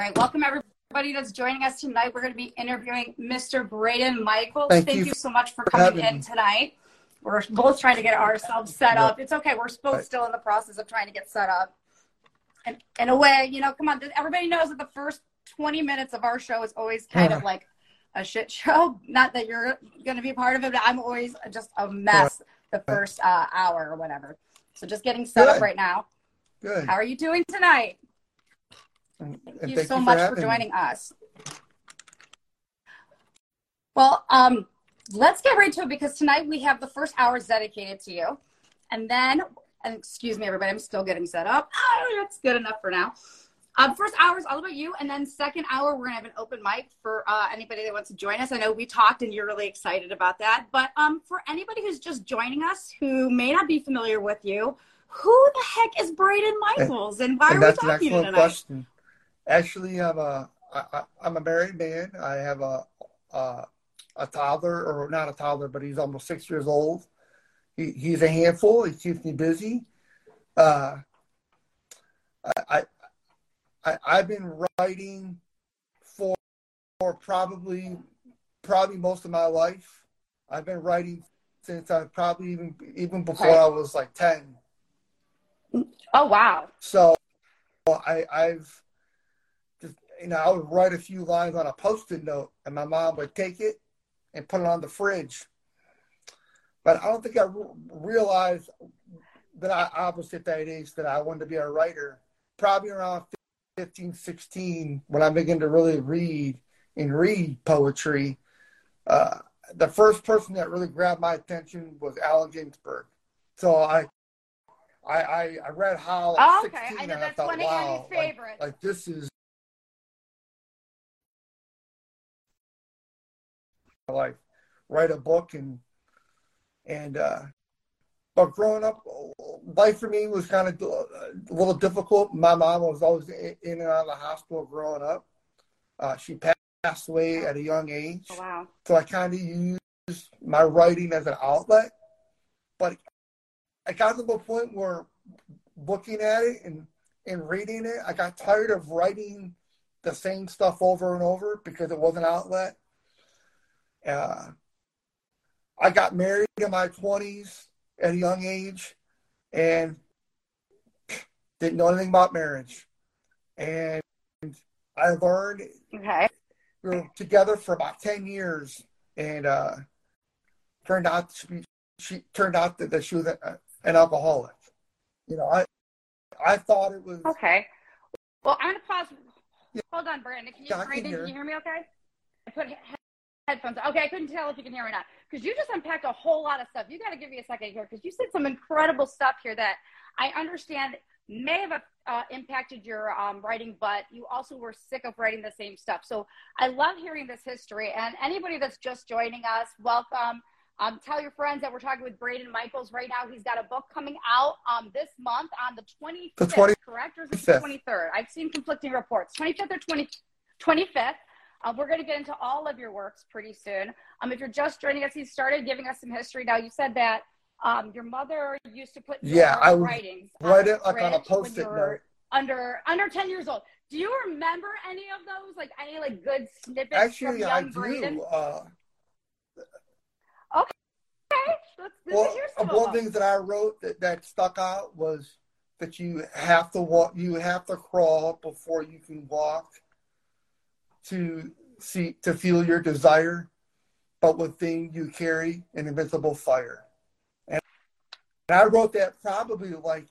right, welcome everybody that's joining us tonight. We're going to be interviewing Mr. Braeden Michaels. Thank Thank, you you, so much for coming in me. tonight. We're both trying to get ourselves set Yeah. up. It's okay. We're both Right. still in the process of trying to get set up. And in a way, you know, come on, everybody knows that the first 20 minutes of our show is always kind of like a shit show. Not that you're going to be part of it, but I'm always just a mess the first uh, hour or whatever. So just getting set up right now. Good. How are you doing tonight? And, Thank and you thank so you much for me. joining us. Well, um, let's get right to it because tonight we have the first hours dedicated to you. And then, and excuse me, everybody, I'm still getting set up. Oh, that's good enough for now. Um, first hour is all about you. And then second hour, we're going to have an open mic for uh, anybody that wants to join us. I know we talked and you're really excited about that. But um, for anybody who's just joining us who may not be familiar with you, who the heck is Braeden Michaels and why And are we that's an talking to you tonight? question. Actually, I'm a I, I, I'm a married man. I have a, a a toddler, or not a toddler, but he's almost six years old. He, he's a handful. He keeps me busy. Uh, I, I I've been writing for for probably probably most of my life. I've been writing since I probably even even before Right. I was like ten. Oh, wow. So I, I've you know, I would write a few lines on a post-it note, and my mom would take it and put it on the fridge. But I don't think I re- realized that I obviously at that age that I wanted to be a writer. Probably around 15, 16, when I began to really read and read poetry. Uh, the first person that really grabbed my attention was Allen Ginsberg. So I I, I, I read Howl at Oh, okay. 16 I know that's thought, one of wow, Annie's like, like this is like write a book and and uh but growing up life for me was kind of a little difficult my mom was always in and out of the hospital growing up uh, she passed away at a young age Oh, wow. so I kind of used my writing as an outlet. But I got to the point where looking at it and, and reading it, I got tired of writing the same stuff over and over because it was an outlet. Uh, I got married in my 20s at a young age and didn't know anything about marriage. And I learned Okay. we were together for about 10 years and uh turned out to be she turned out that, that she was a, an alcoholic you know i i thought it was Okay. Well, I'm going to pause. Yeah. Hold on, Brandon. Can you, Yeah, I can Brandon, hear. can you hear me okay? I put headphones. Okay, I couldn't tell if you can hear me or not. Because you just unpacked a whole lot of stuff. You got to give me a second here because you said some incredible stuff here that I understand may have uh, impacted your um, writing, but you also were sick of writing the same stuff. So I love hearing this history. And anybody that's just joining us, welcome. Um, tell your friends that we're talking with Braeden Michaels right now. He's got a book coming out um, this month on the 25th, The 20 correct? Or is it the 23rd? I've seen conflicting reports. 25th or 20, 25th. Uh, we're going to get into all of your works pretty soon. Um, if you're just joining us, he started giving us some history. Now, you said that um, your mother used to put Yeah, I writings write it like on a post-it note. Under under 10 years old. Do you remember any of those? Like any like good snippets from actually young i do uh Okay, let's, let's well uh, some one of them. thing that i wrote that, that stuck out was that you have to walk you have to crawl before you can walk to see to feel your desire but within you carry an invisible fire and i wrote that probably like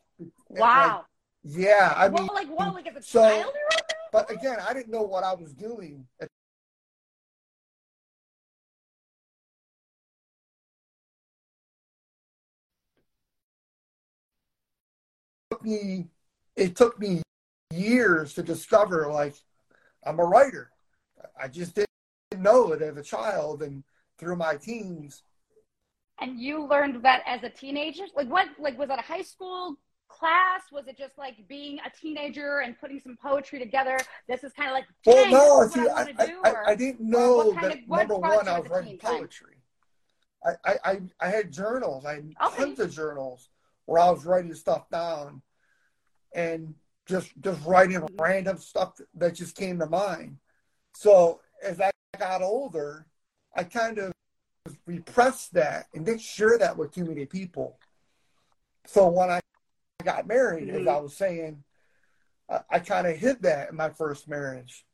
Wow. yeah i well, mean like what? Like as a so- child, you wrote that? but again i didn't know what i was doing me it took me years to discover like i'm a writer i just didn't know it as a child and through my teens And you learned that as a teenager? Like what? Like was that a high school class? Was it just like being a teenager and putting some poetry together? This is kind of like, well no see, I, I, do. I, or- I didn't know that of- number one i was writing poetry I, I, I, I had journals i had Okay. tons of journals where i was writing stuff down and just just writing mm-hmm. random stuff that just came to mind. So as I got older, I kind of repressed that and didn't share that with too many people. So when I got married, mm-hmm. as I was saying, I, I kind of hid that in my first marriage.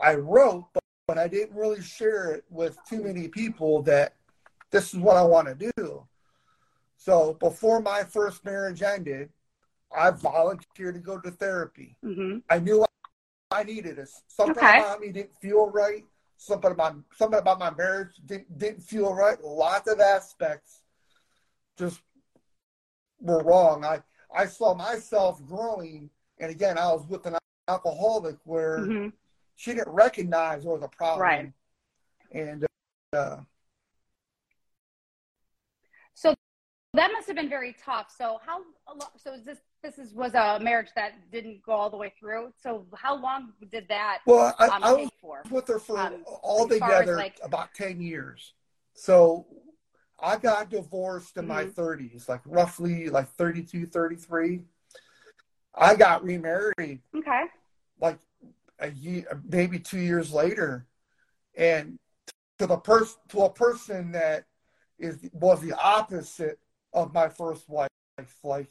I wrote, but, but I didn't really share it with too many people that this is what I want to do. So before my first marriage ended, I volunteered to go to therapy. Mm-hmm. I knew I needed it. Something okay. about me didn't feel right. Something about something about my marriage didn't didn't feel right. Lots of aspects just were wrong. I I saw myself growing, and again, I was with an alcoholic where mm-hmm. she didn't recognize there was a problem. Right. And uh, so that must have been very tough. So how so is this this is was a marriage that didn't go all the way through. So how long did that? Well, I, um, I was for? with her for um, all together like, about ten years. So I got divorced in mm-hmm. my 30s, like roughly like 32, 33. I got remarried. Okay. Like a year, maybe two years later, and to the person to a person that is was the opposite of my first wife. Like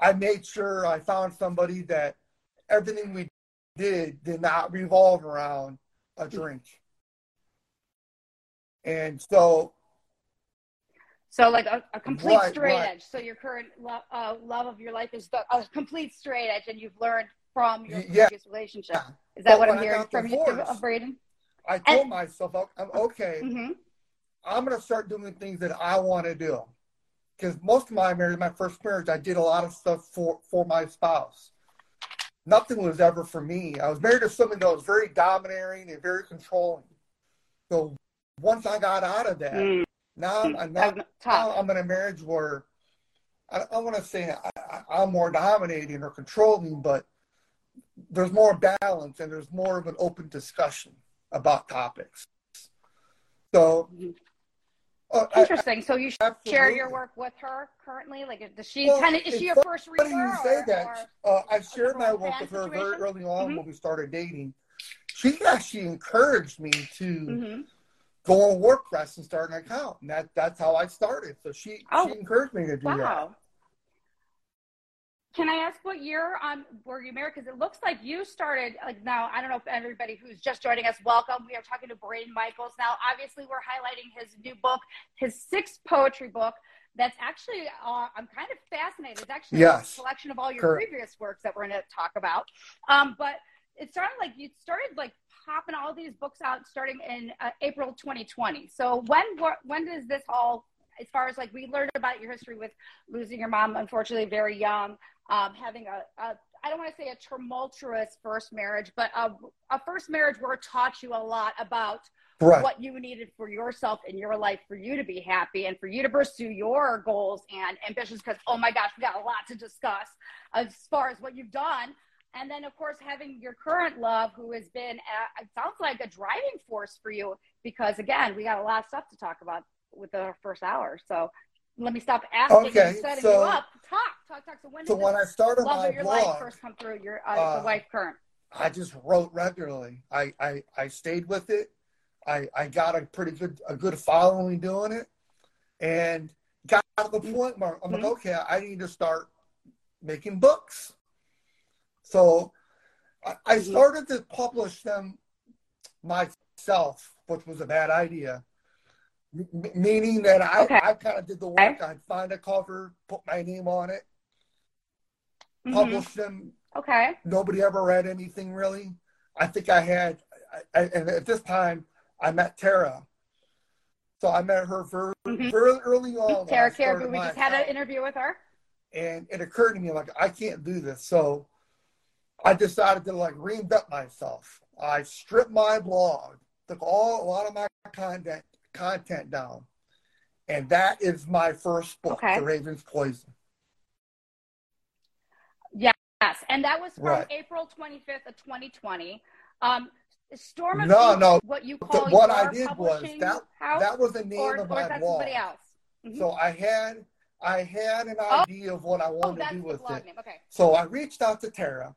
I made sure I found somebody that everything we did did not revolve around a drink. And so so like a, a complete right, straight right. edge. So your current lo- uh, love of your life is the, a complete straight edge, and you've learned from your yeah. previous relationship. Is that but what I'm hearing from divorced, you, of Braeden? I told and, myself, I'm okay. Mm-hmm. I'm going to start doing things that I want to do because most of my marriage, my first marriage, I did a lot of stuff for for my spouse. Nothing was ever for me. I was married to someone that was very domineering and very controlling. So once I got out of that, mm. now I'm not, now I'm in a marriage where I, I want to say I, I'm more dominating or controlling, but there's more balance and there's more of an open discussion about topics. So mm-hmm. Uh, Interesting. I, so you share your work with her currently? Like, does she well, kind of is she a first reader? you say that. uh, I shared my work with her situation? very early on mm-hmm. when we started dating. She actually encouraged me to mm-hmm. go on WordPress and start an account, and that that's how I started. So she oh, she encouraged me to do wow. that. Can I ask what year um, were you married? Because it looks like you started like now. I don't know if everybody who's just joining us, welcome. We are talking to Braeden Michaels now. Obviously, we're highlighting his new book, his sixth poetry book. That's actually uh, I'm kind of fascinated. It's actually yes. a collection of all your Correct. previous works that we're going to talk about. Um, but it started like you started like popping all these books out starting in uh, April 2020. So when when does this all as far as like we learned about your history with losing your mom unfortunately very young um, having a, a I don't want to say a tumultuous first marriage, but a, a first marriage where it taught you a lot about right. what you needed for yourself in your life for you to be happy and for you to pursue your goals and ambitions. Because, oh my gosh, we got a lot to discuss as far as what you've done. And then, of course, having your current love, who has been, a, it sounds like a driving force for you, because again, we got a lot of stuff to talk about with the first hour. So let me stop asking okay, and setting so, you up. Talk, talk, talk. So when, so when I started my your blog, life first come through your uh, uh, the current? I just wrote regularly. I, I I stayed with it. I I got a pretty good a good following doing it, and got to the point where I'm mm-hmm. like, okay, I need to start making books. So I, I mm-hmm. started to publish them myself, which was a bad idea meaning that I, okay. I kind of did the work. Okay. I'd find a cover, put my name on it, mm-hmm. publish them. Okay. Nobody ever read anything really. I think I had, I, and at this time, I met Tara. So I met her very, mm-hmm. very early on. Tara Caribou, we just had an interview with her. And it occurred to me, like, I can't do this. So I decided to, like, reinvent myself. I stripped my blog, took all a lot of my content, content down. And that is my first book, okay. The Raven's Poison. Yes, and that was from right. April 25th of 2020. Um, Storm of no, no. what you call what I did was that house? that was the name or, of my blog. Mm-hmm. So I had I had an oh. idea oh. of what I wanted oh, to do with it. Okay. So I reached out to Tara,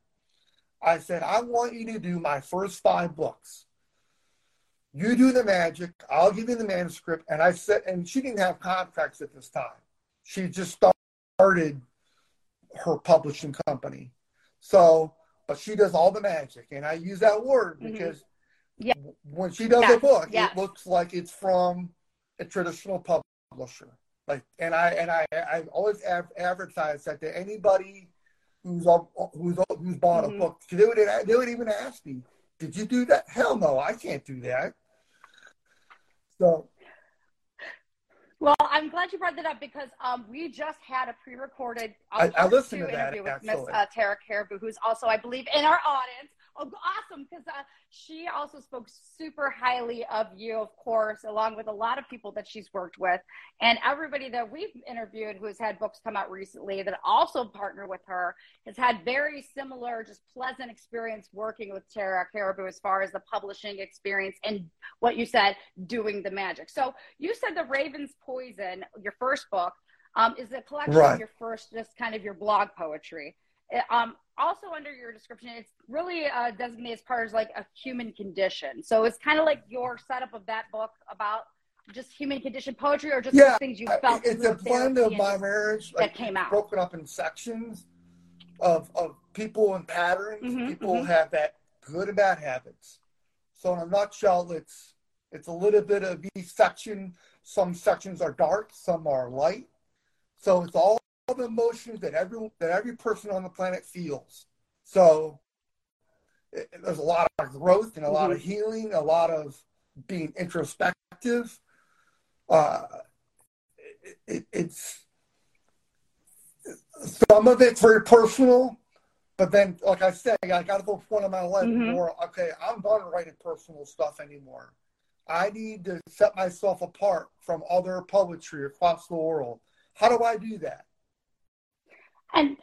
I said, I want you to do my first five books. You do the magic, I'll give you the manuscript. And I said, and she didn't have contracts at this time. She just started her publishing company. So, but she does all the magic. And I use that word mm-hmm. because mm-hmm. yeah. when she does a book, it looks like it's from a traditional publisher. Like, and I and I I always av- advertise that to anybody who's who's who's bought mm-hmm. a book. They would they would even ask me, "Did you do that?" Hell no, I can't do that. So. Well, I'm glad you brought that up because um, we just had a pre-recorded uh, I, I listened to interview with Miss uh, Tara Caribou, who's also, I believe, in our audience. Oh, awesome! Because uh, she also spoke super highly of you, of course, along with a lot of people that she's worked with, and everybody that we've interviewed who has had books come out recently that also partner with her has had very similar, just pleasant experience working with Tara Caribou as far as the publishing experience and what you said, doing the magic. So you said the Raven's Poison, your first book, um, is a collection right. of your first, just kind of your blog poetry. Um, also under your description, it's really uh, designated as part of like a human condition. So it's kind of like your setup of that book about just human condition poetry, or just yeah, things you felt. It's a blend of my marriage like, that came out, broken up in sections of of people and patterns. Mm-hmm, people mm-hmm. have that good and bad habits. So in a nutshell, it's it's a little bit of each section. Some sections are dark, some are light. So it's all the emotions that every that every person on the planet feels. So it, there's a lot of growth and a lot mm-hmm. of healing, a lot of being introspective. Uh, it, it, it's some of it's very personal, but then, like I said, I got to the point in my life mm-hmm. where okay, I'm not writing personal stuff anymore. I need to set myself apart from other poetry across the world. How do I do that? And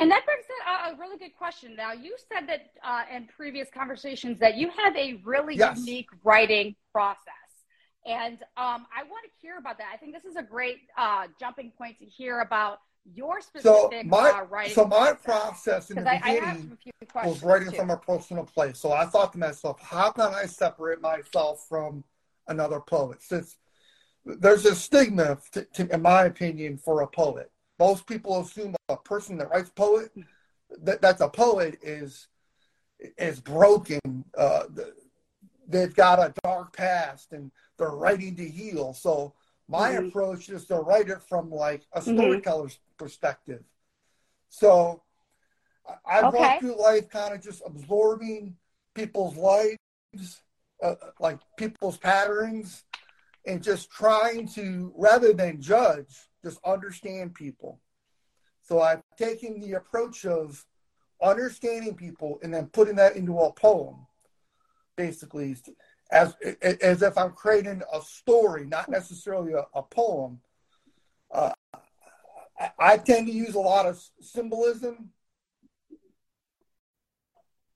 and that brings a, a really good question. Now, you said that uh, in previous conversations that you have a really yes. unique writing process. And um, I want to hear about that. I think this is a great uh, jumping point to hear about your specific so my, uh, writing So my process, in the beginning was writing too. from a personal place. So I thought to myself, how can I separate myself from another poet? Since there's a stigma, to, to, in my opinion, for a poet most people assume a person that writes poet that that's a poet is is broken. Uh, they've got a dark past and they're writing to heal. So my mm-hmm. approach is to write it from like a mm-hmm. storyteller's mm-hmm. perspective. So I okay. walk through life kind of just absorbing people's lives, uh, like people's patterns, and just trying to, rather than judge, just understand people. So I've taken the approach of understanding people and then putting that into a poem, basically, as as if I'm creating a story, not necessarily a, a poem. Uh, I, I tend to use a lot of symbolism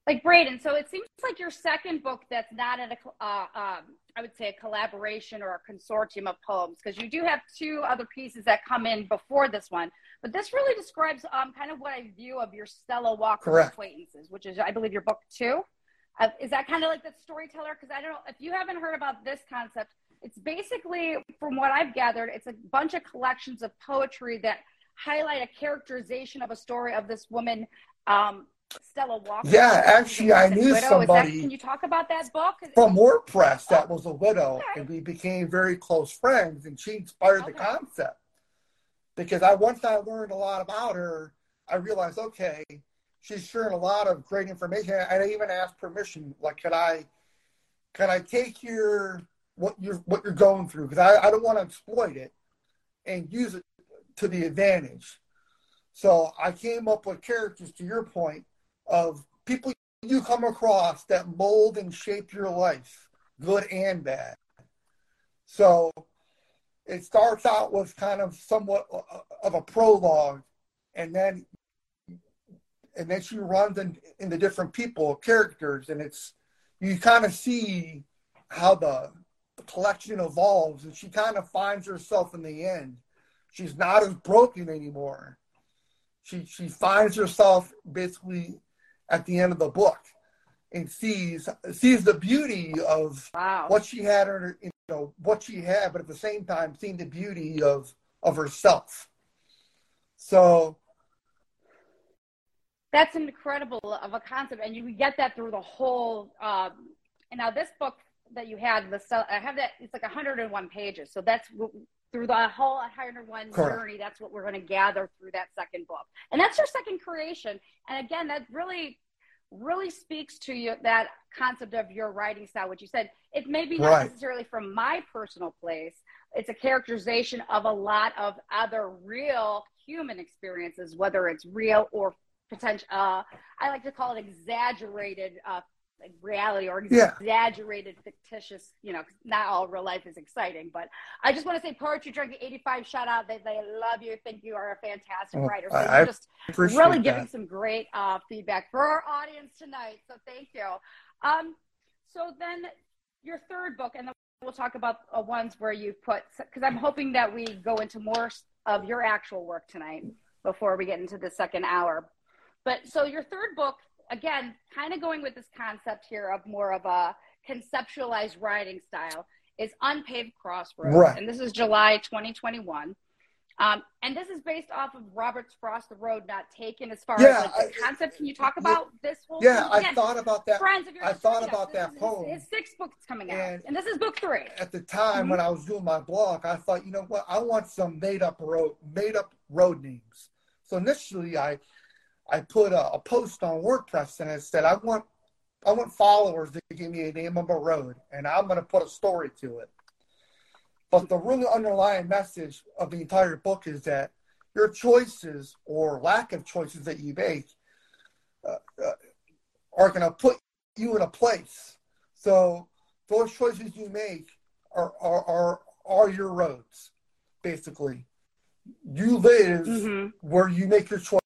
like Braeden, so it seems like your second book that's not in a, uh, um, I would say a collaboration or a consortium of poems, because you do have two other pieces that come in before this one. But this really describes um, kind of what I view of your Stella Walker Correct. acquaintances, which is, I believe, your book two. Uh, is that kind of like the storyteller? Because I don't know if you haven't heard about this concept. It's basically, from what I've gathered, it's a bunch of collections of poetry that highlight a characterization of a story of this woman um, Stella Walker. Yeah, actually, I knew somebody. That, can you talk about that book? From WordPress that oh, was a widow, okay. and we became very close friends, and she inspired okay. the concept. Because I once I learned a lot about her, I realized, okay, she's sharing a lot of great information. And I even asked permission, like, can I, can I take your what you're what you're going through? Because I, I don't want to exploit it and use it to the advantage. So I came up with characters, to your point, of people you come across that mold and shape your life, good and bad. So it starts out with kind of somewhat of a prologue, and then and then she runs in, the different people, characters, and it's you kind of see how the, the collection evolves, and she kind of finds herself in the end. She's not as broken anymore. She she finds herself basically at the end of the book and sees sees the beauty of wow. what she had her you know what she had but at the same time seeing the beauty of of herself so that's incredible of a concept and you get that through the whole um, and now this book that you had the i have that it's like 101 pages so that's through the whole 101 Correct. journey that's what we're going to gather through that second book and that's your second creation and again that really really speaks to you that concept of your writing style which you said it may be not right. necessarily from my personal place it's a characterization of a lot of other real human experiences whether it's real or potential uh, i like to call it exaggerated uh, like reality or exaggerated yeah. fictitious you know not all real life is exciting but i just want to say poetry junkie 85 shout out they, they love you think you are a fantastic well, writer so I, you're just really that. giving some great uh, feedback for our audience tonight so thank you um, so then your third book and then we'll talk about uh, ones where you put because i'm hoping that we go into more of your actual work tonight before we get into the second hour but so your third book again, kind of going with this concept here of more of a conceptualized writing style is Unpaved Crossroads. Right. And this is July 2021. Um, and this is based off of Robert's Frost, The Road Not Taken, as far yeah, as like the I, concept. Can you talk about yeah, this whole Yeah, thing? I thought about that. Friends of yours I thought about that poem. His, his six books coming out. And, and, this is book three. At the time mm-hmm. when I was doing my blog, I thought, you know what, I want some made up road made up road names. So initially I I put a, a, post on WordPress and I said, I want, I want followers to give me a name of a road and I'm going to put a story to it. But the really underlying message of the entire book is that your choices or lack of choices that you make uh, uh, are going to put you in a place. So those choices you make are, are, are, are your roads, basically. You live mm-hmm. where you make your choices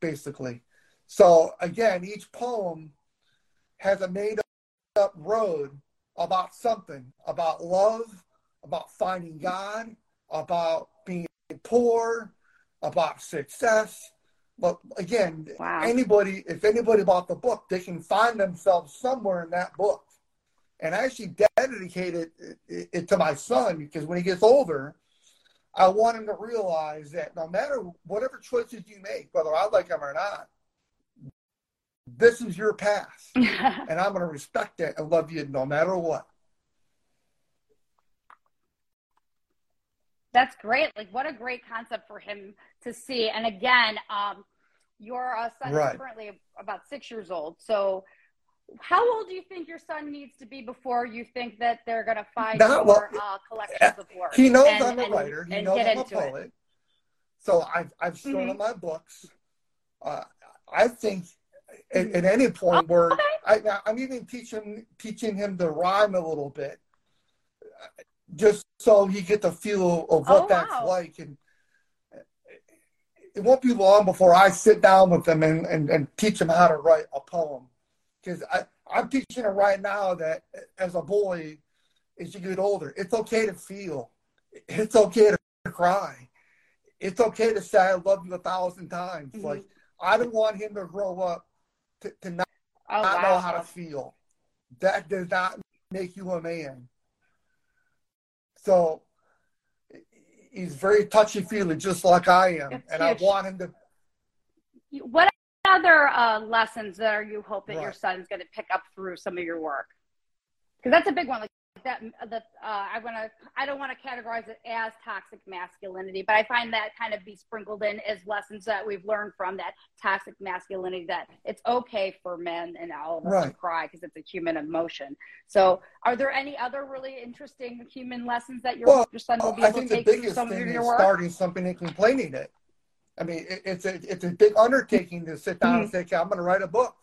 basically. So again, each poem has a made up road about something, about love, about finding God, about being poor, about success. But again, wow. anybody, if anybody bought the book, they can find themselves somewhere in that book. And I actually dedicated it, it to my son because when he gets older, I want him to realize that no matter whatever choices you make, whether I like them or not, this is your path. and I'm going to respect it and love you no matter what. That's great. Like, what a great concept for him to see. And again, um, your uh, son right. is currently about six years old. So, how old do you think your son needs to be before you think that they're going to find Not, your well, uh, collections of work? He knows and, I'm a writer. And, he knows I'm a poet. It. So I've, I've shown mm-hmm. him my books. Uh, I think at, at, any point oh, where okay. I, I'm even teaching teaching him to rhyme a little bit, just so he get the feel of what oh, that's wow. like. And it won't be long before I sit down with him and, and, and teach him how to write a poem because I'm teaching her right now that as a boy, as you get older, it's okay to feel, it's okay to cry, it's okay to say I love you a thousand times. Mm-hmm. Like I don't want him to grow up to, to not, oh, not wow. know how to feel. That does not make you a man. So he's very touchy feely, just like I am, and I want him to. What other uh, lessons that are you hope that right. your son's going to pick up through some of your work? Because that's a big one. Like that, that uh, I want to. I don't want to categorize it as toxic masculinity, but I find that kind of be sprinkled in as lessons that we've learned from that toxic masculinity. That it's okay for men and all of us right. to cry because it's a human emotion. So, are there any other really interesting human lessons that your, well, your son will be able to take from some of your work? Starting something and complaining it. I mean, it, it's a it's a big undertaking to sit down mm-hmm. and say, okay, I'm going to write a book.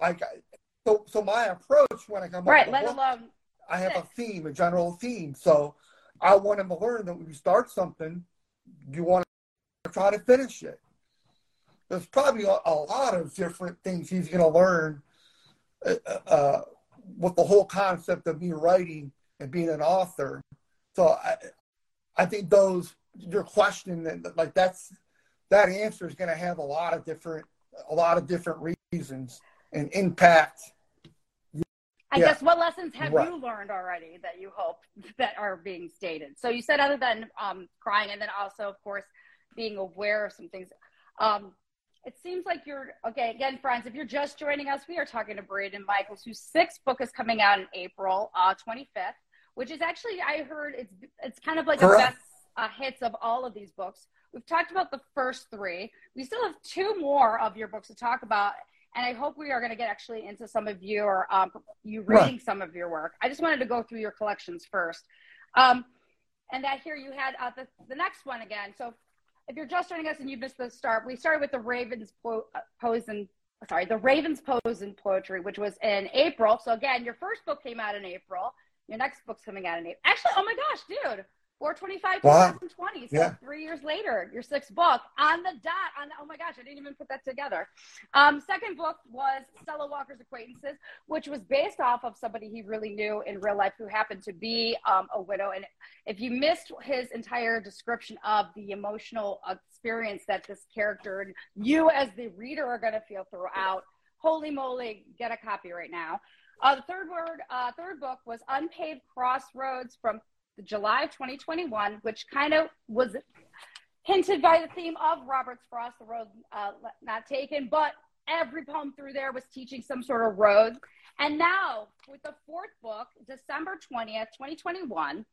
Like, so so my approach when I come right, up let book, alone I have a theme, a general theme. So I want him to learn that when you start something, you want to try to finish it. There's probably a, a lot of different things he's going to learn uh, uh, with the whole concept of me writing and being an author. So I, I think those your question like that's that answer is going to have a lot of different a lot of different reasons and impact. I Yeah. guess what lessons have Right. you learned already that you hope that are being stated? So you said other than um, crying, and then also, of course, being aware of some things. Um, it seems like you're okay. Again, friends, if you're just joining us, we are talking to Braeden Michaels, whose sixth book is coming out in April uh, 25th, which is actually I heard it's it's kind of like the best uh, hits of all of these books. We've talked about the first three. We still have two more of your books to talk about, and I hope we are going to get actually into some of your um, you Right. reading some of your work. I just wanted to go through your collections first. Um, and that here you had uh, the, the next one again. So if you're just joining us and you missed the start, we started with the Ravens po- uh, pose and sorry, the Ravens pose in poetry, which was in April. So again, your first book came out in April. Your next book's coming out in April. Actually, oh my gosh, dude. 425 Wow. 2020. So Yeah. three years later, your sixth book on the dot. On the, oh my gosh, I didn't even put that together. Um, second book was Stella Walker's Acquaintances, which was based off of somebody he really knew in real life who happened to be um, a widow. And if you missed his entire description of the emotional experience that this character and you as the reader are going to feel throughout, holy moly, get a copy right now. Uh, the third word, uh, third book was Unpaved Crossroads from July of 2021, which kind of was hinted by the theme of Robert's Frost, the road uh, not taken, but every poem through there was teaching some sort of road. And now, with the fourth book, December 20th, 2021,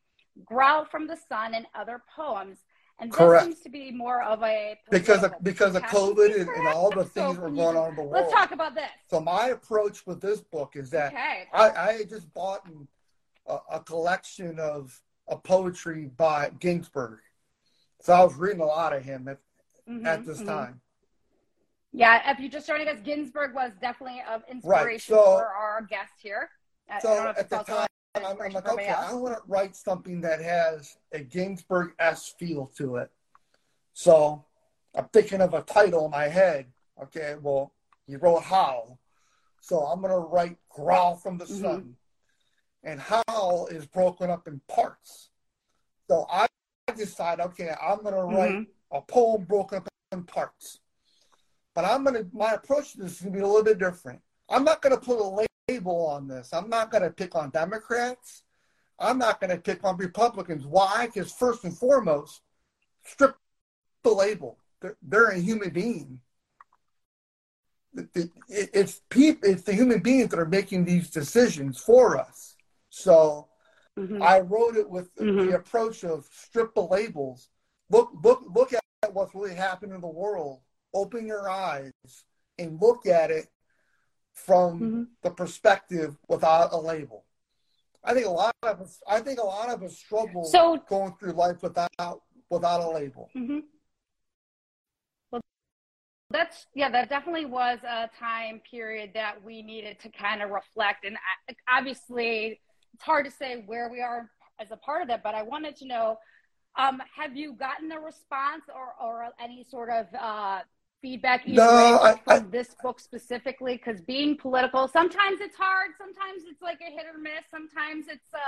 Growl from the Sun and Other Poems. And this Correct. seems to be more of a because of because of. COVID and, and all the things So that were going on in the world. Let's talk about this. So my approach with this book is that Okay. I, I just bought a, a collection of, of poetry by Ginsberg. So I was reading a lot of him at, Mhm, at this mhm. time. Yeah, if you're just joining us, Ginsberg was definitely of inspiration so- for our guest here. I So don't know if at the time, I'm, I'm like, okay, I want to write something that has a Ginsberg s feel to it. So I'm thinking of a title in my head. Okay, well, he wrote Howl. So I'm going to write Growl from the Mhm. Sun. And Howl is broken up in parts. So I decide, okay, I'm going to write Mhm. a poem broken up in parts. But I'm gonna my approach to this is gonna be a little bit different. I'm not gonna put a label on this. I'm not gonna pick on Democrats. I'm not gonna pick on Republicans. Why? Because first and foremost, strip the label. They're, they're a human being. It- it- It's people. It's the human beings that are making these decisions for us. So Mhm. I wrote it with Mhm. the approach of strip the labels. Look, look, look at what's really happening in the world. Open your eyes and look at it from Mhm. the perspective without a label. I think a lot of us. I think a lot of us struggle So going through life without without a label. hmm Well, that's yeah, that definitely was a time period that we needed to kind of reflect, and obviously, it's hard to say where we are as a part of that. But I wanted to know, um, have you gotten a response or or any sort of uh, feedback either No, way I- from this book specifically? Because being political, sometimes it's hard, sometimes it's like a hit or miss, sometimes it's uh,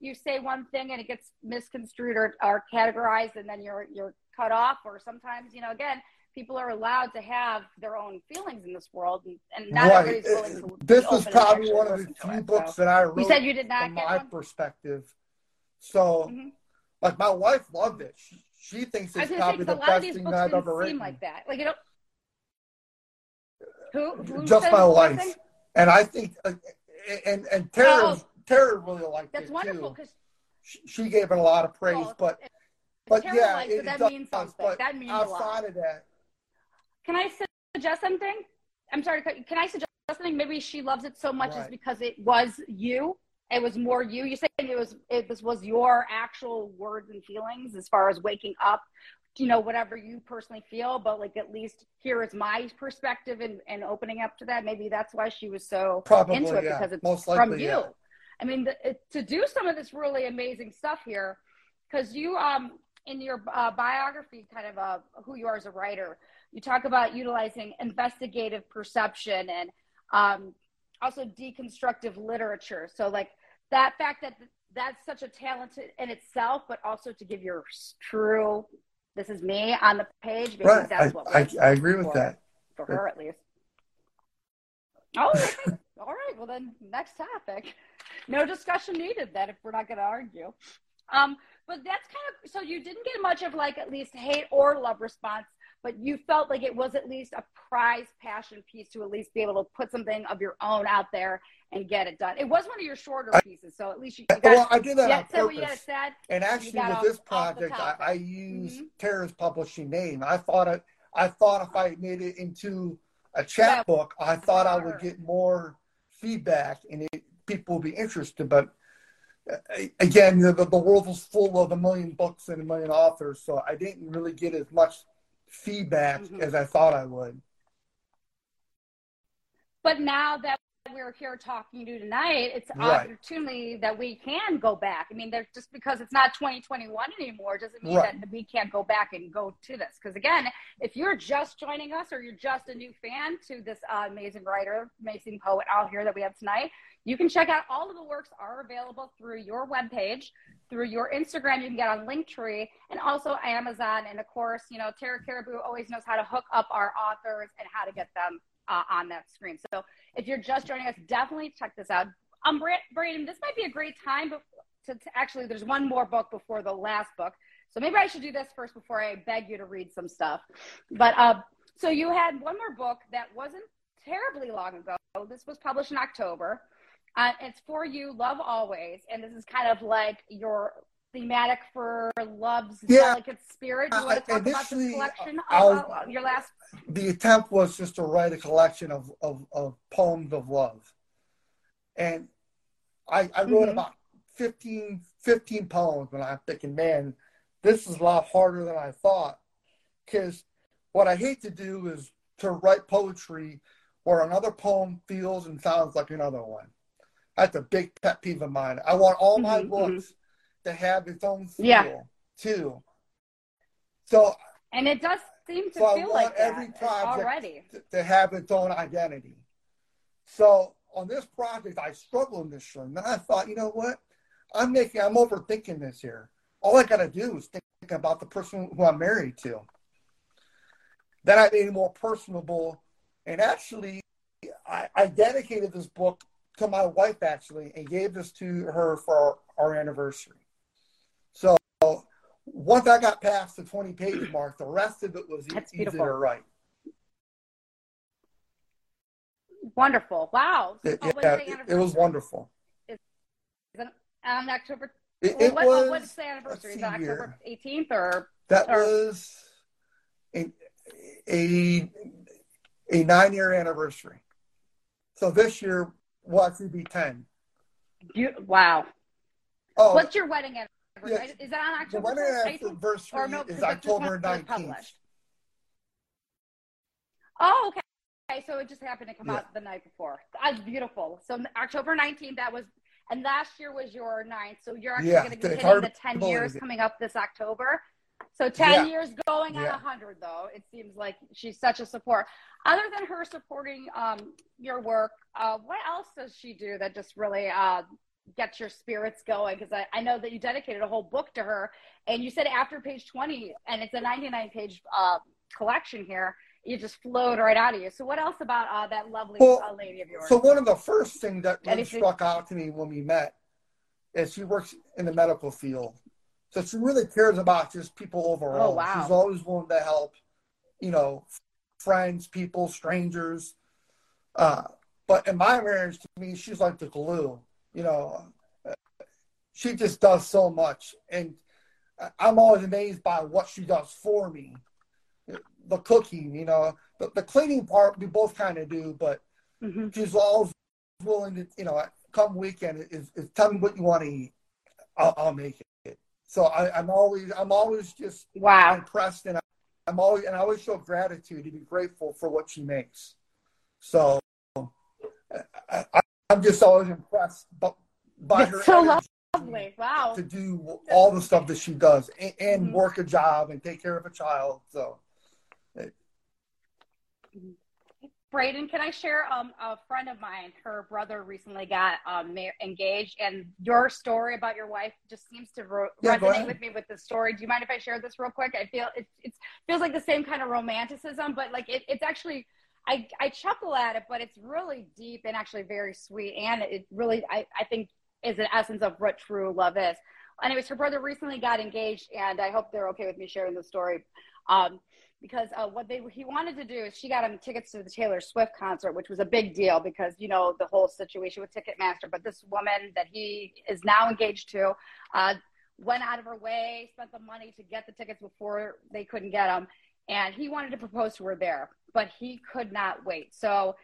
you say one thing and it gets misconstrued or, or categorized and then you're you're cut off or sometimes you know again people are allowed to have their own feelings in this world and, and not right. everybody's willing to This and probably one of the few it, books so. that I wrote you said you did not from get my one perspective. So, Mhm. like, my wife loved it. She, she thinks it's say the a lot of best thing I've ever written. like that like you know who, who Just my wife. blessing? And I think, uh, and and Tara, Oh. Tara really liked that's it wonderful because She, she gave it a lot of praise, but but yeah, it, that does, means something But that means outside of that, Can I suggest something? I'm sorry. to cut you- Can I suggest something? Maybe she loves it so much is because it was you. It was more you. You saying it was it, this was your actual words and feelings as far as waking up. You know, whatever you personally feel, but like at least here is my perspective and, and opening up to that. Maybe that's why she was so probably into it yeah, because it's most from you. yeah. I mean, the, it, to do some of this really amazing stuff here, because you, um, in your uh, biography, kind of uh, who you are as a writer, you talk about utilizing investigative perception and um, also deconstructive literature. So, like that fact that that's such a talent in itself, but also to give your true, this is me on the page, Right, that's I, what I, I agree with for- that. for her at least. Oh, okay. all right. Well, then next topic. No discussion needed then if we're not going to argue. Um, but that's kind of so you didn't get much of like at least hate or love response, but you felt like it was at least a prize passion piece to at least be able to put something of your own out there and get it done. It was one of your shorter pieces, so at least you, you got, well, I did that on say what you purpose. had said. And actually, with off- this project, I. I used Mhm. Tara's publishing name. I thought it. I thought if I made it into a chat Yeah. book, I thought I would get more feedback and it, people would be interested. But uh, again, the, the world was full of a million books and a million authors, so I didn't really get as much feedback Mhm. as I thought I would. But now that we're here talking to you tonight, it's an Right. opportunity that we can go back. I mean, there's just because it's not 2021 anymore doesn't mean Right. that we can't go back and go to this. Because again, if you're just joining us or you're just a new fan to this uh, amazing writer, amazing poet out here that we have tonight, you can check out all of the works are available through your webpage, through your Instagram. You can get on Linktree and also Amazon. And of course, you know, Tara Caribou always knows how to hook up our authors and how to get them uh, on that screen. So if you're just joining us, definitely check this out. Um, Bra- Braeden, this might be a great time to, to actually, there's one more book before the last book. So maybe I should do this first before I beg you to read some stuff. But uh, so you had one more book that wasn't terribly long ago. This was published in October. Uh, it's for you, Love Always. And this is kind of like your thematic for love's Yeah. delicate spirit. You want to talk about this collection of uh, your last? the attempt was just to write a collection of, of, of poems of love. And I, I wrote Mhm. about 15, 15 poems, and I'm thinking, man, this is a lot harder than I thought. Because what I hate to do is to write poetry where another poem feels and sounds like another one. That's a big pet peeve of mine. I want all my Mhm, books to have its own feel, Yeah. too. So And it does seem to So feel like every that project already. to, to have its own identity. So on this project, I struggled initially, and then I thought, you know what? I'm making, I'm overthinking this here. All I got to do is think about the person who I'm married to. Then I made it more personable, and actually, I, I dedicated this book to my wife actually, and gave this to her for our, our anniversary. Once I got past the 20 page mark, the rest of it was That's easy beautiful. to write. Wonderful. Wow. It, Oh, yeah, it- it was wonderful. Is it on um, October? It, it what, oh, was what's the anniversary? Is it let's see October 18th or? that or- was a a, a nine year anniversary. So this year will actually be ten. You, wow. Oh, What's your wedding anniversary? Yeah. Is that on the October wedding 18th? anniversary Or no, is October nineteenth. Oh, okay. Okay, so it just happened to come Yeah. out the night before. That's beautiful. So October 19th, that was, and last year was your ninth. So you're actually Yeah, going to be hitting the 10 years coming up this October. So 10 Yeah. years going on Yeah. 100, though. It seems like she's such a support. Other than her supporting um, your work, uh, what else does she do that just really uh, gets your spirits going? Because I, I know that you dedicated a whole book to her, and you said after page 20, and it's a 99 page uh, collection here, you just flowed right out of you. So, what else about uh, that lovely Well, uh, lady of yours? So one of the first things that really Anything- struck out to me when we met is she works in the medical field. So she really cares about just people overall. Oh, wow. She's always willing to help, you know, friends, people, strangers. Uh, but in my marriage, to me, she's like the glue. You know, Uh, she just does so much, and I- I'm always amazed by what she does for me. The cooking, you know, the, the cleaning part we both kind of do, but hmm she's always willing to, you know, come weekend is, is tell me what you want to eat. I'll, I'll make it. So I, I'm always, I'm always just Wow. impressed and I'm always, and I always show gratitude to be grateful for what she makes. So I, I, I'm just always impressed by, by her so lovely. Wow. to do all the stuff that she does and, and Mhm. work a job and take care of a child. So Braeden, can I share? Um, a friend of mine, her brother recently got um, ma- engaged, and your story about your wife just seems to ro- Yeah, resonate with me with the story. Do you mind if I share this real quick? I feel it it's, feels like the same kind of romanticism, but like it, it's actually. I, I chuckle at it, but it's really deep and actually very sweet. And it really, I, I think, is an essence of what true love is. Anyways, her brother recently got engaged, and I hope they're okay with me sharing the story. Um, because uh, what they he wanted to do is she got him tickets to the Taylor Swift concert, which was a big deal because you know the whole situation with Ticketmaster. But this woman that he is now engaged to uh, went out of her way, spent the money to get the tickets before they couldn't get them, and he wanted to propose to her there, but he could not wait. So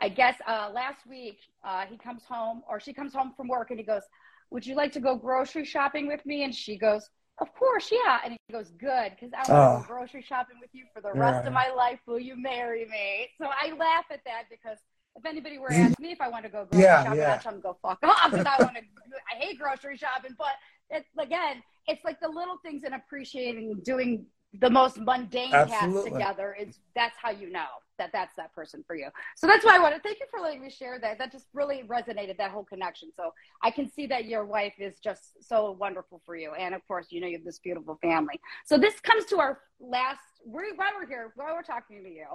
I guess uh, last week uh, he comes home or she comes home from work and he goes, "Would you like to go grocery shopping with me?" And she goes, "Of course, yeah." And he goes, "Good, because I want to oh. go grocery shopping with you for the rest yeah. of my life. Will you marry me?" So I laugh at that because if anybody were to ask me if I want to go grocery yeah, shopping, yeah. I'd tell them go fuck off because I want to. I hate grocery shopping, but it's again, it's like the little things and appreciating doing the most mundane tasks together is that's how you know that that's that person for you. So that's why i want to thank you for letting me share that. That just really resonated that whole connection. So i can see that your wife is just so wonderful for you. And of course you know you have this beautiful family. So this comes to our last we, while we're here while we're talking to you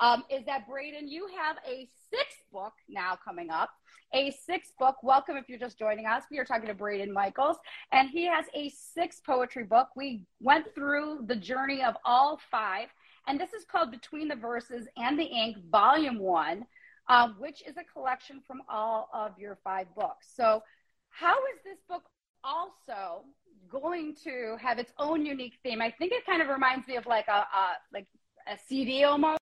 um, is that Braeden you have a sixth book now coming up a sixth book. Welcome if you're just joining us. We are talking to Braeden Michaels, and he has a sixth poetry book. We went through the journey of all five, and this is called Between the Verses and the Ink, Volume One, um, which is a collection from all of your five books. So, how is this book also going to have its own unique theme? I think it kind of reminds me of like a, a like a CD almost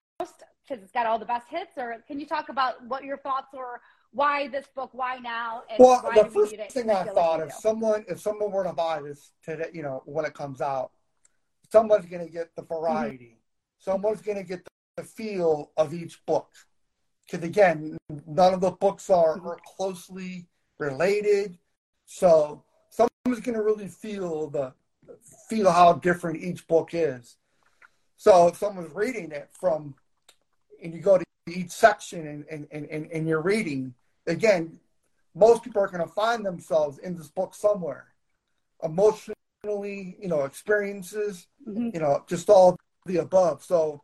because it's got all the best hits. Or can you talk about what your thoughts were why this book? Why now? well, the first thing I thought if someone if someone were to buy this today, you know, when it comes out, someone's going to get the mm-hmm. variety. Mm-hmm. Someone's going to get the, the, feel of each book. Because again, none of the books are, mm-hmm. are closely related, so someone's going to really feel the feel how different each book is. So if someone's reading it from, and you go to each section and, and, and, and you're reading, again, most people are going to find themselves in this book somewhere. Emotionally, you know, experiences, mm-hmm. you know, just all the above. So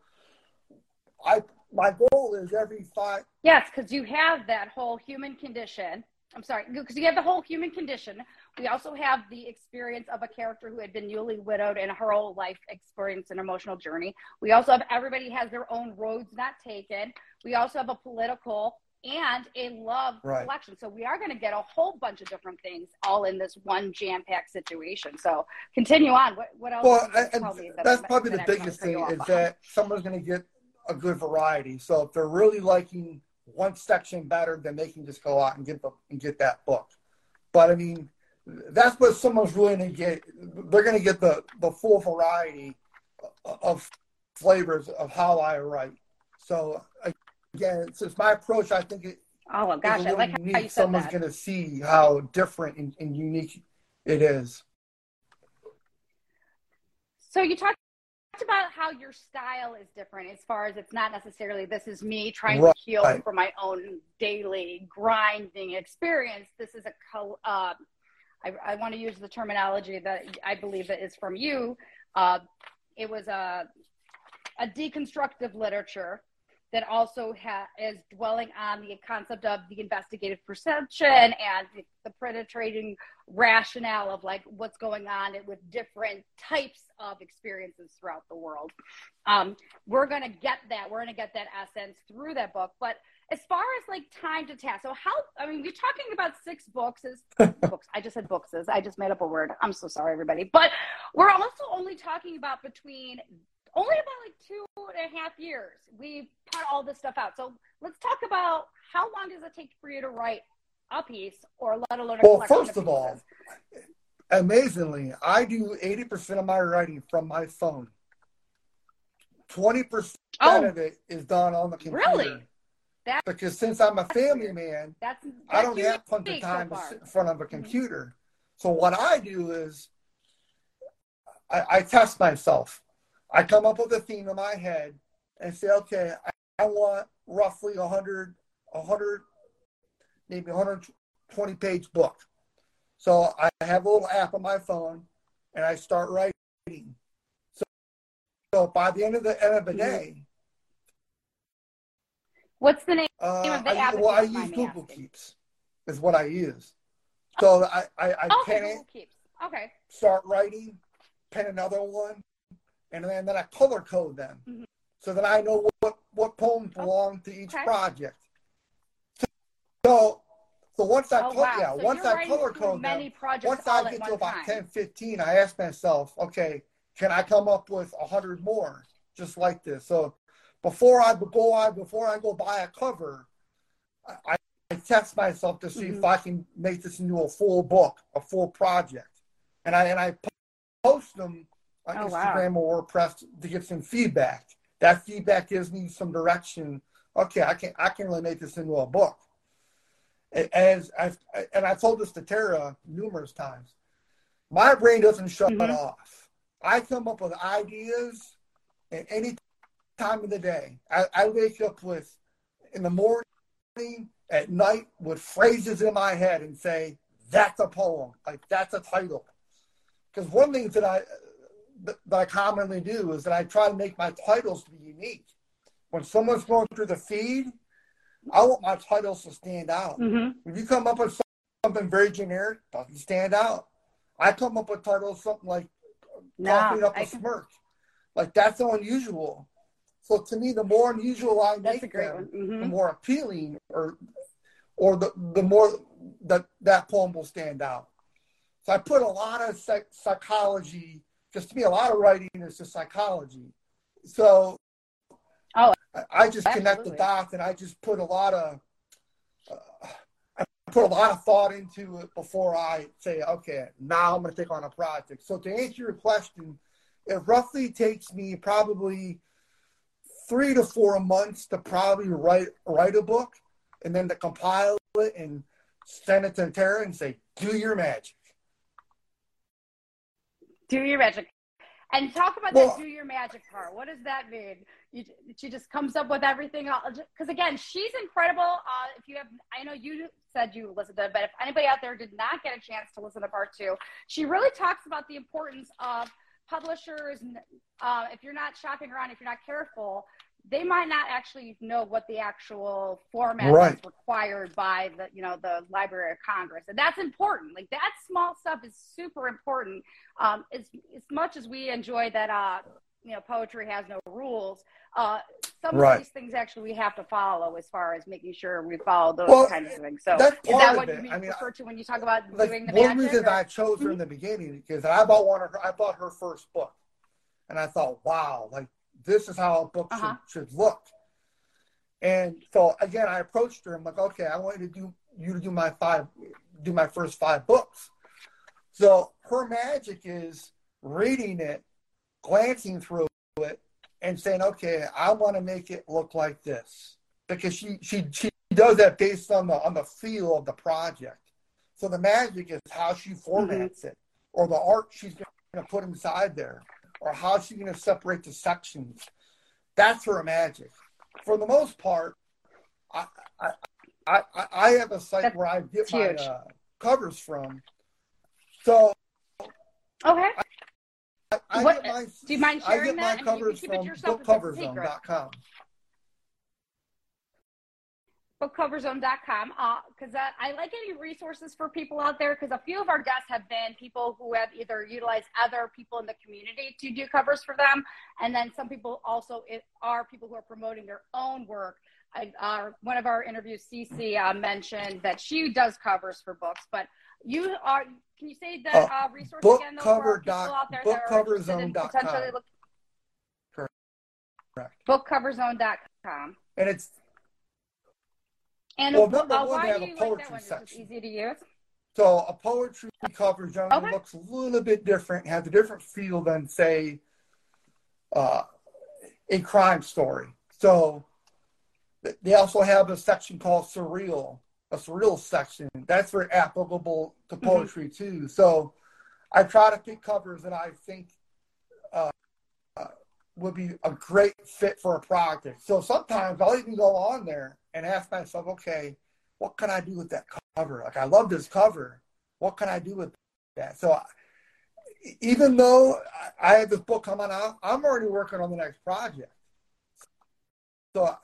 I my goal is every five Yes, because you have that whole human condition. I'm sorry, because you have the whole human condition. We also have the experience of a character who had been newly widowed and her whole life experience and emotional journey. We also have everybody has their own roads not taken. We also have a political and a love right. collection. So we are going to get a whole bunch of different things all in this one jam-packed situation. So continue on. What, what else? Well, that that's probably the biggest thing is on? that someone's going to get a good variety. So if they're really liking one section better, then they can just go out and get the and get that book. But I mean, that's what someone's really going to get. They're going to get the the full variety of flavors of how I write. So again, since my approach, I think it. Oh gosh, I like unique. how you said Someone's going to see how different and, and unique it is. So you talked about how your style is different as far as it's not necessarily this is me trying right. to heal from my own daily grinding experience. This is a uh, I, I want to use the terminology that I believe that is from you. Uh, it was a a deconstructive literature that also ha- is dwelling on the concept of the investigative perception and the, penetrating rationale of like what's going on with different types of experiences throughout the world. Um, we're going to get that. We're going to get that essence through that book. But as far as like time to task, so how, I mean, we're talking about six books is books. I just said books is, I just made up a word. I'm so sorry, everybody. But we're also only talking about between only about like two and a half years We've put all this stuff out. So let's talk about how long does it take for you to write a piece or let alone a well first of, of all amazingly i do 80% of my writing from my phone 20% oh, of it is done on the computer really that, because since i'm a family man that's, that's i don't have plenty of time so to sit in front of a mm-hmm. computer so what i do is I, I test myself I come up with a theme in my head and say, okay, I, I want roughly 100, 100, maybe 120 page book. So I have a little app on my phone and I start writing. So, so by the end of the end of the mm-hmm. day, What's the name Uh, of the I, app? well, I use Google asking? Keeps, is what I use. So I, I, I Oh, pen it, Google Keeps. Okay. start writing, pen another one, and then, then I color code them. Mhm. So that I know what, what poems belong to each Okay. project. So, so once I, Oh, wow. yeah, so once I color code many them, projects once I get to about time. 10, 15, I ask myself, okay, can I come up with a hundred more just like this? So before I go I before I go buy a cover, I, I test myself to see if Mhm. I can make this into a full book, a full project, and I and I post them on Oh, wow. Instagram or WordPress to get some feedback. That feedback gives me some direction. Okay, I can I can really make this into a book. As I've and I told this to Tara numerous times, my brain doesn't shut Mhm. off. I come up with ideas and any time of the day. I, I wake up with in the morning, at night, with phrases in my head and say, "That's a poem. Like that's a title." Because one thing that I that I commonly do is that I try to make my titles to be unique. When someone's going through the feed, I want my titles to stand out. Mhm. When you come up with something very generic, doesn't stand out. I come up with titles something like "Coughing up a I can- smirk," like that's so unusual. So to me, the more unusual I That's make them, the Mhm. more appealing, or or the the more that that poem will stand out. So I put a lot of psych- psychology. Because to me, a lot of writing is just psychology. So Oh, I, I just connect the dots, and I just put a lot of uh, I put a lot of thought into it before I say, okay, now I'm going to take on a project. So to answer your question, it roughly takes me probably three to four months to probably write write a book, and then to compile it and send it to Tara and say, do your magic. Do your magic. And talk about Well- that do your magic part. What does that mean? You, she just comes up with everything. Because again, she's incredible. Uh, if you have, I know you said you listened to it, but if anybody out there did not get a chance to listen to part two, she really talks about the importance of publishers. and, Uh, if you're not shopping around, if you're not careful, they might not actually know what the actual format Right. is required by the, you know, the Library of Congress, and that's important. Like that small stuff is super important. Um, as as much as we enjoy that, uh, you know, poetry has no rules. Uh, some Right. of these things actually we have to follow as far as making sure we follow those Well, kinds of things. So that's is that what you mean, I mean, refer to when you talk about like doing the one magic? reason or- I chose her in the beginning because I bought one of her. I bought her first book, and I thought, wow, like this is how a book Uh-huh. should, should look. And so again, I approached her. I'm like, okay, I want you to do you to do my five, do my first five books. So her magic is reading it, glancing through it, and saying, okay, I want to make it look like this because she she she does that based on the on the feel of the project. So the magic is how she formats it, or the art she's going to put inside there, or how's she going to separate the sections. That's her magic. For the most part, I I, I, I- I have a site That's where I get my uh, covers from. So Okay. I, I What- get my do you mind I sharing get my that? Can covers from to bookcoverzone.com. bookcoverzone.com because uh, I like any resources for people out there because a few of our guests have been people who have either utilized other people in the community to do covers for them, and then some people also it, are people who are promoting their own work. I, uh, one of our interviews, Cece, uh, mentioned that she does covers for books, but you are. Can you say the Uh, uh, resource again? Though, for our bookcover people out there that are interested in bookcoverzone.com. potentially look- Correct. Bookcoverzone.com. And it's And Well, uh, one, they have a you like? Section. easy to use. So a poetry cover genre Okay. looks a little bit different, has a different feel than say uh, a crime story. So they also have a section called surreal, a surreal section. That's very applicable to Mm-hmm. poetry too. So I try to pick covers that I think would be a great fit for a project. So sometimes I'll even go on there and ask myself, okay, what can I do with that cover? Like I love this cover. What can I do with that? So I, even though I- I have this book coming out, I'm already working on the next project. So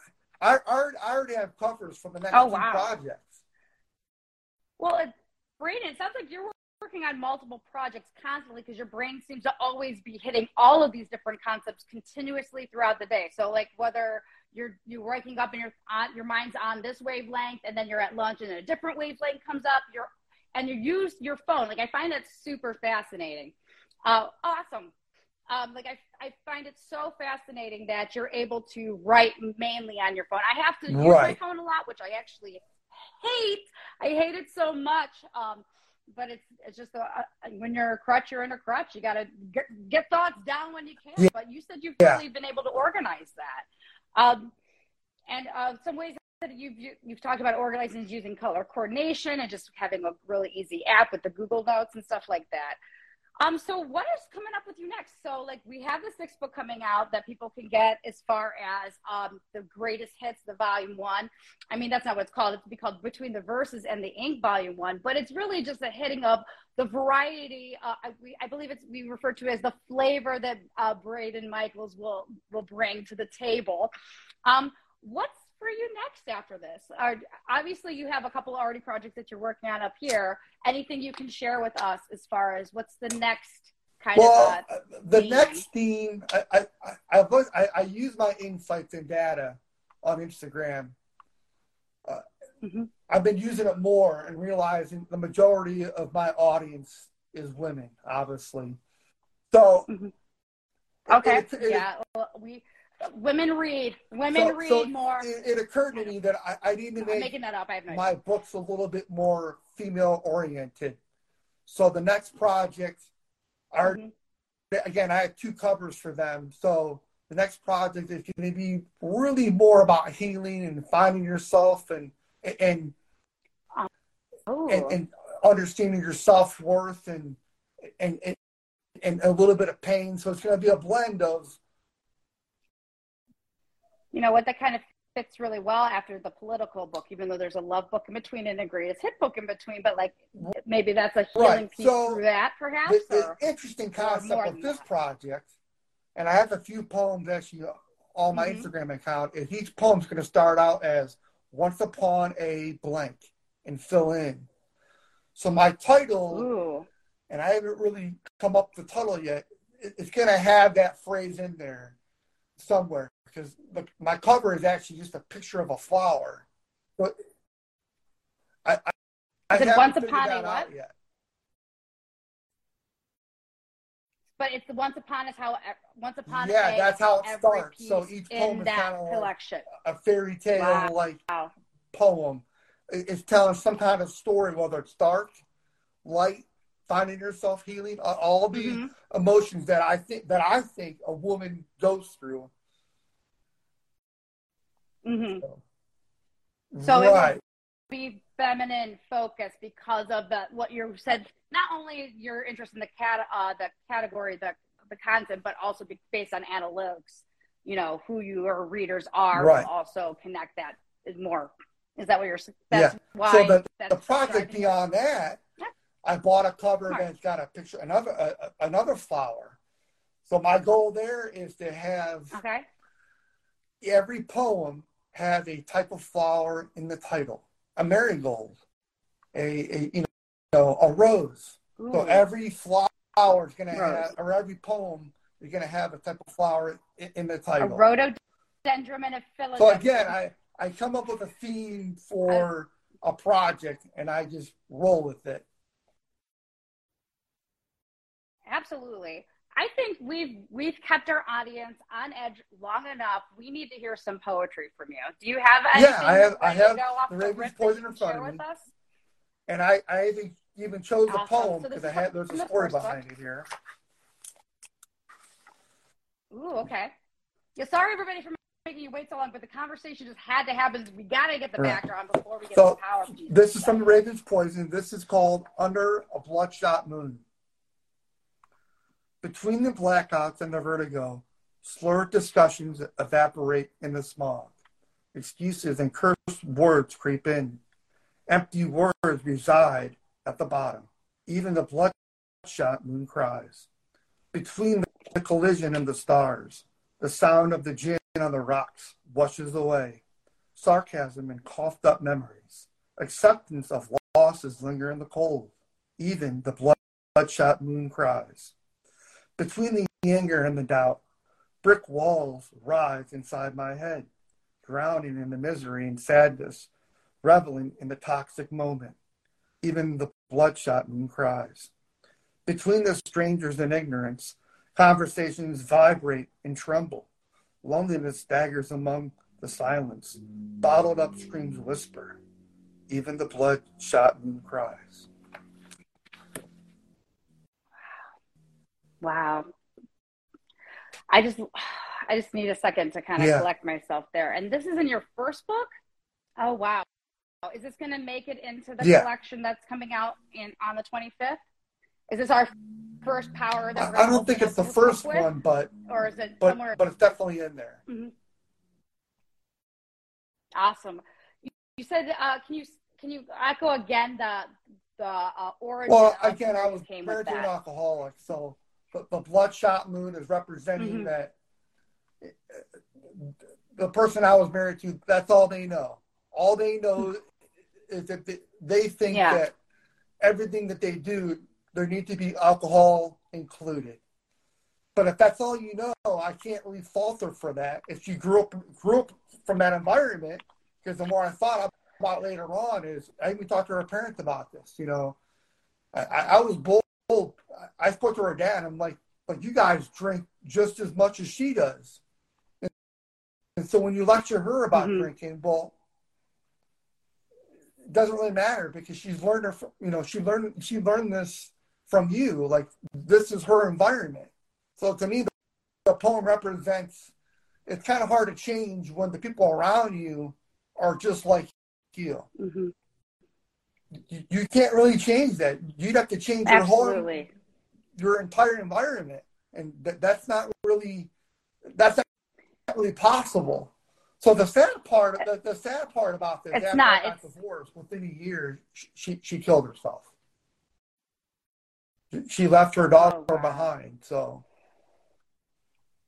I, I already have covers for the next Oh, two wow. projects. Well, uh, it, Braeden, it sounds like you're working on multiple projects constantly because your brain seems to always be hitting all of these different concepts continuously throughout the day. So, like whether you're you're waking up and your on your mind's on this wavelength, and then you're at lunch and a different wavelength comes up. You're and you use your phone. Like I find that super fascinating. Uh, awesome. Um, like I, I find it so fascinating that you're able to write mainly on your phone. I have to use my phone a lot, which I actually hate. I hate it so much. Um, but it's it's just a, a, when you're a crutch, you're in a crutch. You got to get, get thoughts down when you can. Yeah. But you said you've Yeah. really been able to organize that. Um, and uh, some ways that you've you- you've talked about organizing is using color coordination and just having a really easy app with the Google Notes and stuff like that. Um, so what is coming up with you next? So like we have the sixth book coming out that people can get as far as um, the greatest hits, the volume one. I mean that's not what it's called. It's be called Between the Verses and the Ink volume one, but it's really just a hitting of the variety. Uh, we, I believe it's we refer to as the flavor that uh, Braeden Michaels will will bring to the table. Um, what's for you next after this? Are, obviously, you have a couple already projects that you're working on up here. Anything you can share with us as far as what's the next kind Well, of? Uh, uh, the theme. next theme, I, I, I, I, I, use my insights and data on Instagram. Uh, Mhm. I've been using it more and realizing the majority of my audience is women, obviously. So, okay, it- it- yeah, well, we women read, women so- read so more. It, it occurred to me that I, I need to I'm make making that up. I have no idea. my books a little bit more female oriented. So the next project are Mhm. again I have two covers for them. So the next project is going to be really more about healing and finding yourself and and Oh, and, and understanding your self worth and, and and and a little bit of pain. So it's going to be a blend of you know what? That kind of fits really well after the political book, even though there's a love book in between and a greatest hit book in between. But like maybe that's a healing Right, piece so through that, perhaps. the, the or- interesting concept of this that. project, and I have a few poems actually on my Mhm. Instagram account, is each poem's going to start out as once upon a blank and fill in. So my title, Ooh. and I haven't really come up the title yet, it- it's going to have that phrase in there somewhere because the, my cover is actually just a picture of a flower. But I, I, I haven't Once Upon a what? yet. But it's the once upon is how once upon Yeah, a, that's how it starts. So each poem in is kinda like- collection. a fairy tale Wow. like Wow. poem. It- It's telling some kind of story, whether it's dark, light, finding yourself, healing, all these Mhm. emotions that I think that I think a woman goes through. Mhm. So it right. be feminine focused because of the what you said. Not only your interest in the cat, uh, the category, the the content, but also be based on analytics. You know who your readers are. Right. Also connect that is more. Is that what you're? That's Yeah. why. so the, the project beyond that, Yeah. I bought a cover Smart. that's got a picture, another uh, another flower. So my goal there is to have Okay. every poem have a type of flower in the title. A marigold, a, a you know a rose. Ooh. So every flower is going to have, or every poem is going to have a type of flower in, in the a title. rhododendron and a philodendron. so again, I I come up with a theme for a project and I just roll with it. Absolutely. I think we've we've kept our audience on edge long enough. We need to hear some poetry from you. Do you have anything? Yeah, I have- I have The the Raven's Poison in front of me. us? And I I even even chose a Awesome. poem So because I had there's a the story book. behind it here. Ooh, okay. Yeah, sorry everybody for making you wait so long, but the conversation just had to happen. We got to get the Right. background before we get So, the power. This is from the Raven's Poison. This is called Under a Bloodshot Moon. Between the blackouts and the vertigo, slurred discussions evaporate in the smog. Excuses and cursed words creep in. Empty words reside at the bottom. Even the bloodshot moon cries. Between the collision and the stars, the sound of the gin on the rocks washes away. sarcasm and coughed up memories. Acceptance of losses linger in the cold. Even the bloodshot moon cries. Between the anger and the doubt, brick walls rise inside my head, drowning in the misery and sadness, reveling in the toxic moment. Even the bloodshot moon cries. Between the strangers and ignorance, conversations vibrate and tremble. Loneliness staggers among the silence. Bottled up screams whisper. Even the bloodshot moon cries. Wow. I just I just need a second to kind of yeah. collect myself there. And this is in your first book? Oh wow. Is this going to make it into the yeah. collection that's coming out in on the 25th? Is this our first power that I don't think it's the first one, but or is it but, somewhere? But it's definitely in there. Mm-hmm. Awesome. You, you said, uh, can you can you echo again the the uh, origin? Well, again, I was married to an alcoholic, so the, the bloodshot moon is representing mm-hmm. that the person I was married to. That's all they know. All they know is that they, they think yeah. that everything that they do, there need to be alcohol included. But if that's all you know, I can't really falter for that. If you grew up grew up from that environment, because the more I thought about later on is I even talked to her parents about this. You know, I, I was bold. I spoke to her dad. I'm like, but you guys drink just as much as she does. And, and so when you lecture her about mm-hmm. drinking, well, it doesn't really matter because she's learned her. You know, she learned she learned this from you. Like this is her environment. So to me, the, the poem represents. It's kind of hard to change when the people around you are just like you. Mm-hmm. You, can't really change that. You'd have to change your Absolutely. whole your entire environment, and that, that's not really that's not really possible. So the sad part, the, the sad part about this, it's after not, I got divorced, within a year, she she killed herself. She left her daughter oh, wow. behind. So,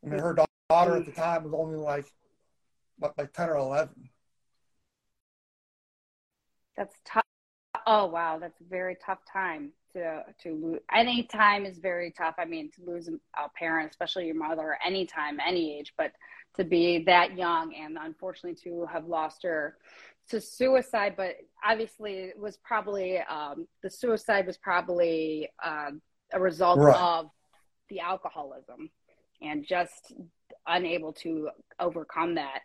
I mean, her daughter at the time was only like, like ten or eleven. That's tough. Oh wow, that's a very tough time to to lose. Any time is very tough. I mean, to lose a parent, especially your mother, any time, any age, but to be that young and unfortunately to have lost her to suicide. But obviously, it was probably um, the suicide was probably uh, a result right. of the alcoholism and just unable to overcome that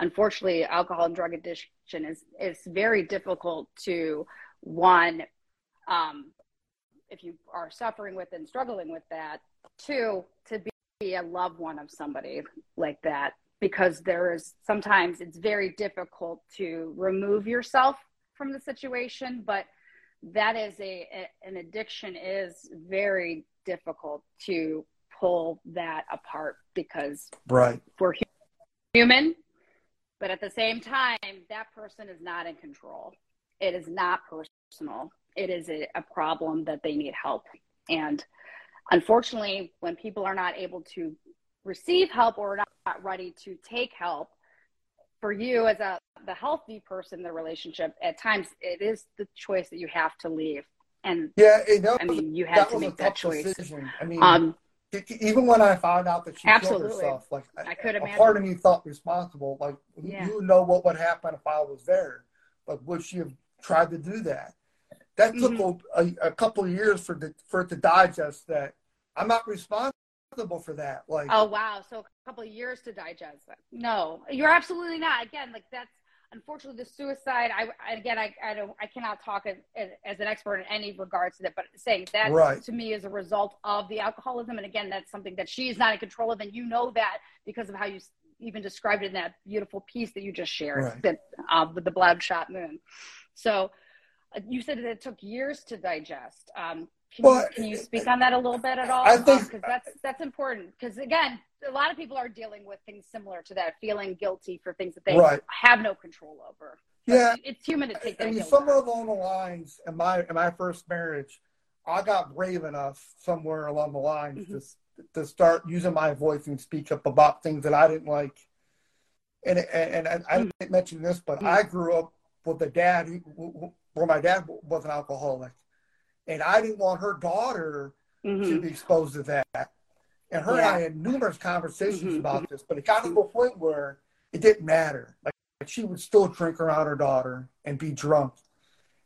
unfortunately, alcohol and drug addiction is is very difficult to one. Um, if you are suffering with and struggling with that, two to be a loved one of somebody like that because there is sometimes it's very difficult to remove yourself from the situation but that is a, a, an addiction is very difficult to pull that apart because right we're human but at the same time, that person is not in control. It is not personal. It is a, a problem that they need help. And unfortunately, when people are not able to receive help or not, not ready to take help, for you as a the healthy person in the relationship, at times it is the choice that you have to leave. And yeah, it, I mean, you had to make that choice. Decision. I mean, um, even when I found out that she Absolutely. killed herself, like I could imagine. A part of me felt responsible. Like yeah. you know what would happen if I was there. Like would she have tried to do that? That took mm-hmm. a, a, couple of years for the for it to digest that. I'm not responsible for that. Like oh wow, so a couple of years to digest that. No, you're absolutely not. Again, like that's unfortunately, the suicide. I again, I, I don't, I cannot talk as, as, an expert in any regards to that, but saying that right. to me is a result of the alcoholism, and again, that's something that she is not in control of, and you know that because of how you even described it in that beautiful piece that you just shared right. that uh, with the bloodshot moon. So, uh, you said that it took years to digest. Um, can, well, you, can you speak on that a little bit at all? I think because um, that's that's important. Because again, a lot of people are dealing with things similar to that, feeling guilty for things that they right. have no control over. But yeah, it's human to take. I mean, somewhere along the lines in my in my first marriage, I got brave enough somewhere along the lines mm-hmm. to to start using my voice and speak up about things that I didn't like and and, and I Mm. didn't mention this, but I grew up with a dad who, where my dad was an alcoholic, and I didn't want her daughter to Mhm. be exposed to that. And her and I had numerous conversations Mhm. about this, but it got to a point where it didn't matter. Like she would still drink around her daughter and be drunk.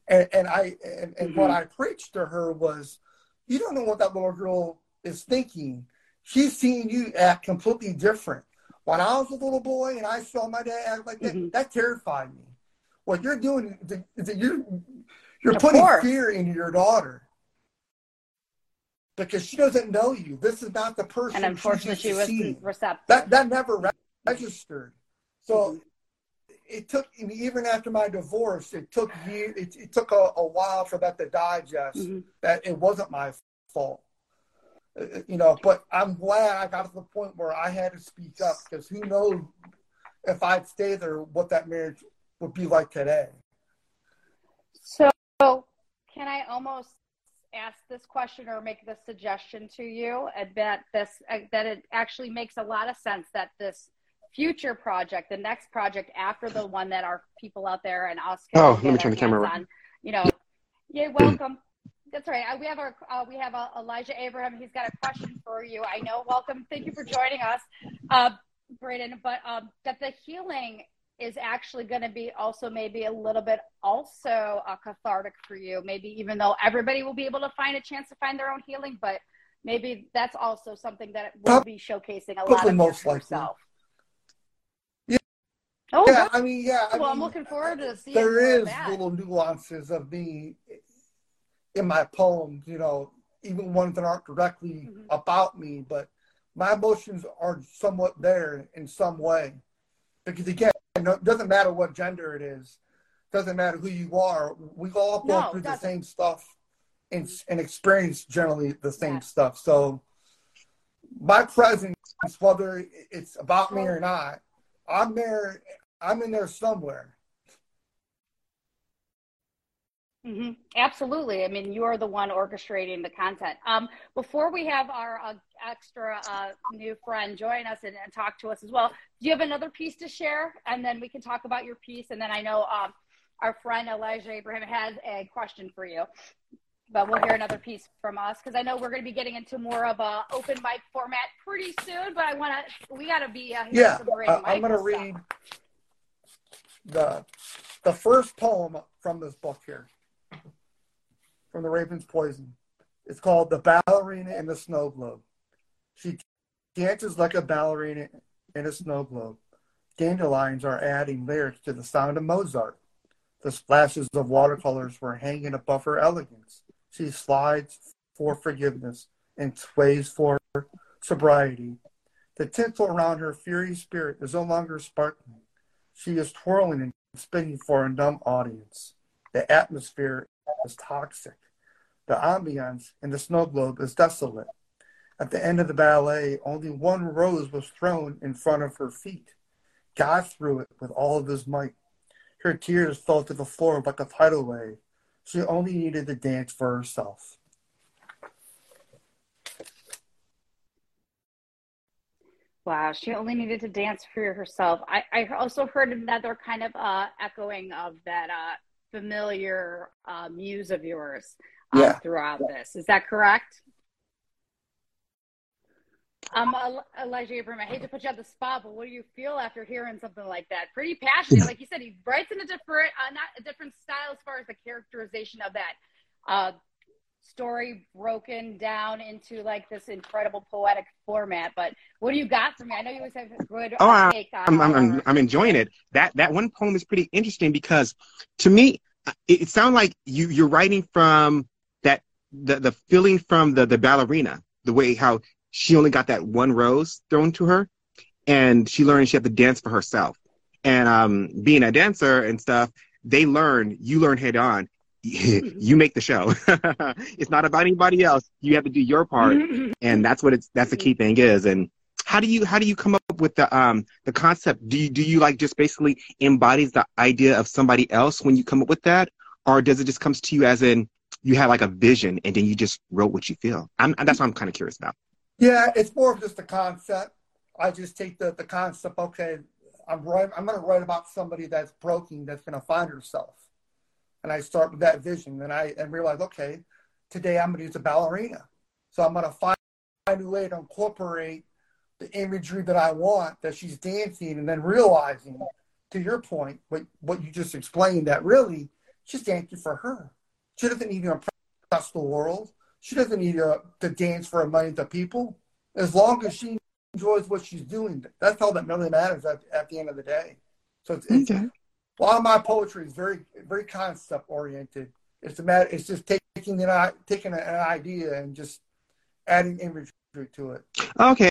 And, and I and, and what Mhm. I preached to her was, you don't know what that little girl is thinking. She's seeing you act completely different. When I was a little boy and I saw my dad act like that, Mhm. that terrified me. What you're doing you're you're putting fear into your daughter because she doesn't know you. This is not the person. And unfortunately, she used wasn't receptive. That that never re- registered. So Mhm. it took even after my divorce, it took years. It, it took a, a while for that to digest. Mhm. That it wasn't my fault. Uh, You know, but I'm glad I got to the point where I had to speak up because who knows if I'd stay there, what that marriage would be like today. So, can I almost ask this question or make this suggestion to you? And that this uh, that it actually makes a lot of sense that this future project, the next project after the one that our people out there and us can Oh, let me turn the camera hands on, you know, you're welcome. That's right. Uh, We have our uh, we have uh, Elijah Abraham. He's got a question for you. I know. Welcome. Thank you for joining us, uh, Braeden. But um, that the healing is actually going to be also maybe a little bit also uh, cathartic for you. Maybe even though everybody will be able to find a chance to find their own healing, but maybe that's also something that will be showcasing a lot of most likely. yourself. Yeah. Oh, Yeah, good. I mean, yeah. I well, I'm looking forward to seeing there is little nuances of me in my poems, you know, even ones that aren't directly Mhm. about me, but my emotions are somewhat there in some way. Because again, it doesn't matter what gender it is, doesn't matter who you are. We all go No, through the same stuff and, and experience generally the same Yeah. stuff. So my presence, whether it's about me or not, I'm there. I'm in there somewhere. Hmm Absolutely. I mean, you are the one orchestrating the content. Um, before we have our uh, extra uh, new friend join us and, and talk to us as well, do you have another piece to share? And then we can talk about your piece. And then I know um, our friend Elijah Abraham has a question for you. But we'll hear another piece from us because I know we're going to be getting into more of a open mic format pretty soon. But I want to, we got to be uh, Yeah, some Braeden I, I'm going to read the the first poem from this book here, from the Raven's Poison. It's called "The Ballerina and the Snow Globe." She dances like a ballerina in a snow globe. Dandelions are adding lyrics to the sound of Mozart. The splashes of watercolors were hanging above her elegance. She slides for forgiveness and sways for sobriety. The tinsel around her fiery spirit is no longer sparkling. She is twirling and spinning for a numb audience. The atmosphere is toxic. The ambiance in the snow globe is desolate. At the end of the ballet, only one rose was thrown in front of her feet. God threw it with all of his might. Her tears fell to the floor like a tidal wave. She only needed to dance for herself. Wow, she only needed to dance for herself. I, I also heard another kind of uh, echoing of that uh, familiar uh, muse of yours um, Yeah. throughout this. Is that correct? Um, Elijah Abraham, I hate to put you on the spot, but what do you feel after hearing something like that? Pretty passionate, like you said. He writes in a different, uh, not a different style as far as the characterization of that uh, story broken down into like this incredible poetic format. But what do you got for me? I know you always have a good Oh, uh, take on. I'm, I'm, I'm, I'm enjoying it. That that one poem is pretty interesting because, to me, it, it sounds like you you're writing from the the feeling from the the ballerina, the way how she only got that one rose thrown to her, and she learned she had to dance for herself. And um, being a dancer and stuff, they learn. You learn head on. you make the show. it's not about anybody else. You have to do your part and that's what it's that's the key thing is and how do you how do you come up with the um the concept do you do you like just basically embodies the idea of somebody else when you come up with that or does it just comes to you as in you have like a vision and then you just wrote what you feel I'm, that's what i'm kind of curious about Yeah, it's more of just a concept. I just take the, the concept, okay, I'm right. I'm going to write about somebody that's broken, that's going to find herself. And I start with that vision, and I and realize, okay, today I'm going to use a ballerina. So I'm going to find a way to incorporate the imagery that I want that she's dancing, and then realizing, to your point, what what you just explained, that really she's dancing for her. She doesn't need to impress the world. She doesn't need to, to dance for a million of people. As long as she enjoys what she's doing, that's all that really matters at, at the end of the day. So it's, it's Okay. a lot of my poetry is very very concept oriented. It's a matter. It's just taking an taking an idea and just adding imagery to it. Okay.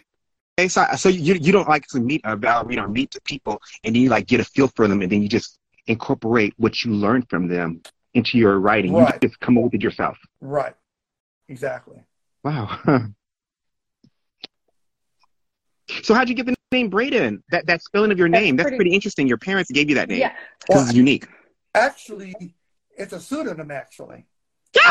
Okay, so, so you you don't like to meet a ballerina or meet the people and then you like get a feel for them and then you just incorporate what you learned from them into your writing. Right. You just come up with it yourself. Right. Exactly. Wow. so how'd you get the name Braeden? That that spelling of your That's name. That's pretty- pretty, interesting. Your parents gave you that name Yeah. because it's unique. Actually, it's a pseudonym. Actually,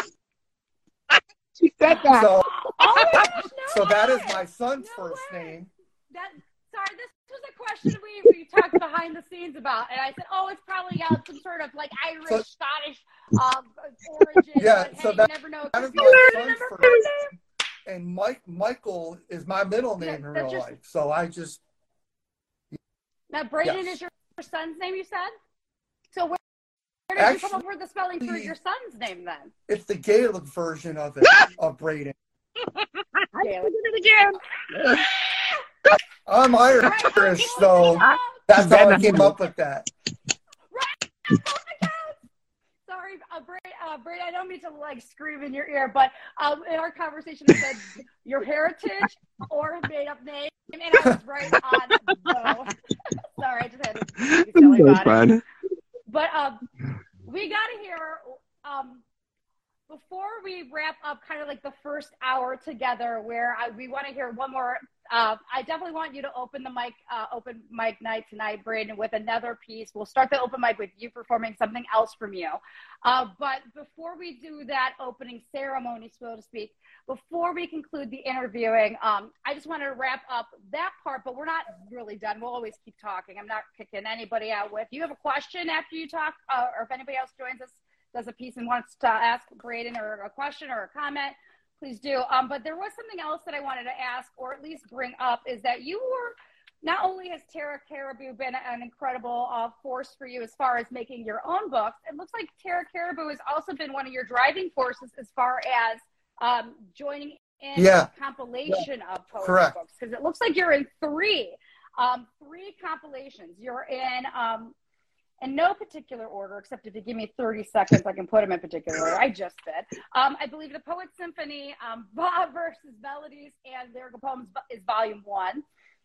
She said that. so Oh my gosh, no so that is my son's No first way. name. That sorry, this was a question we, we talked behind the scenes about, and I said, oh, it's probably uh, some sort of like Irish, So- Scottish um, origin. Yeah, but, so hey, that- you never know. that is Could my be son's never first know. And Mike Michael is my middle name Yeah, in real just- life. So I just Now, Braeden Yes. is your son's name, you said? So where, where did you come up with the spelling for your son's name then? it's the Gaelic version of it of Braeden. Gaelic. I'm Irish, so that's how I came up with that. Sorry, uh, Brady, uh, Brady, I don't mean to like scream in your ear, but um, in our conversation, it said your heritage or made up name, and I was right on both. Sorry, I just had to be silly That's about it. But um, we got to hear um, before we wrap up, kind of like the first hour together, where I, we want to hear one more. Uh, I definitely want you to open the mic, uh, open mic night tonight, Braeden, with another piece. We'll start the open mic with you performing something else from you. Uh, but before we do that opening ceremony, so to speak, before we conclude the interviewing, um, I just want to wrap up that part, but we're not really done. We'll always keep talking. I'm not kicking anybody out with. You have a question after you talk, uh, or if anybody else joins us, does a piece and wants to ask Braeden or a question or a comment, please do. Um, but there was something else that I wanted to ask, or at least bring up, is that you were not only has Tara Caribou been an incredible uh, force for you as far as making your own books, it looks like Tara Caribou has also been one of your driving forces as far as um, joining in Yeah. compilation of poetry Correct. books because it looks like you're in three, um, three compilations. You're in um, in no particular order, except if you give me 30 seconds, I can put them in particular order. I just did. Um, I believe the Poet Symphony, um, Bob versus Melodies and Lyrical Poems is volume one.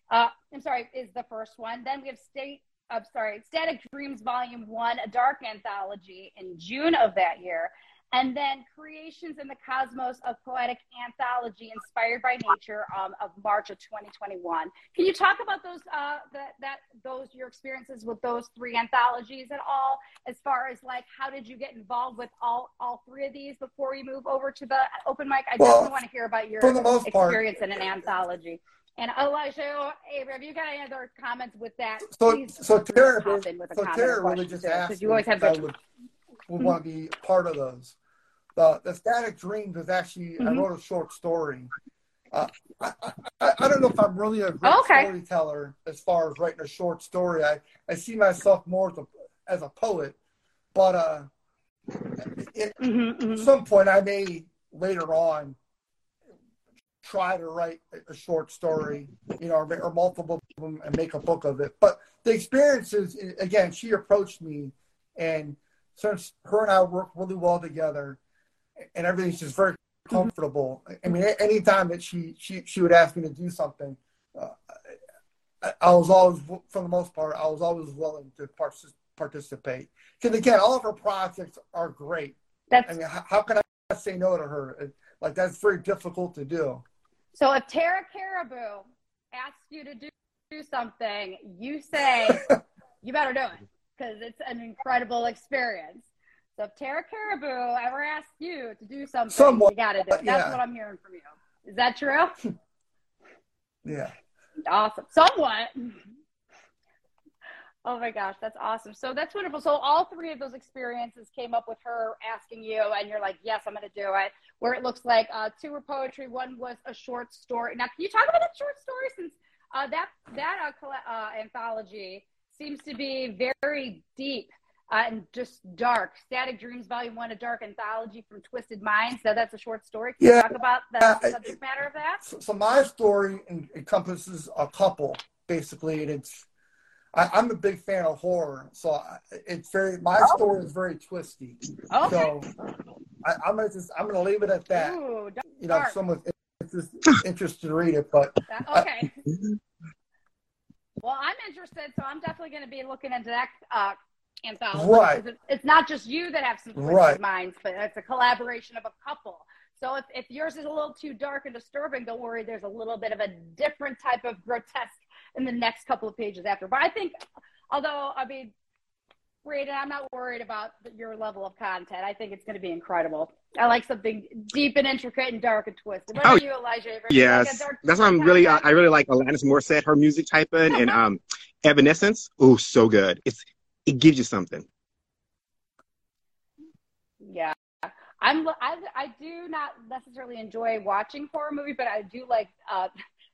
Uh, I'm sorry, is the first one. Then we have State, I'm sorry, Static Dreams Volume One, a dark anthology in June of that year. And then Creations in the Cosmos, a poetic anthology inspired by nature um, of March of 2021. Can you talk about those, uh, that, that, those, your experiences with those three anthologies at all? As far as like, how did you get involved with all, all three of these before we move over to the open mic? I Well, definitely want to hear about your most part- experience in an anthology. And Elijah, have you got any other comments with that? So, Please so Tara, hop in with a so comment Tara really just asked you always have if I would, would want to be part of those. The the Static Dreams is actually I Mhm. wrote a short story. Uh, I, I, I don't know if I'm really a great Okay. storyteller as far as writing a short story. I, I see myself more as a, as a poet, but uh, it, Mhm, mhm. at some point I may later on try to write a short story, you know, or, or multiple of them and make a book of it. But the experiences, again, she approached me, and since her and I work really well together, and everything's just very comfortable. I mean, anytime that she she she would ask me to do something, uh, I, I was always, for the most part, I was always willing to partic- participate. Because again, all of her projects are great. That's I mean, how, how can I say no to her? It- Like that's very difficult to do. so. If Tara Caribou asks you to do, do something, you say you better do it because it's an incredible experience. So if Tara Caribou ever asks you to do something, you got to do it. That's yeah. what I'm hearing from you. Is that true? Yeah. Awesome. Somewhat. Oh my gosh, that's awesome. So that's wonderful. So all three of those experiences came up with her asking you, and you're like, yes, I'm going to do it. Where it looks like uh, two were poetry, one was a short story. Now, can you talk about that short story since uh, that that uh, uh anthology seems to be very deep uh, and just dark. Static Dreams, Volume One, a dark anthology from Twisted Minds. So that's a short story. Can Yeah. you talk about the Uh, subject matter of that? So, so my story encompasses a couple, basically, and it's. I, I'm a big fan of horror, so it's very. My story is very twisty. Okay. So I, I'm gonna just. I'm gonna leave it at that. Ooh. You know, if dark. someone's just interested to read it, but okay. Well, I'm interested, so I'm definitely going to be looking into that uh, anthology. Right. It's not just you that have some Right. minds, but it's a collaboration of a couple. So if, if yours is a little too dark and disturbing, don't worry. There's a little bit of a different type of grotesque in the next couple of pages after. But I think, although I mean, Braeden, I'm not worried about your level of content. I think it's going to be incredible. I like something deep and intricate and dark and twisted. What Oh, you, Elijah? You like Yes, that's why I'm really. I. I really like Alanis Morissette, her music type in, and um, Evanescence. Oh, so good. It's it gives you something. Yeah. I'm I, I do not necessarily enjoy watching horror movies, but I do like uh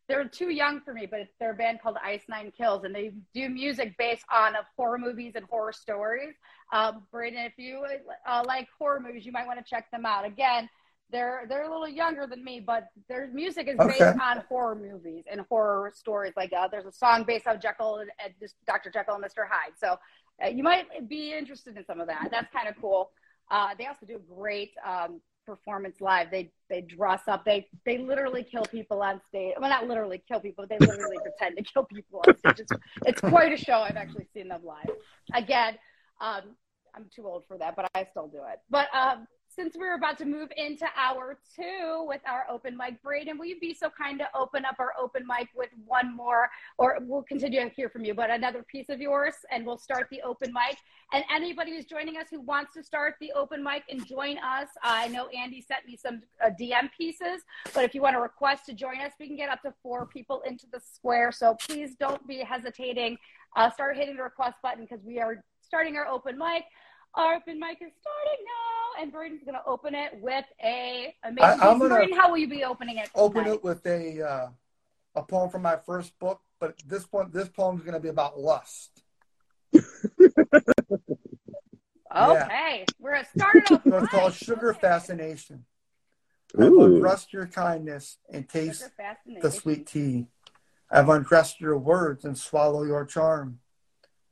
they're too young for me, but they're a band called Ice Nine Kills and they do music based on of horror movies and horror stories. Um Braeden, if you uh, like horror movies, you might want to check them out. Again, they're they're a little younger than me, but their music is based on horror movies and horror stories. Like uh, there's a song based on Jekyll and, and Dr. Jekyll and Mr. Hyde. So uh, you might be interested in some of that. That's kind of cool. Uh, they also do great um, performance live. They they dress up. They they literally kill people on stage. Well, not literally kill people. They literally pretend to kill people on stage. It's, it's quite a show. I've actually seen them live. Again, um, I'm too old for that, but I still do it. But um, since we're about to move into hour two with our open mic, Braeden, will you be so kind to open up our open mic with one more, or we'll continue to hear from you, but another piece of yours, and we'll start the open mic. And anybody who's joining us who wants to start the open mic and join us, I know Andy sent me some uh, DM pieces, but if you want to request to join us, we can get up to four people into the square. So please don't be hesitating. Uh, start hitting the request button because we are starting our open mic. Our open mic is starting now, and Braeden's going to open it with a amazing I- I'm Braeden, how will you be opening it? open tonight? it with a uh, a poem from my first book. But this one, this poem is going to be about lust. Okay, we're going to start it off. So it's called. Sugar Okay. Fascination. I've undressed your kindness and taste the sweet tea. I've undressed your words and swallow your charm.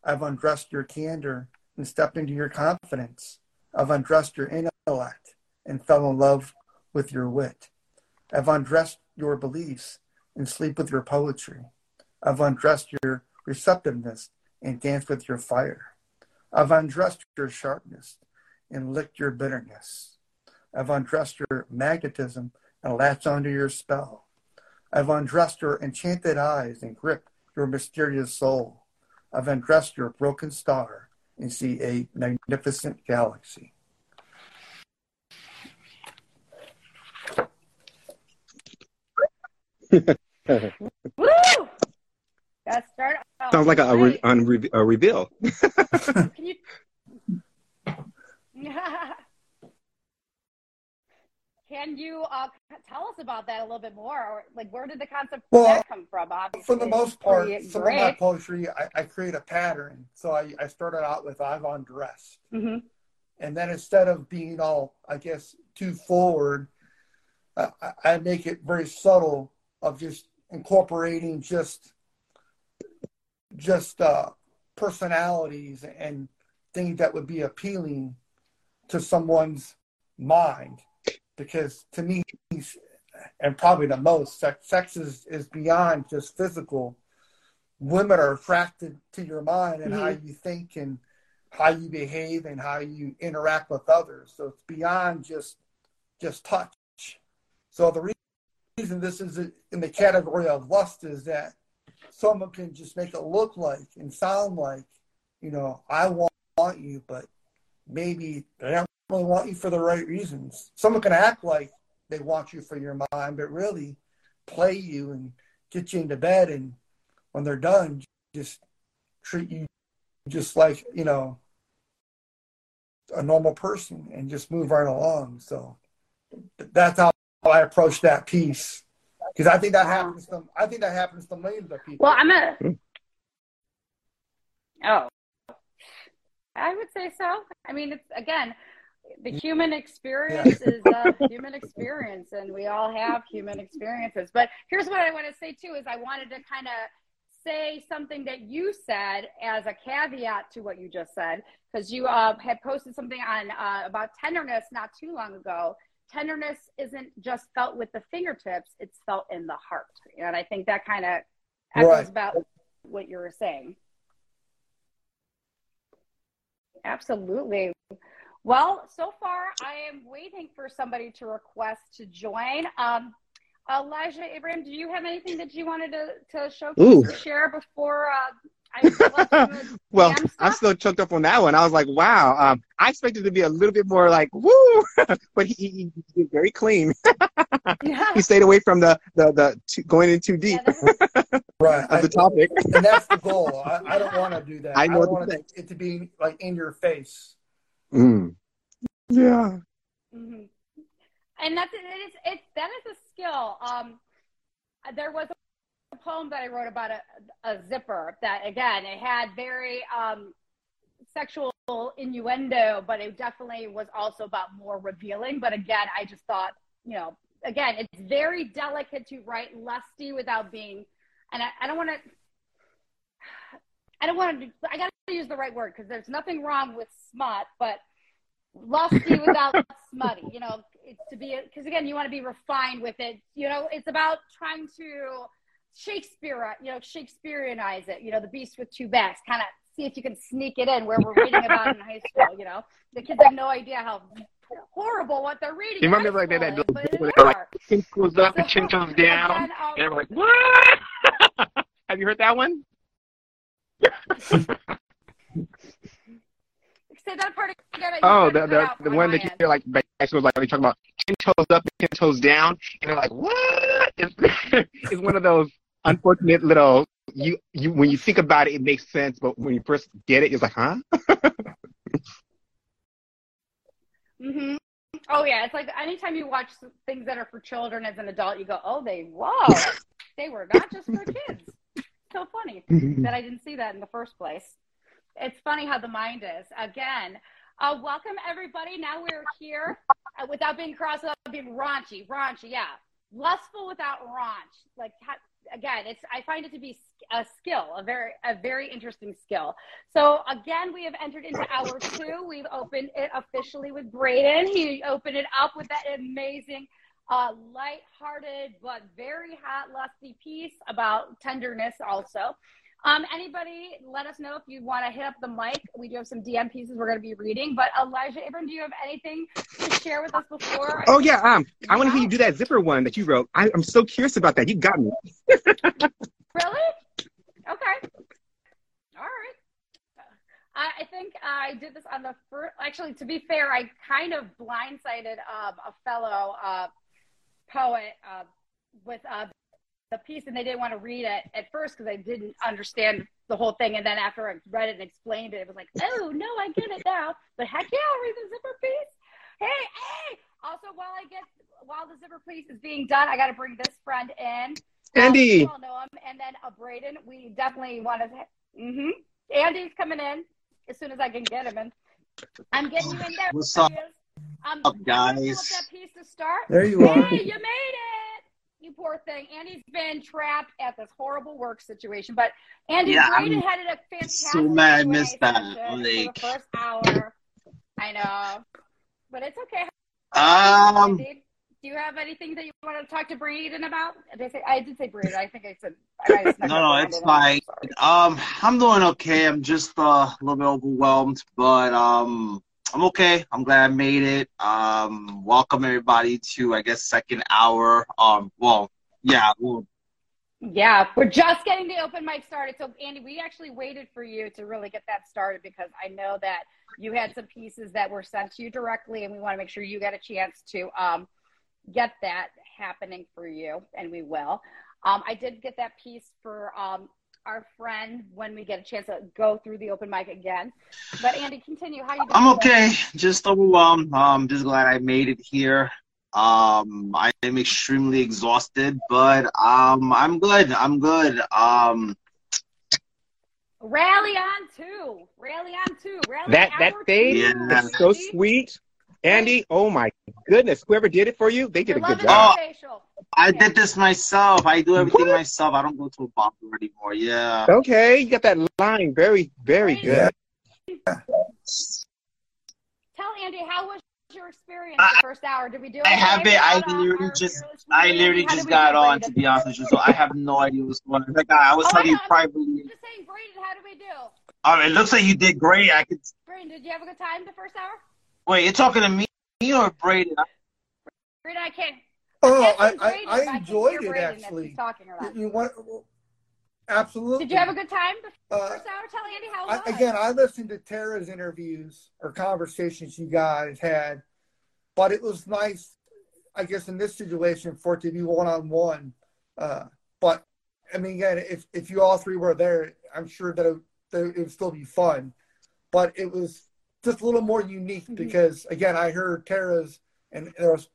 I've undressed your candor and stepped into your confidence. I've undressed your intellect and fell in love with your wit. I've undressed your beliefs and sleep with your poetry. I've undressed your receptiveness and danced with your fire. I've undressed your sharpness and licked your bitterness. I've undressed your magnetism and latched onto your spell. I've undressed your enchanted eyes and gripped your mysterious soul. I've undressed your broken star and see a magnificent galaxy. Woo! Let's start. off Sounds like a, a, re- right. on re- a reveal. Can you? Can you uh, tell us about that a little bit more? Or like, where did the concept Well, that come from? Obviously, For the most part, some of my poetry, I, I create a pattern. So I, I started out with I've undressed. Mhm. And then instead of being all, I guess, too forward, I, I- I make it very subtle of just incorporating just just uh, personalities and things that would be appealing to someone's mind. Because to me, and probably the most, sex, sex is, is beyond just physical. Women are attracted to your mind and how mm-hmm. you think and how you behave and how you interact with others. So it's beyond just just touch. So the reason this is in the category of lust is that someone can just make it look like and sound like, you know, I want, want you, but maybe they don't want you for the right reasons. Someone can act like they want you for your mind, but really play you and get you into bed. And when they're done, just treat you just like you know a normal person and just move right along. So that's how I approach that piece because I think that happens to I think that happens to millions of people. Well, I'm a. Hmm. Oh, I would say so. I mean, it's again, the human experience yeah. is a human experience, and we all have human experiences. But here's what I want to say too: is I wanted to kind of say something that you said as a caveat to what you just said, because you uh, had posted something on uh, about tenderness not too long ago. Tenderness isn't just felt with the fingertips; it's felt in the heart, and I think that kind of echoes right. about what you were saying. Absolutely. Well, so far I am waiting for somebody to request to join. Um, Elijah Abraham, do you have anything that you wanted to, to show to share before uh, I well, I'm still choked up on that one. I was like, wow. Um, I expected to be a little bit more like, woo, but he, he, he did very clean. yeah. He stayed away from the the the too, going in too deep. Yeah, right. of the topic. And that's the goal. I, I don't want to do that. I, know I don't want it to be like in your face. Mm. Yeah. Mm-hmm. And that's it is it that is a skill. Um, there was a poem that I wrote about a, a zipper that again it had very um, sexual innuendo, but it definitely was also about more revealing. But again, I just thought you know again it's very delicate to write lusty without being, and I, I don't want to. I don't want to. I got to use the right word because there's nothing wrong with smut, but lusty without smutty. You know, it's to be because again, you want to be refined with it. You know, it's about trying to Shakespeare, you know, Shakespeareanize it. You know, the beast with two backs. Kind of see if you can sneak it in where we're reading about in high school. You know, the kids have no idea how horrible what they're reading. You remember like that? that like chin goes up and chin goes down. Again, um, and we're like, what? have you heard that one? Say that part again. Oh, the the, the one that you hear like was like they talk about ten toes up and ten toes down, and they're like, what? It's, it's one of those unfortunate little you you when you think about it, it makes sense, but when you first get it, it's like, huh? mhm. Oh yeah, it's like anytime you watch things that are for children as an adult, you go, oh, they whoa, they were not just for kids. So funny that I didn't see that in the first place it's funny how the mind is. Again, uh, welcome everybody. Now we're here uh, without being cross, without being raunchy. Raunchy, yeah. Lustful without raunch. Like again, it's I find it to be a skill, a very a very interesting skill. So again, we have entered into hour two. We've opened it officially with Braeden. He opened it up with that amazing. Uh, light-hearted but very hot, lusty piece about tenderness also. Um, anybody, let us know if you want to hit up the mic. We do have some DM pieces we're going to be reading. But Elijah Abram, do you have anything to share with us before? Oh yeah, um, I want to hear you do that zipper one that you wrote. I, am so curious about that. You got me. really? Okay. All right. I think I did this on the first. Actually, to be fair, I kind of blindsided um, a fellow uh, poet uh, with uh, the piece and they didn't want to read it at first because they didn't understand the whole thing. And then after I read it and explained it, it was like, oh no, I get it now. But heck yeah, I'll read the zipper piece. Hey, hey. Also, while I get while the zipper piece is being done, I got to bring this friend in. Andy. Um, know him, and then a uh, Braeden. We definitely want to. Mm-hmm. Andy's coming in as soon as I can get him in. I'm getting you in there. What's up, um, up guys? That piece to start. There you are. Hey, you made it you poor thing. Andy's been trapped at this horrible work situation, but Andy yeah, Braeden had a fantastic. So mad I missed that. Like the first hour. I know, but it's okay. Um. Do you have anything that you want to talk to Braeden about? Did I, say, I did say Braeden. I think I said. I no, no, it's fine. Um, I'm doing okay. I'm just uh, a little bit overwhelmed, but um, I'm okay. I'm glad I made it. Um, welcome everybody to I guess second hour. Um, well, yeah, well, yeah, we're just getting the open mic started. So Andy, we actually waited for you to really get that started because I know that you had some pieces that were sent to you directly, and we want to make sure you get a chance to um, get that happening for you, and we will. Um, I did get that piece for um, our friend when we get a chance to go through the open mic again. But Andy, continue. How you doing? I'm okay. Just overwhelmed. Um, I'm just glad I made it here. Um, I am extremely exhausted, but um, I'm good. I'm good. Um, Rally on two. Rally on two. Rally That that hour thing. Yeah. is so sweet. Andy, oh my goodness. Whoever did it for you, they did a good love is job. facial. I Yeah. did this myself. I do everything What? myself. I don't go to a barber anymore. Yeah. Okay, you got that line very, very good. Tell Andy how was your experience I- the first hour? Did we do it? I haven't. I literally our just. I literally just got on, to be honest with you. So I have no idea what's going on. Like I, I was Oh, telling you privately. I'm just saying, Braeden, how did we do? Um, it looks like you did great. I could. Braeden, did you have a good time the first hour? Wait, you're talking to me or Braeden? Braeden, I can't. Oh, can't I, I, I enjoyed hear it actually. talking or not. You want, absolutely. Did you have a good time Uh, first hour? Tell Andy how it I, again, I listened to Tara's interviews or conversations you guys had, but it was nice, I guess, in this situation for it to be one on one. But I mean, again, if if you all three were there, I'm sure that it, that it would still be fun. But it was just a little more unique Mhm. because, again, I heard Tara's and there was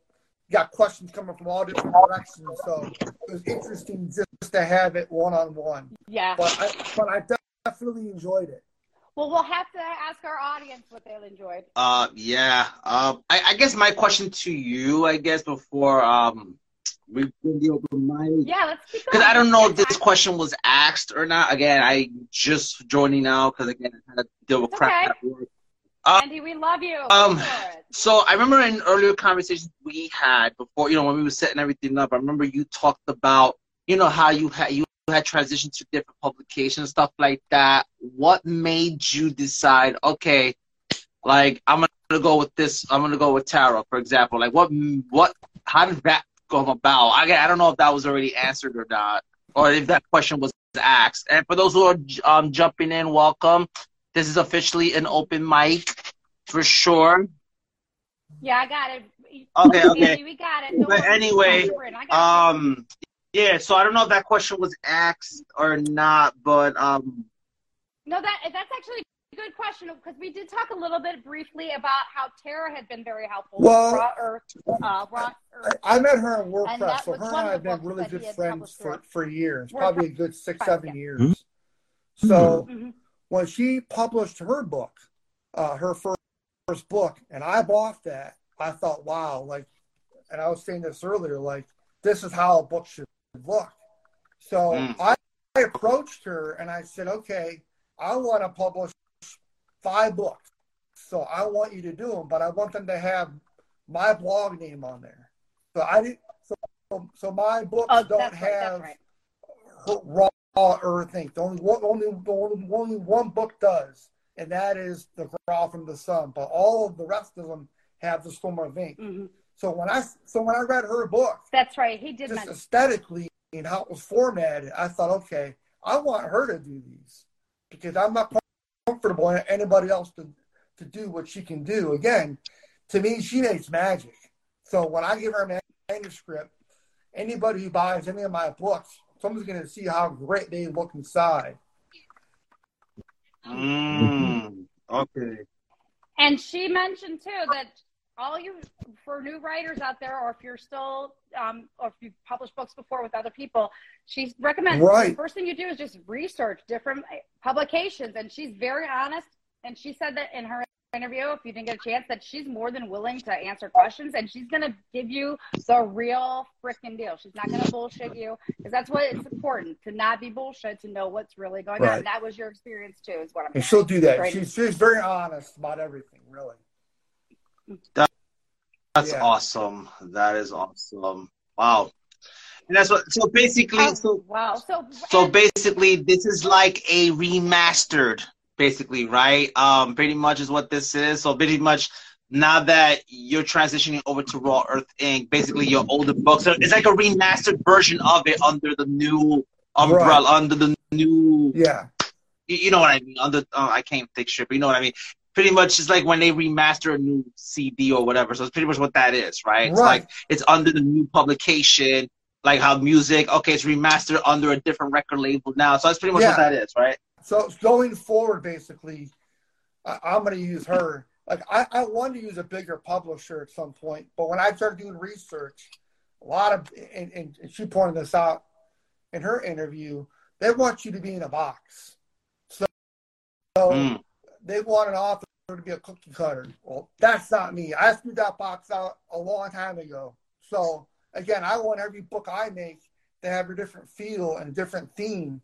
got questions coming from all different directions, so it was interesting just to have it one on one. yeah. But I but I definitely enjoyed it. Well, we'll have to ask our audience what they enjoyed. Uh, yeah. Um, I, I guess my question to you, I guess, before um we bring the open mic. Yeah, let's keep. Because I don't know if this question was asked or not. Again, I just joining now because again I had to deal with crap okay. at work. Andy, we love you. Um, Go for it. So I remember in earlier conversations we had before, you know, when we were setting everything up. I remember you talked about, you know, how you had you had transitioned to different publications, stuff like that. What made you decide? Okay, like I'm gonna go with this. I'm gonna go with tarot, for example. Like what? What? How did that come about? I I don't know if that was already answered or not, or if that question was asked. And for those who are um, jumping in, welcome. This is officially an open mic for sure. Yeah, I got it. Okay, okay. We got it. Don't But anyway, Braeden, I. Um, yeah. So I don't know if that question was asked or not, but um, No, that that's actually a good question because we did talk a little bit briefly about how Tara had been very helpful. with Well- Raw Earth, uh, Raw Earth. I, I met her in And WordPress, that so her and I have been really good friends for, for- for years, WordPress, probably a good six, yeah. seven years. Mhm. So Mhm. When she published her book, uh, her first, first book, and I bought that, I thought, wow, like, and I was saying this earlier, like, this is how a book should look. So Mm. I, I approached her and I said, okay, I want to publish five books. So I want you to do them, but I want them to have my blog name on there. So I didn't. So, so my books Oh, don't right. That's have right. Raw earth ink. The only one, only, only, only one book does, and that is the Growl from the Sun. But all of the rest of them have the Storm of Ink. Mhm. So when I so when I read her book, That's right. He did just mention. aesthetically and how it was formatted, I thought, okay, I want her to do these because I'm not comfortable in anybody else to to do what she can do. Again, to me, she makes magic. So when I give her a manuscript, anybody who buys any of my books, someone's going to see how great they look inside. mm, okay. And she mentioned too that all you for new writers out there, or if you're still, um, or if you've published books before with other people, she recommends Right. the first thing you do is just research different publications. And she's very honest. And she said that in her interview, if you didn't get a chance, that she's more than willing to answer questions, and she's gonna give you the real freaking deal. She's not gonna bullshit you because that's what it's important to not be bullshit to know what's really going on. And that was your experience too, is what I'm. And she'll do that. Right. She's, she's very honest about everything, really. That's Yeah. awesome. That is awesome. Wow. And that's what. So basically, Oh, so wow. So so basically, this is like a remastered, basically, right? Um, pretty much is what this is. So pretty much. Now that you're transitioning over to Raw Earth Ink., basically your older books, so it's like a remastered version of it under the new umbrella, under the new Yeah. you, you know what I mean. Under uh, I can't think straight, but you know what I mean. Pretty much, it's like when they remaster a new CD or whatever. So it's pretty much what that is, right? It's Right. like it's under the new publication, like how music, okay, it's remastered under a different record label now. So that's pretty much Yeah. what that is, right? So going forward, basically, I, I'm going to use her. Like I, I wanted to use a bigger publisher at some point, but when I started doing research, a lot of and, and she pointed this out in her interview. They want you to be in a box, so, so Mm. they want an author to be a cookie cutter. Well, that's not me. I threw that box out a long time ago. So again, I want every book I make to have a different feel and a different theme.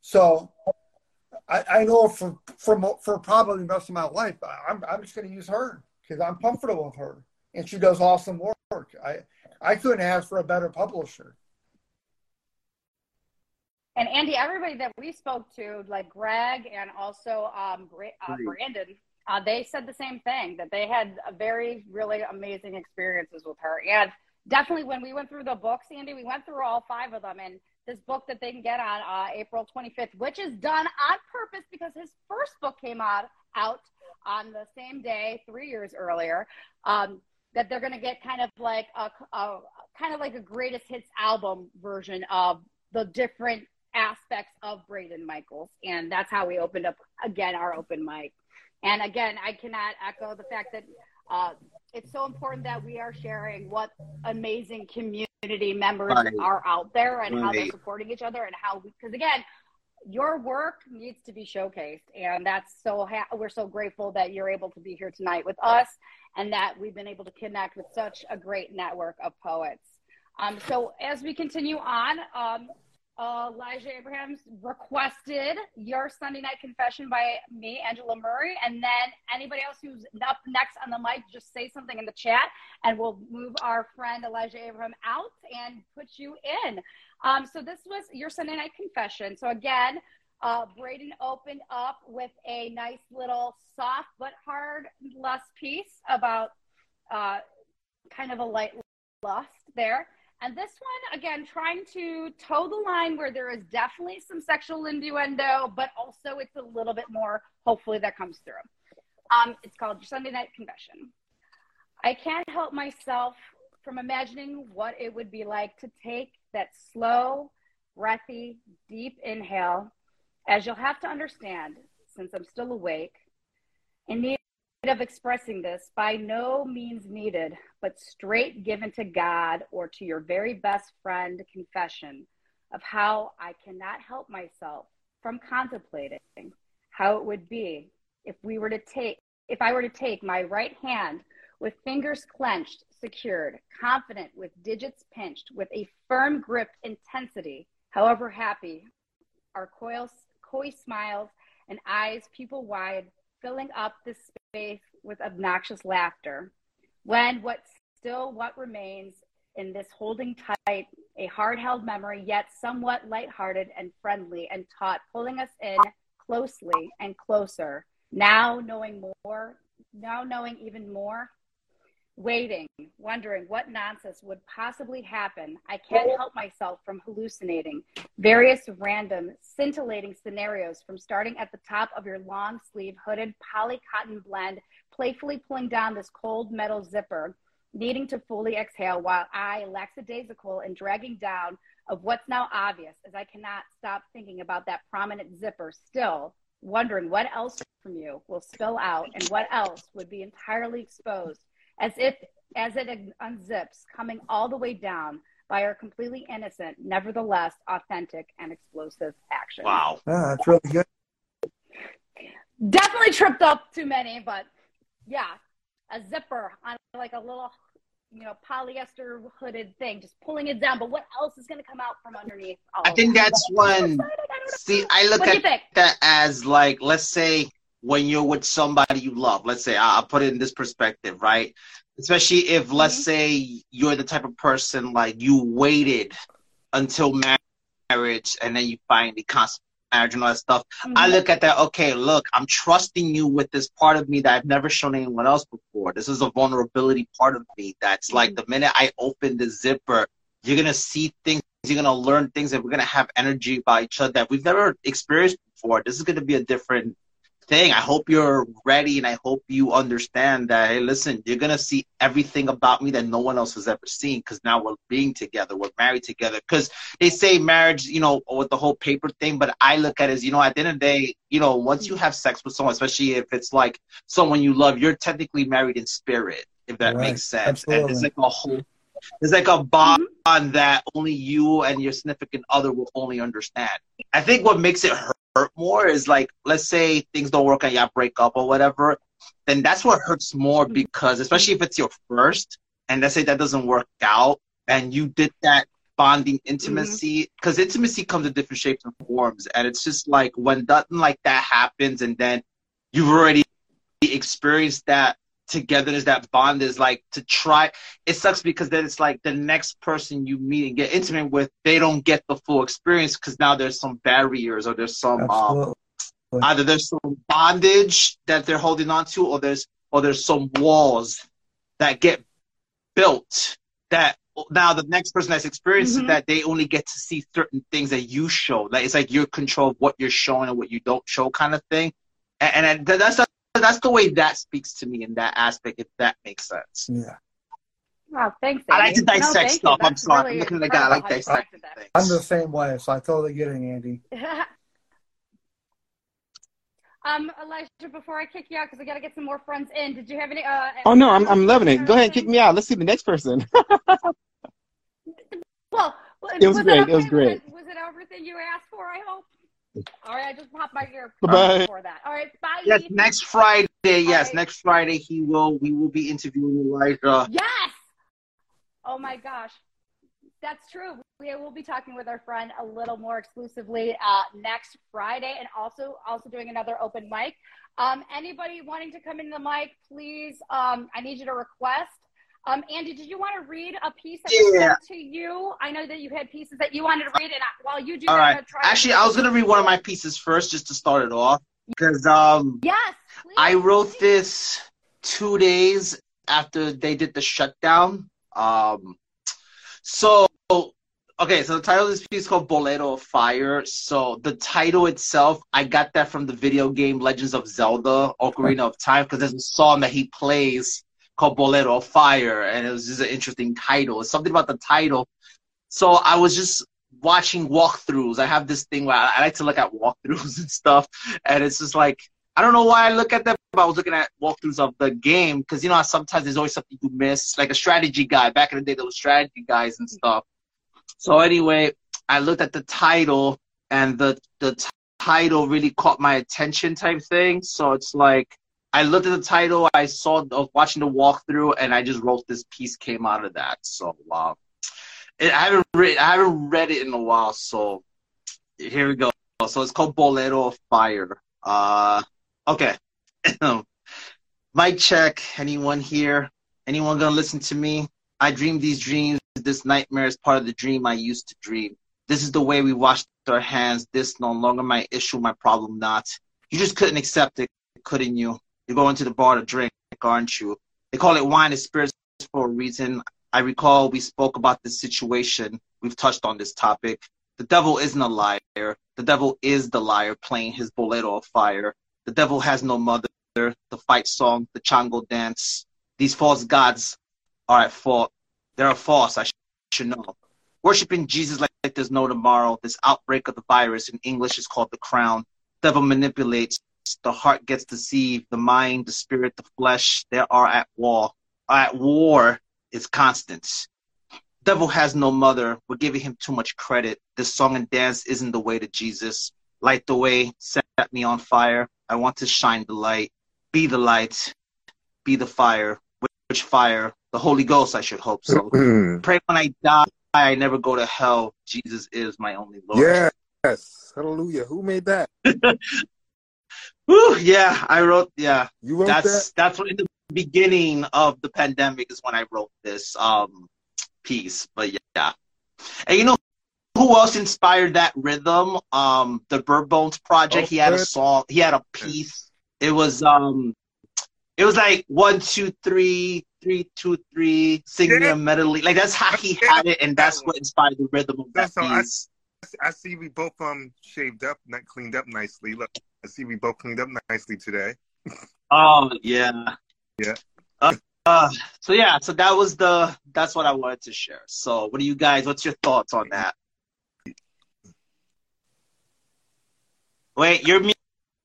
So I, I know for for for probably the rest of my life, I- I'm I'm just going to use her because I'm comfortable with her, and she does awesome work. I I couldn't ask for a better publisher. And Andy, everybody that we spoke to, like Greg and also um, Bra- uh, Brandon, uh, they said the same thing that they had a very, really amazing experiences with her. And definitely when we went through the books, Andy, we went through all five of them. And this book that they can get on uh, April 25th, which is done on purpose because his first book came out, out on the same day, three years earlier. Um, that they're going to get kind of like a, a kind of like a greatest hits album version of the different aspects of Braeden Michaels. And that's how we opened up again our open mic. And again, I cannot echo the fact that uh, it's so important that we are sharing what amazing community members Right. are out there and how they're supporting each other and how, we because again, your work needs to be showcased. And that's so, ha- we're so grateful that you're able to be here tonight with us and that we've been able to connect with such a great network of poets. Um, so as we continue on, um, Elijah Abrahams requested your Sunday night confession by me, Angela Murray, and then anybody else who's up next on the mic, just say something in the chat, and we'll move our friend Elijah Abraham out and put you in. Um, so this was your Sunday night confession. So again, uh, Braeden opened up with a nice little soft but hard lust piece about uh, kind of a light lust there. And this one, again, trying to toe the line where there is definitely some sexual innuendo, but also it's a little bit more, hopefully, that comes through. Um, it's called Sunday Night Confession. I can't help myself from imagining what it would be like to take that slow, breathy, deep inhale, as you'll have to understand, since I'm still awake, And need of expressing this by no means needed, but straight given to God or to your very best friend confession of how I cannot help myself from contemplating how it would be if we were to take if I were to take my right hand with fingers clenched, secured, confident with digits pinched, with a firm grip intensity, however happy, our coil, coy smiles and eyes pupil wide, filling up the space with obnoxious laughter. When what still what remains in this holding tight, a hard held memory, yet somewhat lighthearted and friendly and taut, pulling us in closely and closer, now knowing more, now knowing even more, waiting, wondering what nonsense would possibly happen. I can't help myself from hallucinating various random, scintillating scenarios from starting at the top of your long sleeve hooded poly cotton blend, playfully pulling down this cold metal zipper, needing to fully exhale while I, lackadaisical and dragging down of what's now obvious, as I cannot stop thinking about that prominent zipper still. Wondering what else from you will spill out and what else would be entirely exposed as if as it unzips, coming all the way down by our completely innocent, nevertheless authentic and explosive action. Wow. Yeah, that's really good. Definitely tripped up too many, but yeah, a zipper on like a little, you know, polyester hooded thing, just pulling it down. But what else is going to come out from underneath? all I of think that? that's when. I. See, I look What do at think? that as like, let's say when you're with somebody you love. Let's say I- I'll put it in this perspective, right? Especially if, let's Mhm. say, you're the type of person like you waited until marriage and then you finally consummate marriage and all that stuff. I Mhm. look at that, okay, look, I'm trusting you with this part of me that I've never shown anyone else before. This is a vulnerability part of me that's like the minute I open the zipper, you're gonna see things, you're gonna learn things, and we're gonna have energy about each other that we've never experienced before. This is gonna be a different thing. I hope you're ready and I hope you understand that, hey, listen, you're going to see everything about me that no one else has ever seen because now we're being together, we're married together. Because they say marriage, you know, with the whole paper thing, but I look at it as, you know, at the end of the day, you know, once you have sex with someone, especially if it's like someone you love, you're technically married in spirit, if that right. makes sense. Absolutely. And it's like a whole it's like a bond that only you and your significant other will only understand. I think what makes it hurt more is like, let's say things don't work and you break up or whatever, then that's what hurts more because, especially if it's your first, and let's say that doesn't work out, and you did that bonding intimacy, because mm-hmm. intimacy comes in different shapes and forms, and it's just like when nothing like that happens, and then you've already experienced that togetherness, that bond is like to try. It sucks because then it's like the next person you meet and get intimate with, they don't get the full experience because now there's some barriers or there's some um, either there's some bondage that they're holding on to, or there's or there's some walls that get built that now the next person that's experienced mm-hmm. that they only get to see certain things that you show. Like it's like your control of what you're showing and what you don't show, kind of thing. And, and that's that's the way that speaks to me in that aspect, if that makes sense. Yeah. Wow, thanks. I like to dissect no, stuff. I'm sorry. Really I'm looking at the guy. I like dissecting things. I'm the same way, so I totally get it, Andy. um, Elijah, before I kick you out, because I got to get some more friends in, did you have any? Uh, oh, no, I'm, I'm loving it. Go ahead, kick me out. Let's see the next person. well, it was, was great. It, it was great. Was it everything you asked for, I hope? All right, I just popped my ear bye for that. All right, bye. Yes, next Friday. Yes, right. next Friday he will. We will be interviewing Elijah. Yes. Oh my gosh, that's true. We will be talking with our friend a little more exclusively uh, next Friday, and also also doing another open mic. Um, anybody wanting to come in the mic, please. Um, I need you to request um, Andy, did you want to read a piece that was yeah. sent to you? I know that you had pieces that you wanted to read, and while you do All that, right. Actually, I was going to read one of my pieces first, just to start it off, because um, yes, please, I wrote please. this two days after they did the shutdown. Um, so okay, so the title of this piece is called Bolero of Fire. So the title itself, I got that from the video game Legends of Zelda Ocarina of Time because there's a song that he plays called Bolero Fire, and it was just an interesting title. It's something about the title. So I was just watching walkthroughs. I have this thing where I, like to look at walkthroughs and stuff, and it's just like I don't know why I look at them. But I was looking at walkthroughs of the game because you know sometimes there's always something you miss, like a strategy guy. Back in the day, there was strategy guys and stuff. So anyway, I looked at the title, and the the t- title really caught my attention, type thing. So it's like I looked at the title, I saw, I was watching the walkthrough, and I just wrote this piece came out of that. So it, I haven't read, I haven't read it in a while. So here we go. So it's called Bolero of Fire. Uh, okay. Mic check. Anyone here? Anyone gonna listen to me? I dream these dreams. This nightmare is part of the dream I used to dream. This is the way we washed our hands. This no longer my issue, my problem not. You just couldn't accept it, couldn't you? You're going to the bar to drink, aren't you? They call it wine and spirits for a reason. I recall we spoke about this situation. We've touched on this topic. The devil isn't a liar. The devil is the liar playing his bolero of fire. The devil has no mother. The fight song, the chango dance. These false gods are at fault. They're false, I should know. Worshipping Jesus like there's no tomorrow. This outbreak of the virus in English is called the crown. Devil manipulates the heart gets deceived, the mind, the spirit, the flesh, they are at war. At war is constant. Devil has no mother. We're giving him too much credit. This song and dance isn't the way to Jesus. Light the way, set me on fire. I want to shine the light. Be the light. Be the fire. Which fire? The Holy Ghost, I should hope so. Pray when I die, I never go to hell. Jesus is my only Lord. Yes. Hallelujah. Who made that? Whew, yeah, I wrote. Yeah, you wrote that's that? that's in the beginning of the pandemic is when I wrote this um piece. But yeah, and you know who else inspired that rhythm? Um, the Bird Bones Project. Oh, he had good. a song. He had a piece. It was um, it was like one, two, three, three, two, three, singing yeah. a medley. Like that's how he had it, and that's what inspired the rhythm of that piece. I, I see we both um shaved up, not cleaned up nicely. Look. I see we both cleaned up nicely today. Oh yeah. Yeah. Uh, uh, so yeah, so that was the that's what I wanted to share. So what do you guys what's your thoughts on that? Wait, you're mu-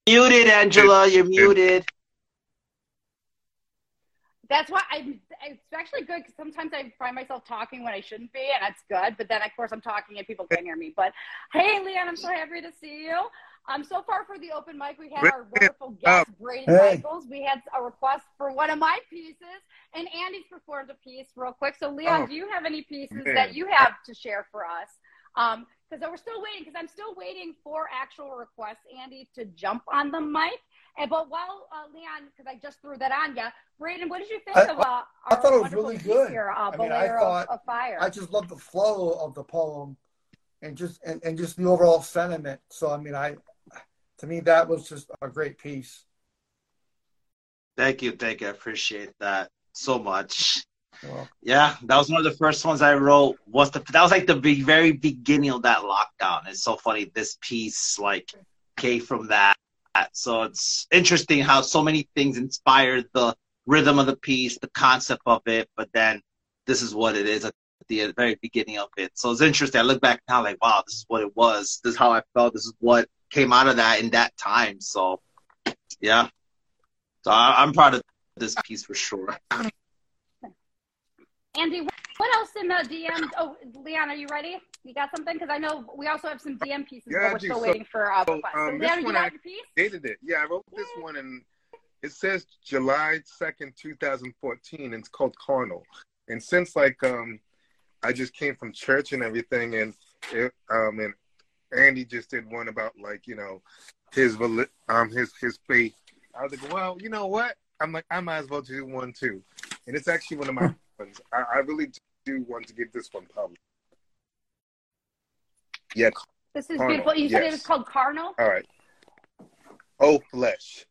muted, Angela. You're muted. That's why I'm. It's actually good because sometimes I find myself talking when I shouldn't be, and that's good. But then, of course, I'm talking and people can't hear me. But hey, Leon, I'm so happy to see you. Um, so far for the open mic, we had our wonderful guest, Braeden Hey. Michaels. We had a request for one of my pieces, and Andy's performed a piece real quick. So, Leon, Oh, do you have any pieces man. that you have to share for us? Um, because we're still waiting, because I'm still waiting for actual requests, Andy, to jump on the mic. And but while uh, Leon, because I just threw that on you, Braeden, what did you think I- of? Uh, I our thought it was wonderful really piece good. Here, uh, I mean, I Bolero of- of Fire. I just love the flow of the poem and just and, and just the overall sentiment. So I mean I to me that was just a great piece. Thank you, thank you. I appreciate that so much. Yeah, that was one of the first ones I wrote. Was the that was like the very beginning of that lockdown. It's so funny. This piece like came from that. So it's interesting how so many things inspired the rhythm of the piece, the concept of it, but then this is what it is at the very beginning of it. So it's interesting. I look back now like, wow, this is what it was. This is how I felt. This is what came out of that in that time. So yeah. So I, I'm proud of this piece for sure. Andy, what else in the DM? Oh, Leon, are you ready? You got something? Because I know we also have some DM pieces, Yeah, but we're do. still So- waiting for uh, so, um, So, this Leon, you one got I- your piece? Dated it. Yeah, I wrote this one and it says July 2nd, 2014. And it's called Carnal. And since like um I just came from church and everything and it, um and Andy just did one about like, you know, his reli- um his his faith. I was like, well, you know what? I'm like, I might as well do one too. And it's actually one of my ones. I, I really do want to get this one published. Yeah, This is Carnal, beautiful. You said it was called Carnal? All right. O flesh,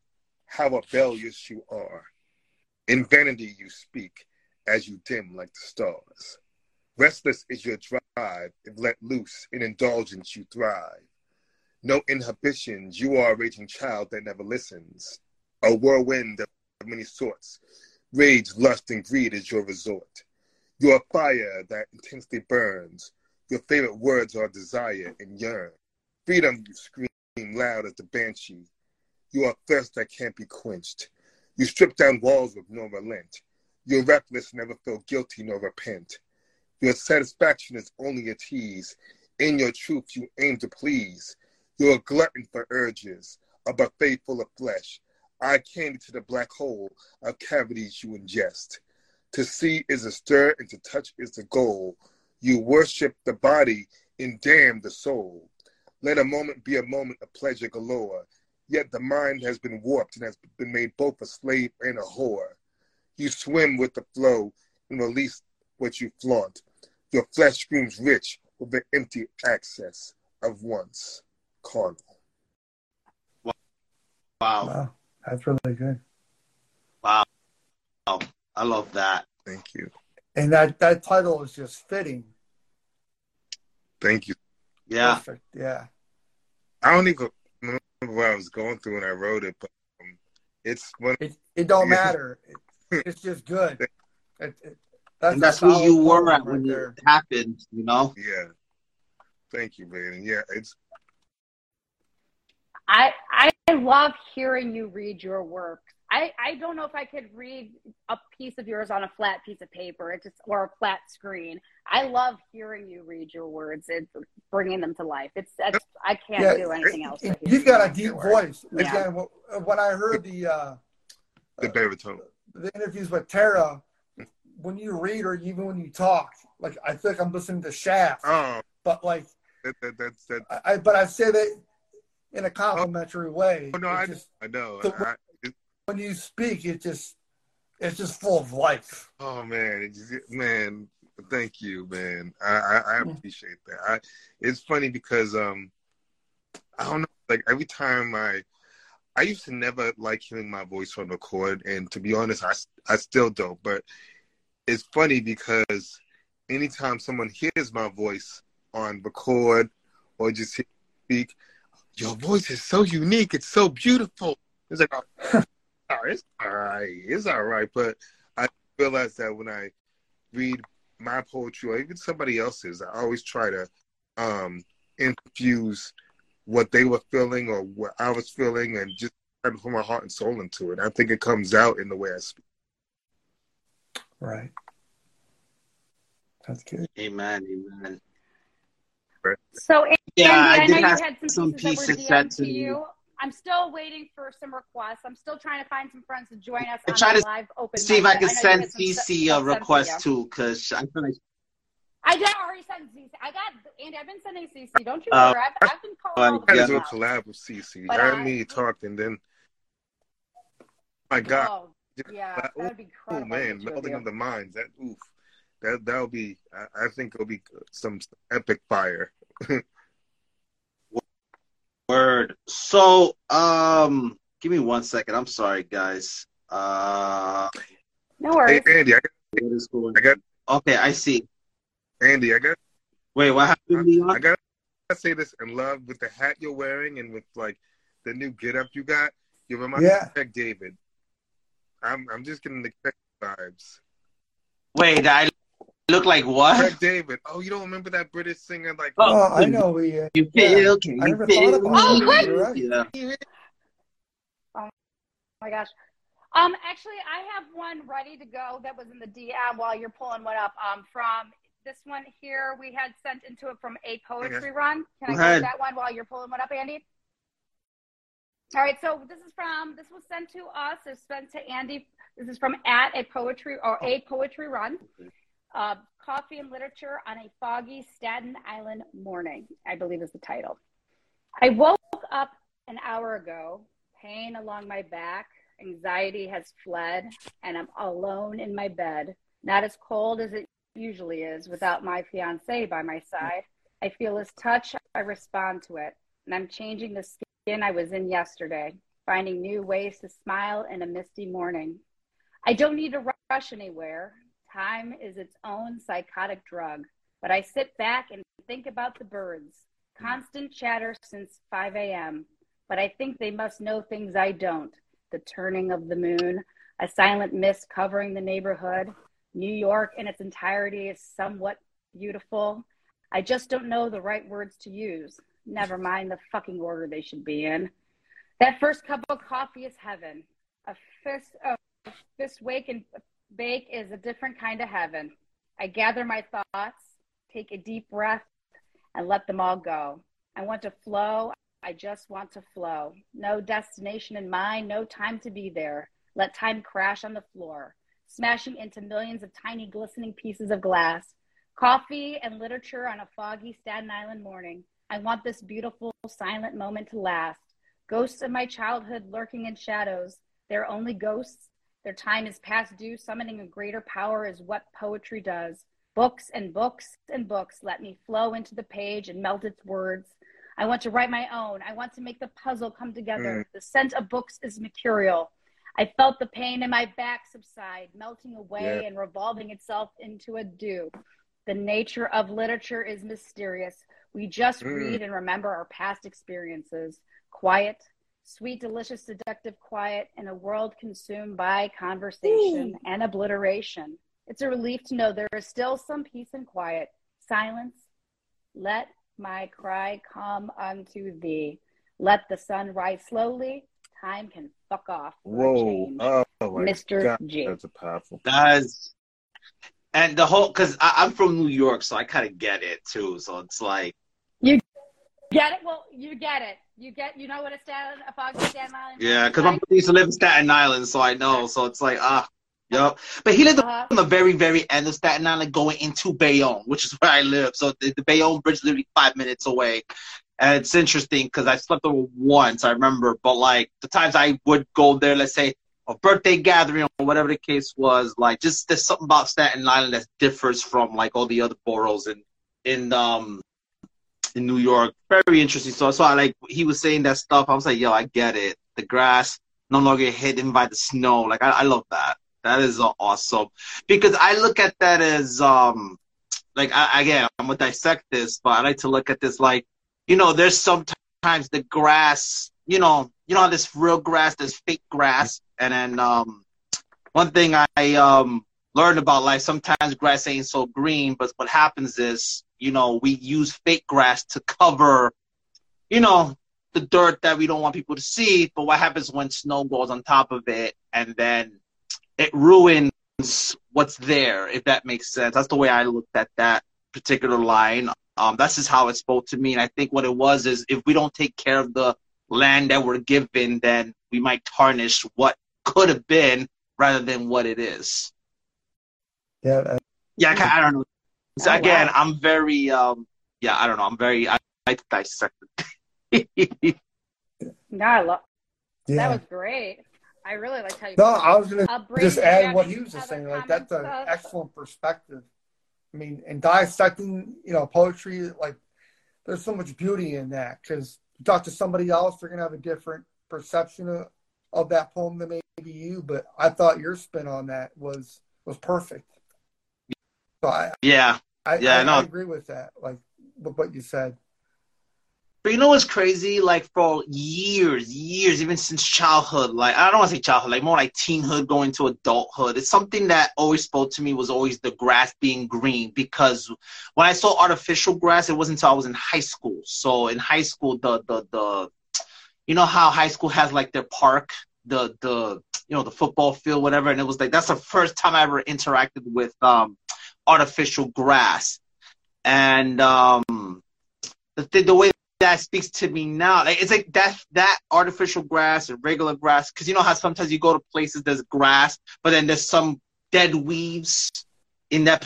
how rebellious you are. In vanity you speak as you dim like the stars. Restless is your drive, if let loose in indulgence you thrive. No inhibitions, you are a raging child that never listens. A whirlwind of many sorts. Rage, lust, and greed is your resort. You are fire that intensely burns. Your favorite words are desire and yearn. Freedom, you scream loud as the banshee. You are thirst that can't be quenched. You strip down walls with no relent. You're reckless, never feel guilty nor repent. Your satisfaction is only a tease. In your truth, you aim to please. You're a glutton for urges, a buffet full of flesh. I candy to the black hole of cavities you ingest. To see is a stir, and to touch is the goal. You worship the body and damn the soul. Let a moment be a moment of pleasure galore. Yet the mind has been warped and has been made both a slave and a whore. You swim with the flow and release what you flaunt. Your flesh screams rich with the empty access of once carnal. Wow. wow, that's really good. Wow. wow. I love that. Thank you. And that that title is just fitting. Thank you. Yeah. Perfect. Yeah. I don't even remember what I was going through when I wrote it, but um, it's one. It it don't matter. It, it's just good. It, it, that's and that's where you were at right when there. it happened, you know? Yeah. Thank you, Brandon. Yeah, it's I I love hearing you read your work. I, I don't know if I could read a piece of yours on a flat piece of paper, it just or a flat screen. I love hearing you read your words. It's bringing them to life. It's, it's I can't Yeah, do anything else. but You've got a deep voice. Yeah. Again, when I heard the uh, the baritone. the interviews with Tara, when you read or even when you talk, like I feel like I'm listening to Shaft, Oh, but like that, that, that's that. I, but I say that in a complimentary way. Oh no, I, just, I know. the- I, it, when you speak, it just it's just full of life. oh man, just, man, thank you, man. I, I, I Mm. appreciate that. I, it's funny because um, I don't know. Like every time I, I used to never like hearing my voice on record, and to be honest, I, I still don't. But it's funny because anytime someone hears my voice on record or just speak, your voice is so unique. It's so beautiful. It's like, oh, it's all right. It's all right. But I realize that when I read my poetry or even somebody else's, I always try to um, infuse what they were feeling or what I was feeling and just try to put my heart and soul into it. I think it comes out in the way I speak. Right. That's good. Amen. Amen. So, Andy, Yeah, I I, did know you have had some, some pieces, pieces that were sent to to me. you. I'm still waiting for some requests. I'm still trying to find some friends to join us I on try the to live open. See if. I can know you send CC stuff a sent to request too, because I feel like I did already send CC. I got Andy. I've been sending CC. Don't you Uh, worry. I've, I've been calling I Yeah. had to people do a collab with CC. But, Her uh, and me talked, and then, my God, Oh, yeah, That- that would be oh incredible. man, the of melding of the minds. That oof, that that'll be. I, I think it'll be some epic fire. word. So, um, give me one second. I'm sorry, guys. Uh, No Hey. Andy, I got, what is going I got Okay, I see. Andy. I got. Wait, what happened, I, Leon? I gotta say this in love with the hat you're wearing and with like the new get up you got. You remind me Yeah. of Craig David. I'm I'm just getting the Craig vibes. Wait, I look like what? Craig David. Oh, you don't remember that British singer like Oh, Oh, I know. We. Uh, You Yeah. Can I you never feel? thought about Oh, me? Craig! You're right. Yeah. Oh my gosh. Um, actually, I have one ready to go that was in the DM while you're pulling one up. Um, from this one here, we had sent into it from a poetry run. Can I Go go ahead. that one while you're pulling one up, Andy? All right. So this is from this was sent to us. It's sent to Andy. This is from at a poetry or a poetry run. Uh, coffee and literature on a foggy Staten Island morning. I believe is the title. I woke up an hour ago, pain along my back, anxiety has fled, and I'm alone in my bed. Not as cold as it usually is without my fiance by my side. I feel his touch, I respond to it, and I'm changing the skin I was in yesterday, finding new ways to smile in a misty morning. I don't need to rush anywhere. Time is its own psychotic drug, but I sit back and think about the birds. Constant chatter since 5 a.m., but I think they must know things I don't. The turning of the moon, a silent mist covering the neighborhood. New York in its entirety is somewhat beautiful. I just don't know the right words to use. Never mind the fucking order they should be in. That first cup of coffee is heaven. A fist, a fist wake and bake is a different kind of heaven. I gather my thoughts, take a deep breath, and let them all go. I want to flow. I just want to flow. No destination in mind, no time to be there. Let time crash on the floor, smashing into millions of tiny glistening pieces of glass. Coffee and literature on a foggy Staten Island morning. I want this beautiful, silent moment to last. Ghosts of my childhood lurking in shadows. They're only ghosts. Their time is past due. Summoning a greater power is what poetry does. Books and books and books let me flow into the page and melt its words. I want to write my own. I want to make the puzzle come together. Mm. The scent of books is mercurial. I felt the pain in my back subside, melting away Yeah. and revolving itself into a dew. The nature of literature is mysterious. We just Mm. read and remember our past experiences. Quiet, sweet, delicious, seductive quiet in a world consumed by conversation and obliteration. It's a relief to know there is still some peace and quiet. Silence. Let my cry come unto thee. Let the sun rise slowly. Time can fuck off. for a Whoa! change. Oh my Mr. God, G. that's a powerful. Guys, and the whole because I'm from New York, so I kind of get it too. So it's like, you Get it? Well, you get it. You get. You know what a Staten, a Staten Island. yeah, because like? brother used to live in Staten Island, so I know. So it's like, ah, yep. But he lived Uh-huh. on the very, very end of Staten Island, going into Bayonne, which is where I live. So the, the Bayonne Bridge is literally five minutes away. And it's interesting because I slept there once, I remember. But like the times I would go there, let's say a birthday gathering or whatever the case was, like just there's something about Staten Island that differs from like all the other boroughs in in um in New York. Very interesting. So so I like he was saying that stuff. I was like, yo, I get it. The grass no longer hidden by the snow. Like I, I love that. That is awesome because I look at that as um like I, again I'm gonna dissect this, but I like to look at this like you know there's sometimes sometimes the grass, you know, you know this real grass, there's fake grass, and then um, one thing I um learned about life, sometimes grass ain't so green, but what happens is, you know, we use fake grass to cover, you know, the dirt that we don't want people to see. But what happens when snow goes on top of it and then it ruins what's there, if that makes sense. That's the way I looked at that particular line. Um, that's just how it spoke to me. And I think what it was is if we don't take care of the land that we're given, then we might tarnish what could have been rather than what it is. Yeah. Uh, yeah, I, I don't know. So Oh, again, wow. I'm very, um, yeah, I don't know. I'm very, I, I dissect it. No, I love yeah. that was great. I really liked how you. no, I was gonna Uh, just do add what any he was just saying. Like that's an comments, uh, excellent perspective. I mean, and dissecting, you know, poetry, like there's so much beauty in that because you talk to somebody else, they're gonna have a different perception of, of that poem than maybe you. But I thought your spin on that was was perfect. So I, yeah. I, Yeah, I, no. I agree with that. Like with what you said. But you know what's crazy? Like for years, years, even since childhood, like I don't want to say childhood, like more like teenhood going to adulthood. It's something that always spoke to me was always the grass being green because when I saw artificial grass, it wasn't until I was in high school. So in high school, the the the you know how high school has like their park, the the you know the football field, whatever, and it was like that's the first time I ever interacted with um artificial grass, and um the th- the way that speaks to me now. Like it's like that that artificial grass and regular grass. Because you know how sometimes you go to places there's grass, but then there's some dead weeds in that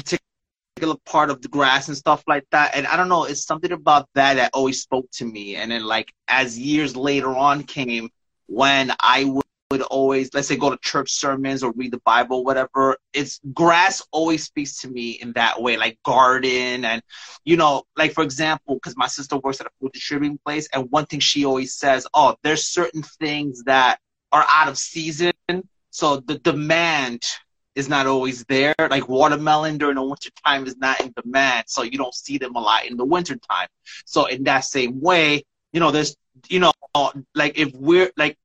part of the grass and stuff like that. And I don't know, it's something about that that always spoke to me. And then like as years later on came, when I would would always let's say go to church sermons or read the bible whatever it's grass always speaks to me in that way like garden and you know, like for example, because my sister works at a food distributing place, and one thing she always says, oh, there's certain things that are out of season, so the demand is not always there. Like watermelon during the winter time is not in demand, so you don't see them a lot in the winter time. So in that same way, you know, there's, you know, like if we're like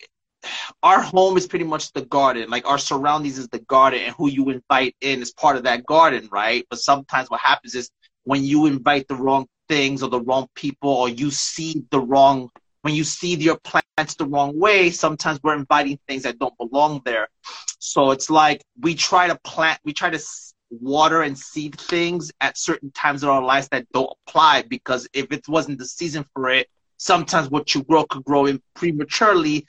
our home is pretty much the garden. Like our surroundings is the garden, and who you invite in is part of that garden, right? But sometimes what happens is when you invite the wrong things or the wrong people, or you see the wrong, when you seed your plants the wrong way, sometimes we're inviting things that don't belong there. So it's like we try to plant, we try to water and seed things at certain times in our lives that don't apply because if it wasn't the season for it, sometimes what you grow could grow in prematurely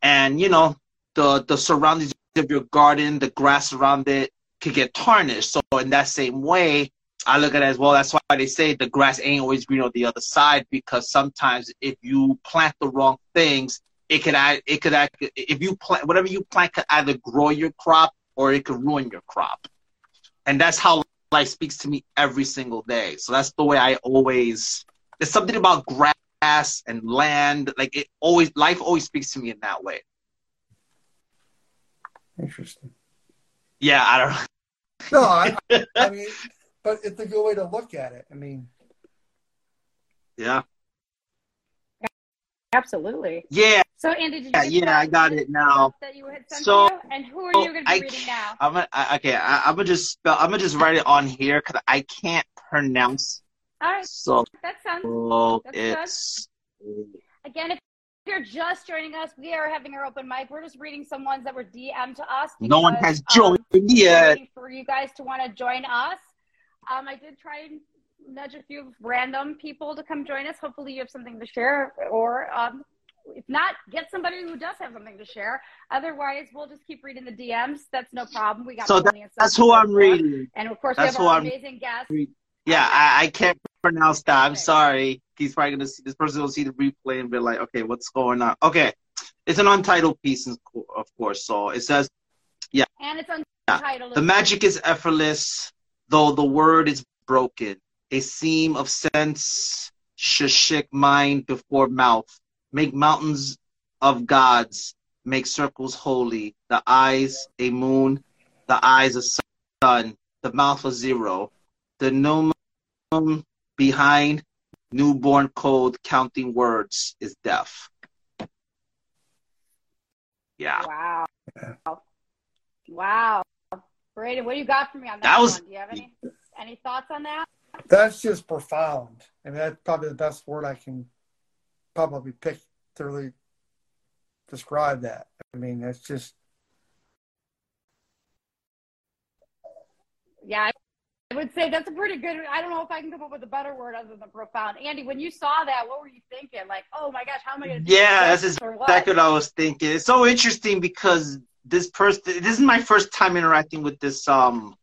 and you know the the surroundings of your garden the grass around it could get tarnished so in that same way i look at it as well that's why they say the grass ain't always green on the other side because sometimes if you plant the wrong things it could it could if you plant whatever you plant could either grow your crop or it could ruin your crop. And that's how life speaks to me every single day. So that's the way i always there's something about grass and land like it always life always speaks to me in that way. Interesting. yeah i don't No, I, I mean, but it's a good way to look at it. I mean, yeah Absolutely. yeah So, Andy, did you Yeah, yeah, I got it now. That you had sent So- to you? And who are you going to be I reading now? i'm gonna I, okay I, i'm gonna just spell i'm gonna just write it on here because i can't pronounce All right, so that sounds That's good. it's Again, if you're just joining us, we are having our open mic. We're just reading some ones that were DM to us. no one has um, joined we're yet for you guys to want to join us. Um, I did try and nudge a few random people to come join us. Hopefully, you have something to share, or um, if not, get somebody who does have something to share. Otherwise, we'll just keep reading the DMs. That's no problem. We got So plenty of stuff that's who i'm reading And of course, That's we have our I'm- amazing guest. Yeah, I, I can't pronounce that. I'm Okay. sorry. He's probably gonna see this person will see the replay and be like, okay, what's going on? Okay, it's an untitled piece, of of course. So it says yeah, And it's untitled. the magic is effortless, though the word is broken. A seam of sense, shashik mind before mouth. Make mountains of gods, make circles holy. The eyes a moon, the eyes a sun, the mouth a zero. The gnome behind newborn code counting words is deaf. Yeah. Wow. Wow. Braeden, what do you got for me on that, That was- one? Do you have any any thoughts on that? That's just profound. I mean, that's probably the best word I can probably pick to really describe that. I mean, that's just Yeah, I would say that's a pretty good. I don't know if I can come up with a better word other than profound. Andy, when you saw that, what were you thinking? Like, oh my gosh, how am I going to? Yeah, that's or what? exactly what I was thinking. It's so interesting because this person, this is my first time interacting with this um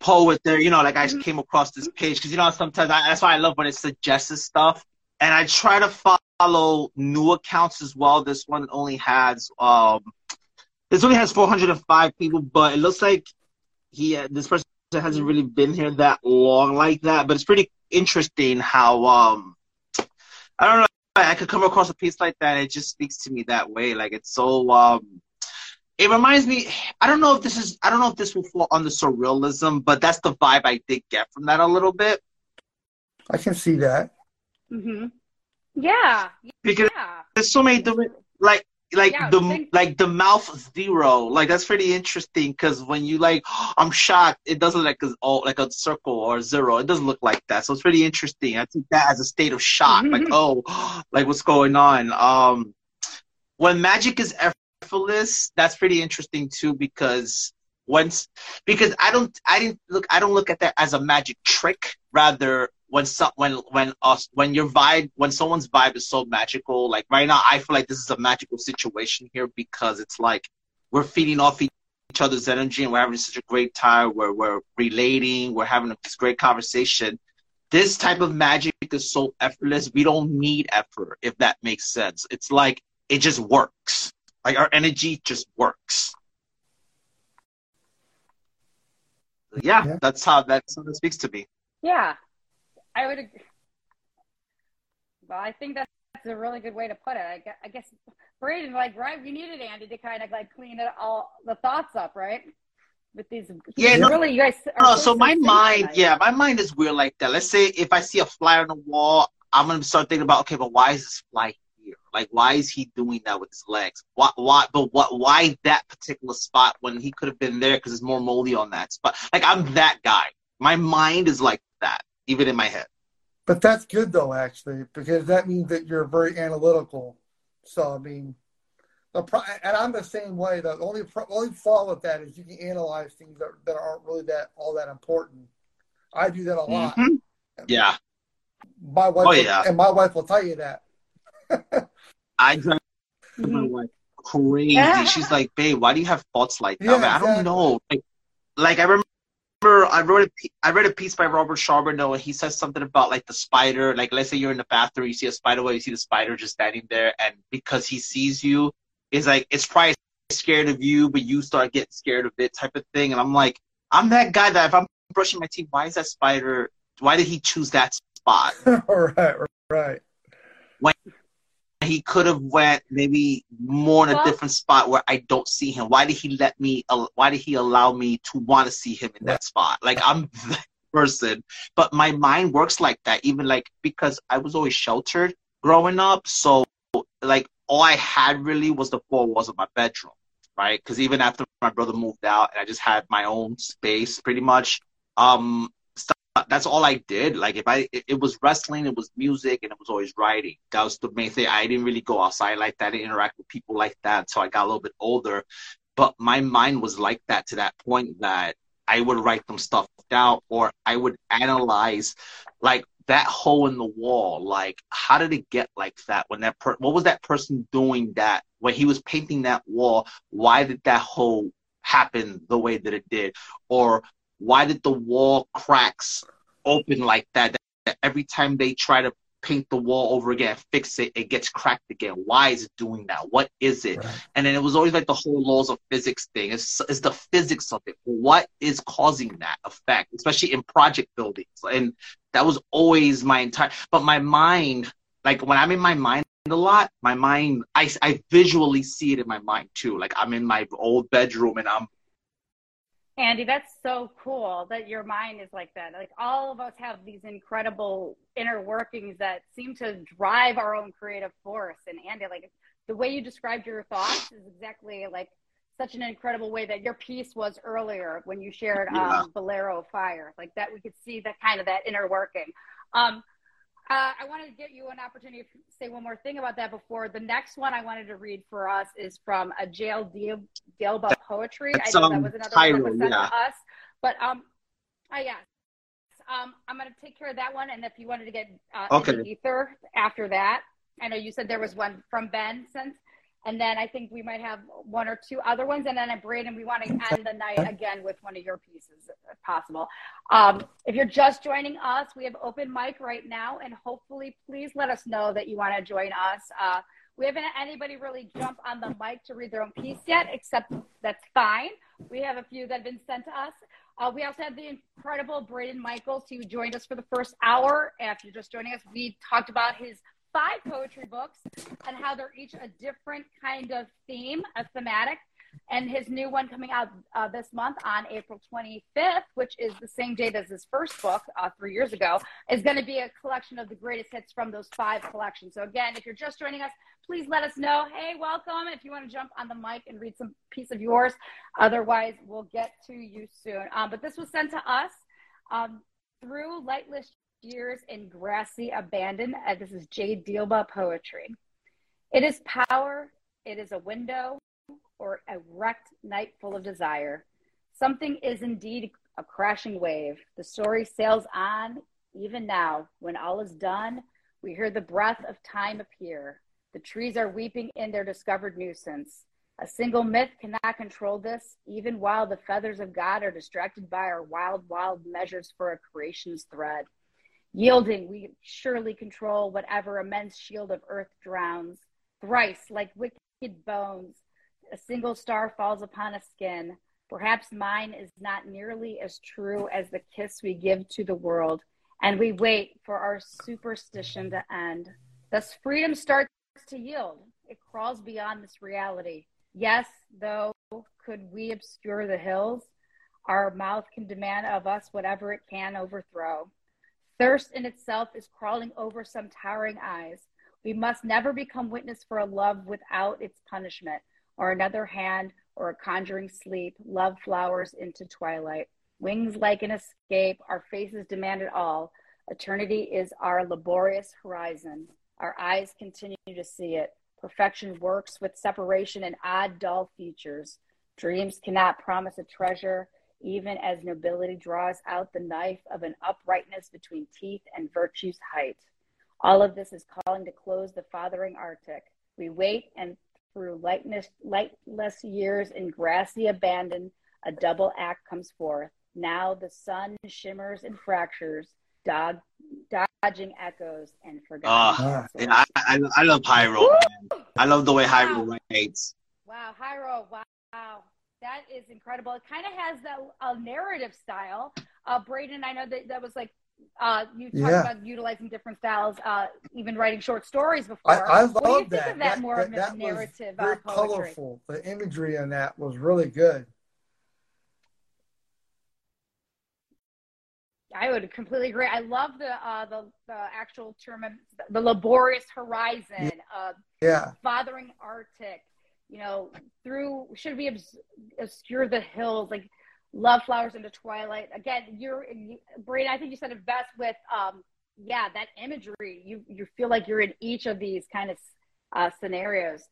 poet. There, you know, like I Mhm. came across this page because you know sometimes I, that's why I love when it suggests stuff, and I try to follow new accounts as well. This one only has um, this only has 405 people, but it looks like he uh, this person hasn't really been here that long like that. But it's pretty interesting how um, I don't know. I could come across a piece like that. It just speaks to me that way. Like it's so. Um, it reminds me. I don't know if this is. I don't know if this will fall under surrealism, but that's the vibe I did get from that a little bit. I can see that. Mm-hmm. Yeah. Because Yeah. there's so many different like like Yeah, the think- like the mouth zero like that's pretty interesting because when you like i'm shocked it doesn't like a, oh, like a circle or a zero it doesn't look like that so it's pretty interesting i take that as a state of shock like oh like what's going on um when magic is effortless that's pretty interesting too because once because i don't i didn't look i don't look at that as a magic trick. Rather when some when when us when your vibe when someone's vibe is so magical like right now i feel like this is a magical situation here because it's like we're feeding off each other's energy and we're having such a great time. Where we're relating. We're having this great conversation. This type of magic is so effortless. We don't need effort if that makes sense. It's like it just works like our energy just works yeah, Yeah. that's how that's how that speaks to me Yeah. I would agree. Well, I think that's a really good way to put it. I guess, I guess Braeden, like, right, we needed Andy to kind of like clean it all the thoughts up, right? With these, Yeah, he's no- really, you guys. Are oh, No, so my mind, sensationalized. yeah, my mind is weird like that. Let's say if I see a fly on the wall, I'm gonna start thinking about, okay, but why is this fly here? Like, why is he doing that with his legs? Why, why, but what, why that particular spot when he could have been there because it's more moldy on that spot? Like, I'm that guy. My mind is like that, even in my head. But that's good though, actually, because that means that you're very analytical. So I mean, the pro- and I'm the same way. The only pro- only flaw with that is you can analyze things that, that aren't really that all that important. I do that a lot. Mhm. Yeah, My wife, Oh, will- yeah. and my wife will tell you that. I drive my Mhm. wife crazy. She's like, babe, why do you have thoughts like that? Yeah, I'm like, I don't exactly. know. Like, like I remember I wrote a, I read a piece by Robert Charbonneau, and he says something about like the spider. Like, let's say you're in the bathroom, you see a spider web, you see the spider just standing there, and because he sees you, it's like it's probably scared of you, but you start getting scared of it, type of thing. And I'm like, I'm that guy that if I'm brushing my teeth, why is that spider? Why did he choose that spot? right, right. He could have went maybe more in a Well- different spot where I don't see him. Why did he let me? Why did he allow me to want to see him in that spot? Like I'm that person, but my mind works like that. Even like because I was always sheltered growing up, so like all I had really was the four walls of my bedroom, right? Because even after my brother moved out and I just had my own space, pretty much. Um, that's all I did. Like if I, it, it was wrestling, it was music, and it was always writing. That was the main thing. I didn't really go outside like that, I didn't interact with people like that until I got a little bit older. But my mind was like that to that point that I would write them stuff down, or I would analyze, like that hole in the wall. Like how did it get like that? When that per- what was that person doing that when he was painting that wall? Why did that hole happen the way that it did? Or why did the wall cracks open like that, that, that every time they try to paint the wall over again fix it it gets cracked again? Why is it doing that? What is it? Right. and then it was always like the whole laws of physics thing. It's, it's the physics of it. What is causing that effect especially in project buildings? And that was always my entire but my mind like when i'm in my mind a lot my mind I, I visually see it in my mind too. Like i'm in my old bedroom and i'm Andy, that's so cool that your mind is like that. Like all of us have these incredible inner workings that seem to drive our own creative force. And Andy, like the way you described your thoughts is exactly like such an incredible way that your piece was earlier when you shared Yeah. um, Bolero Fire. Like that, we could see that kind of that inner working. Um, uh, I wanted to give you an opportunity to say one more thing about that before. The next one I wanted to read for us is from a jail deal, deal about poetry. That's, I know that um, was another one that was yeah. to us. But um, uh, yes. Um, I'm going to take care of that one. And if you wanted to get uh, Okay. ether after that, I know you said there was one from Ben since. And then I think we might have one or two other ones. And then at Braeden, we want to end the night again with one of your pieces if possible. Um, if you're just joining us, we have open mic right now. And hopefully, please let us know that you want to join us. Uh, we haven't had anybody really jump on the mic to read their own piece yet, except that's fine. We have a few that have been sent to us. Uh, we also have the incredible Braeden Michaels, who joined us for the first hour. If you're just joining us, we talked about his five poetry books and how they're each a different kind of theme, a thematic. And his new one coming out uh, this month on April 25th, which is the same date as his first book uh, three years ago, is going to be a collection of the greatest hits from those five collections. So, again, if you're just joining us, please let us know. Hey, welcome. If you want to jump on the mic and read some piece of yours, otherwise, we'll get to you soon. Um, but this was sent to us um, through Lightless Years in Grassy Abandon. Uh, this is Jade Dealba Poetry. It is power, it is a window, or a wrecked night full of desire. Something is indeed a crashing wave. The story sails on even now. When all is done, we hear the breath of time appear. The trees are weeping in their discovered nuisance. A single myth cannot control this, even while the feathers of God are distracted by our wild, wild measures for a creation's thread. Yielding, we surely control whatever immense shield of earth drowns. Thrice, like wicked bones, a single star falls upon a skin. Perhaps mine is not nearly as true as the kiss we give to the world, and we wait for our superstition to end. Thus, freedom starts to yield. It crawls beyond this reality. Yes, though, could we obscure the hills? Our mouth can demand of us whatever it can overthrow. Thirst in itself is crawling over some towering eyes. We must never become witness for a love without its punishment, or another hand, or a conjuring sleep. Love flowers into twilight. Wings like an escape, our faces demand it all. Eternity is our laborious horizon. Our eyes continue to see it. Perfection works with separation and odd, dull features. Dreams cannot promise a treasure, even as nobility draws out the knife of an uprightness between teeth and virtue's height. All of this is calling to close the fathering Arctic. We wait, and through lightness, lightless years in grassy abandon, a double act comes forth. Now the sun shimmers and fractures, dog, dodging echoes and forgotten. Ah, yeah, I, I, I love. Man. I love the way Hyro writes. Wow, Hyro, wow. That is incredible. It kind of has that a narrative style. Uh, Braeden, I know that that was like uh, you talked Yeah. about utilizing different styles, uh, even writing short stories I, before. I what do you love think that. of that, more of a that was narrative very uh, colorful. The imagery in that was really good. I would completely agree. I love the uh, the the actual term of the laborious horizon, uh, Yeah, fathering Arctic. You know, through should we obs- obscure the hills like love flowers into twilight? Again, you're you, Braeden. I think you said it best with um, yeah, that imagery. You you feel like you're in each of these kind of uh, scenarios.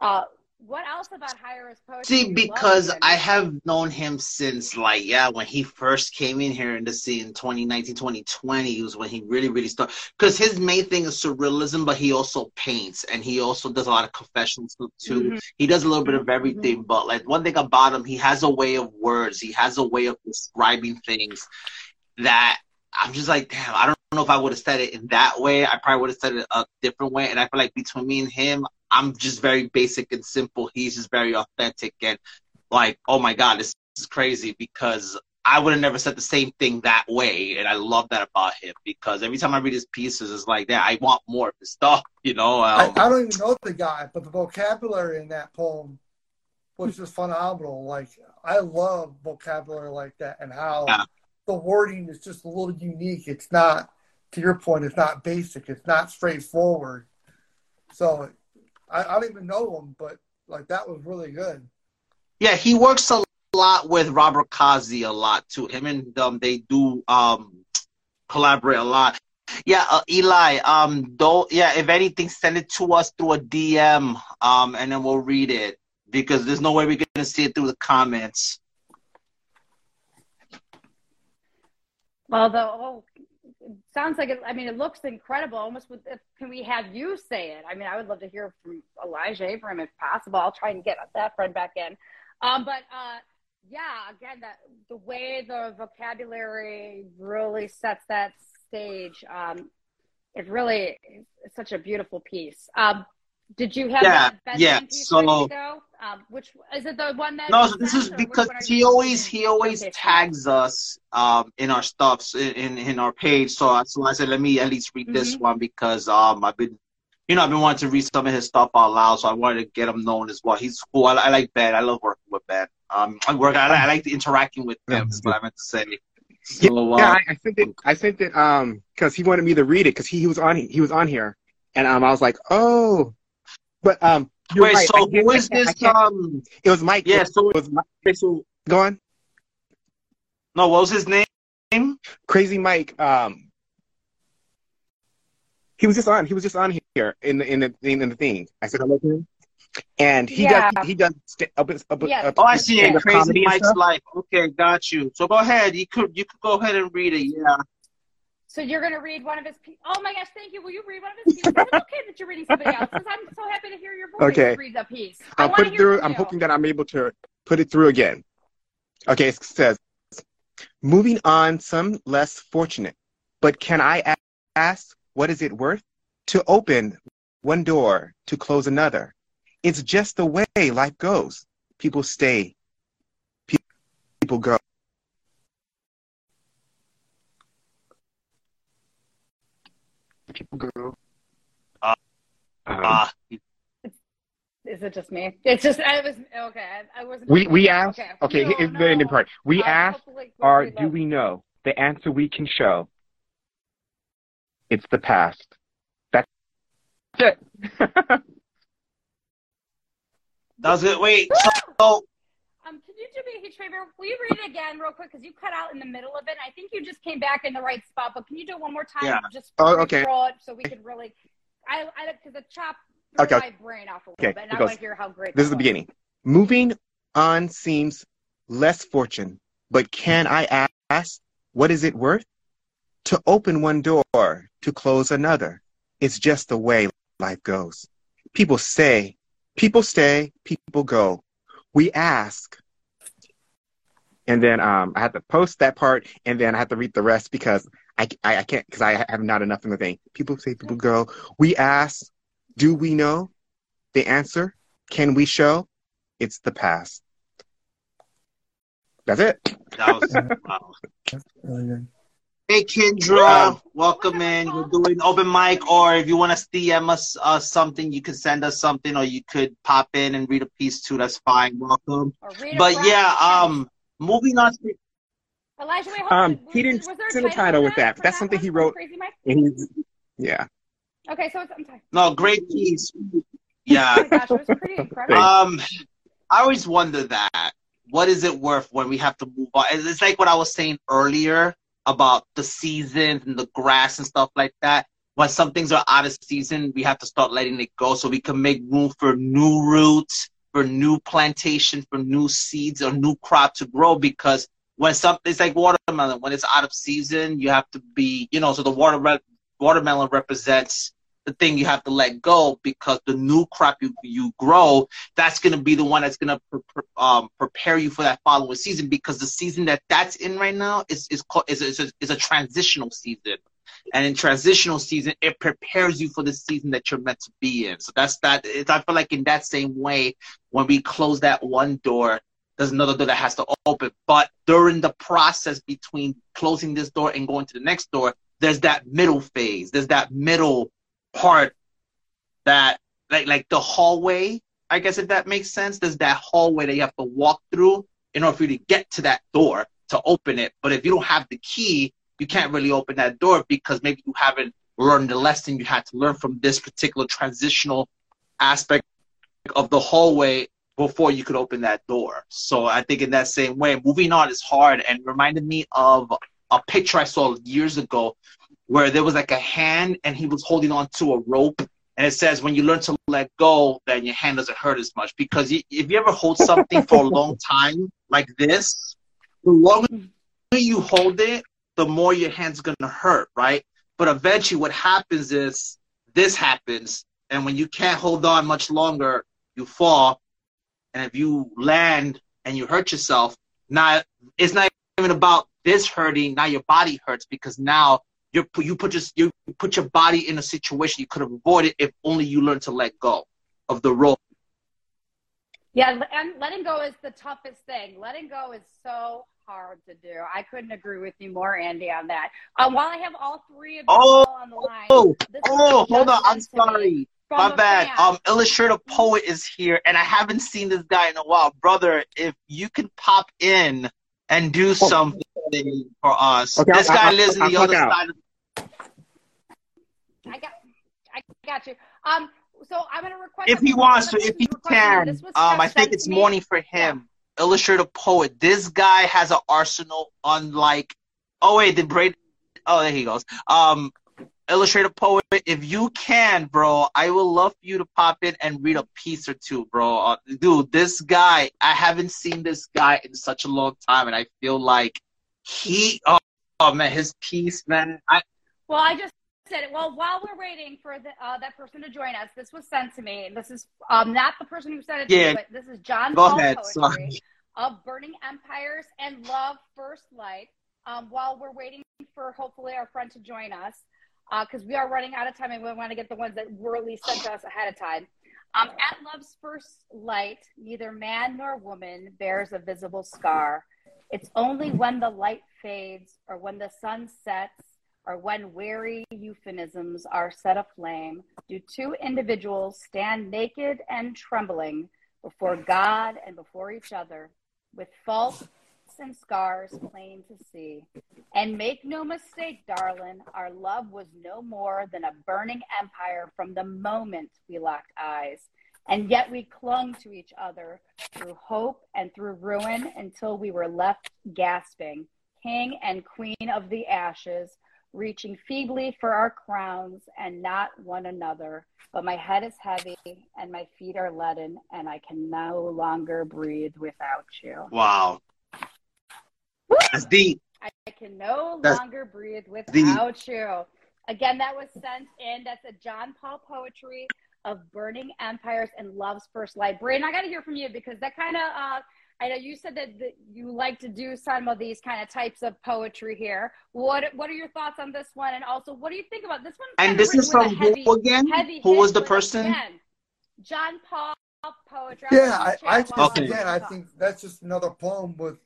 Uh, what else about Hiras poetry? See, because I have known him since, like, yeah, when he first came in here in the scene, 2019, 2020 was when he really, really started. Because his main thing is surrealism, but he also paints and he also does a lot of confessional stuff too. Mhm. He does a little bit of Mhm. everything, but like one thing about him, he has a way of words. He has a way of describing things that I'm just like, damn, I don't know if I would have said it in that way. I probably would have said it a different way. And I feel like between me and him, I'm just very basic and simple. He's just very authentic and like, oh my God, this is crazy because I would have never said the same thing that way. And I love that about him because every time I read his pieces, it's like that. I want more of his stuff, you know? I, Um, I don't even know the guy, but the vocabulary in that poem was just phenomenal. Like I love vocabulary like that and how Yeah. the wording is just a little unique. It's not to your point, it's not basic, it's not straightforward. So I, I don't even know him, but like that was really good. Yeah, he works a lot with Robert Kazi a lot too. Him and um, they do um collaborate a lot. Yeah, uh, Eli. Um, don't. Yeah, if anything, send it to us through a DM. Um, and then we'll read it because there's no way we're gonna see it through the comments. Well, the whole it sounds like it, I mean, it looks incredible. Almost, with, if, can we have you say it? I mean, I would love to hear from Elijah Abram if possible. I'll try and get that friend back in. Um, but uh, yeah, again, that the way the vocabulary really sets that stage, um, it really is such a beautiful piece. Um, did you have Yeah, that yeah, so- to go? Um, which is it the one that? No, so this is because one are he always using? he always Okay, tags us um in our stuffs in, in in our page. So I so I said let me at least read this Mhm. one because um I've been you know I've been wanting to read some of his stuff out loud, so I wanted to get him known as well. He's cool. I, I like Ben. I love working with Ben. Um, I work. I, like- I like interacting with him. Is what I meant to say. Yeah, So, uh, yeah, I, I sent it. I sent it um because he wanted me to read it because he, he was on he was on here, and um I was like, oh, but um you're wait. right. So I can't- who I is can't- I this? Um. It was Mike. Yeah. So It was Mike. Okay, so go on. no. What was his name? Crazy Mike. Um, he was just on. He was just on here in the in the in the thing. I said hello to him, and he Yeah. does he does st- up, up, Yeah. up, Oh, I see it. Crazy Mike's stuff. life. Okay, got you. So go ahead. You could you could go ahead and read it. Yeah. So you're going to read one of his pieces. Oh my gosh, thank you. Will you read one of his pieces? it's okay that you're reading somebody else's. I'm so happy to hear your voice Okay. read a piece. I'll put it through. I'm you. hoping that I'm able to put it through again. Okay, it says, moving on, some less fortunate. But can I ask, what is it worth? To open one door, to close another. It's just the way life goes. People stay, pe- people go. People go. Uh, Um, Uh, Is it just me? It's just I was okay. I, I wasn't. we we asked. Okay, Okay, No, here's the ending part. We Uh, asked. hopefully we'll or read do we know? The answer we can show. It's the past. That's it. that was it. Wait. So Um, can you do me a huge favor? Will you read it again real quick? Because you cut out in the middle of it. I think you just came back in the right spot, but can you do it one more time? Yeah. Just Oh, okay. it so we can really. I I because the chop Okay. my brain off a little Okay, bit, and I want to hear how great. This is that the beginning. Moving on seems less fortune, but can I ask, what is it worth? To open one door, to close another. It's just the way life goes. People say, people stay, people go. We ask. And then um, I had to post that part, and then I had to read the rest because I, I, I can't, because I have not enough in the thing. People say, people go. We ask, do we know? The answer, can we show? It's the past. That's it. that was wow. Really good. Hey Kendra, welcome in. We're doing open mic, or if you want to DM us uh, something, you can send us something, or you could pop in and read a piece too. That's fine. Welcome. Or read it But from- yeah, um, moving on. To, Elijah, wait, hold Um, on. he didn't was there a send a title with that. for That's something one he wrote. Crazy Mike? Yeah. Okay, so it's, I'm sorry. no, great piece. Oh Yeah. my gosh, it was pretty incredible. Um, I always wonder that. What is it worth when we have to move on? It's it's like what I was saying earlier about the seasons and the grass and stuff like that. When some things are out of season, we have to start letting it go so we can make room for new roots, for new plantation, for new seeds or new crop to grow. Because when something, it's like watermelon. When it's out of season, you have to be, you know, so the water watermelon represents the thing you have to let go because the new crop you, you grow that's going to be the one that's going to pre- pre- um, prepare you for that following season because the season that that's in right now is is called is, is, a, is a transitional season. And in transitional season it prepares you for the season that you're meant to be in. So that's that it's, i feel like in that same way when we close that one door there's another door that has to open. But during the process between closing this door and going to the next door there's that middle phase. There's that middle part that like like the hallway I guess if that makes sense. There's that hallway that you have to walk through in order for you to get to that door to open it. But if you don't have the key, you can't really open that door because maybe you haven't learned the lesson you had to learn from this particular transitional aspect of the hallway before you could open that door. So I think in that same way, moving on is hard and reminded me of a picture I saw years ago where there was like a hand and he was holding on to a rope. And it says when you learn to let go, then your hand doesn't hurt as much. Because if you ever hold something for a long time like this, the longer you hold it, the more your hand's to hurt, right? But eventually, what happens is this happens. And when you can't hold on much longer, you fall. And if you land and you hurt yourself, now it's not even about this hurting. Now your body hurts because now you you put just you put your body in a situation you could have avoided if only you learned to let go of the rope. Yeah, and letting go is the toughest thing. Letting go is so hard to do. I couldn't agree with you more, Andy, on that. Um, while I have all three of you oh, on the line, oh, oh hold on, I'm sorry. My bad. Fan. Um, Illustrator Poet is here, and I haven't seen this guy in a while, brother. If you can pop in and do oh. something for us, okay, this guy I, lives I, in the other out. side. Of- I got, I got you. Um, so I'm gonna request. If he wants to, if he can, um, I think it's morning for him. Yeah. Illustrator Poet. This guy has an arsenal unlike. Oh wait, the braid. Oh, there he goes. Um, Illustrator Poet, if you can, bro, I would love for you to pop in and read a piece or two, bro. Uh, dude, this guy, I haven't seen this guy in such a long time, and I feel like he, oh, oh man, his piece, man. I, well, I just said it. Well, while we're waiting for the, uh, that person to join us, this was sent to me. This is um, not the person who sent it to yeah. me, but this is John Go Paul ahead. Poetry Sorry. of Burning Empires and Love First Light. Um, while we're waiting for hopefully our friend to join us because uh, we are running out of time and we want to get the ones that were at least sent to us ahead of time. Um, at love's first light, neither man nor woman bears a visible scar. It's only when the light fades or when the sun sets or when weary euphemisms are set aflame do two individuals stand naked and trembling before God and before each other with faults and scars plain to see. And make no mistake, darling, our love was no more than a burning empire from the moment we locked eyes. And yet we clung to each other through hope and through ruin until we were left gasping, king and queen of the ashes, reaching feebly for our crowns and not one another. But my head is heavy and my feet are leaden, and I can no longer breathe without you. Wow. That's deep. I can no That's longer breathe without deep. you. Again, that was sent in. That's a John Paul poetry of burning empires and love's first light. Brain, I got to hear from you because that kind of. Uh, I know you said that, that you like to do some of these kind of types of poetry here. What What are your thoughts on this one? And also, what do you think about this one? And this is from heavy, who again? Who was the person? Again, John Paul poetry. Yeah, I, I just, okay. again, I think that's just another poem with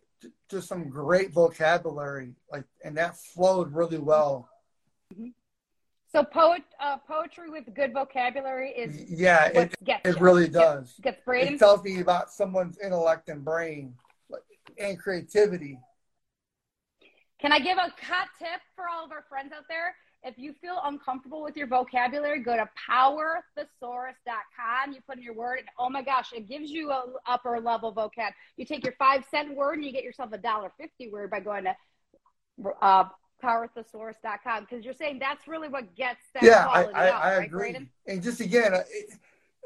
just some great vocabulary, like, and that flowed really well. Mm-hmm. So poet uh, poetry with good vocabulary is yeah, it, it really does. Gets, gets brain. It tells me about someone's intellect and brain and creativity. Can I give a hot tip for all of our friends out there? If you feel uncomfortable with your vocabulary, go to powerthesaurus.com. You put in your word, and oh my gosh, it gives you a upper level vocab. You take your five cent word, and you get yourself a dollar fifty word by going to uh, powerthesaurus.com because you're saying that's really what gets that yeah, quality I, I, out, I right, agree. And just again, it,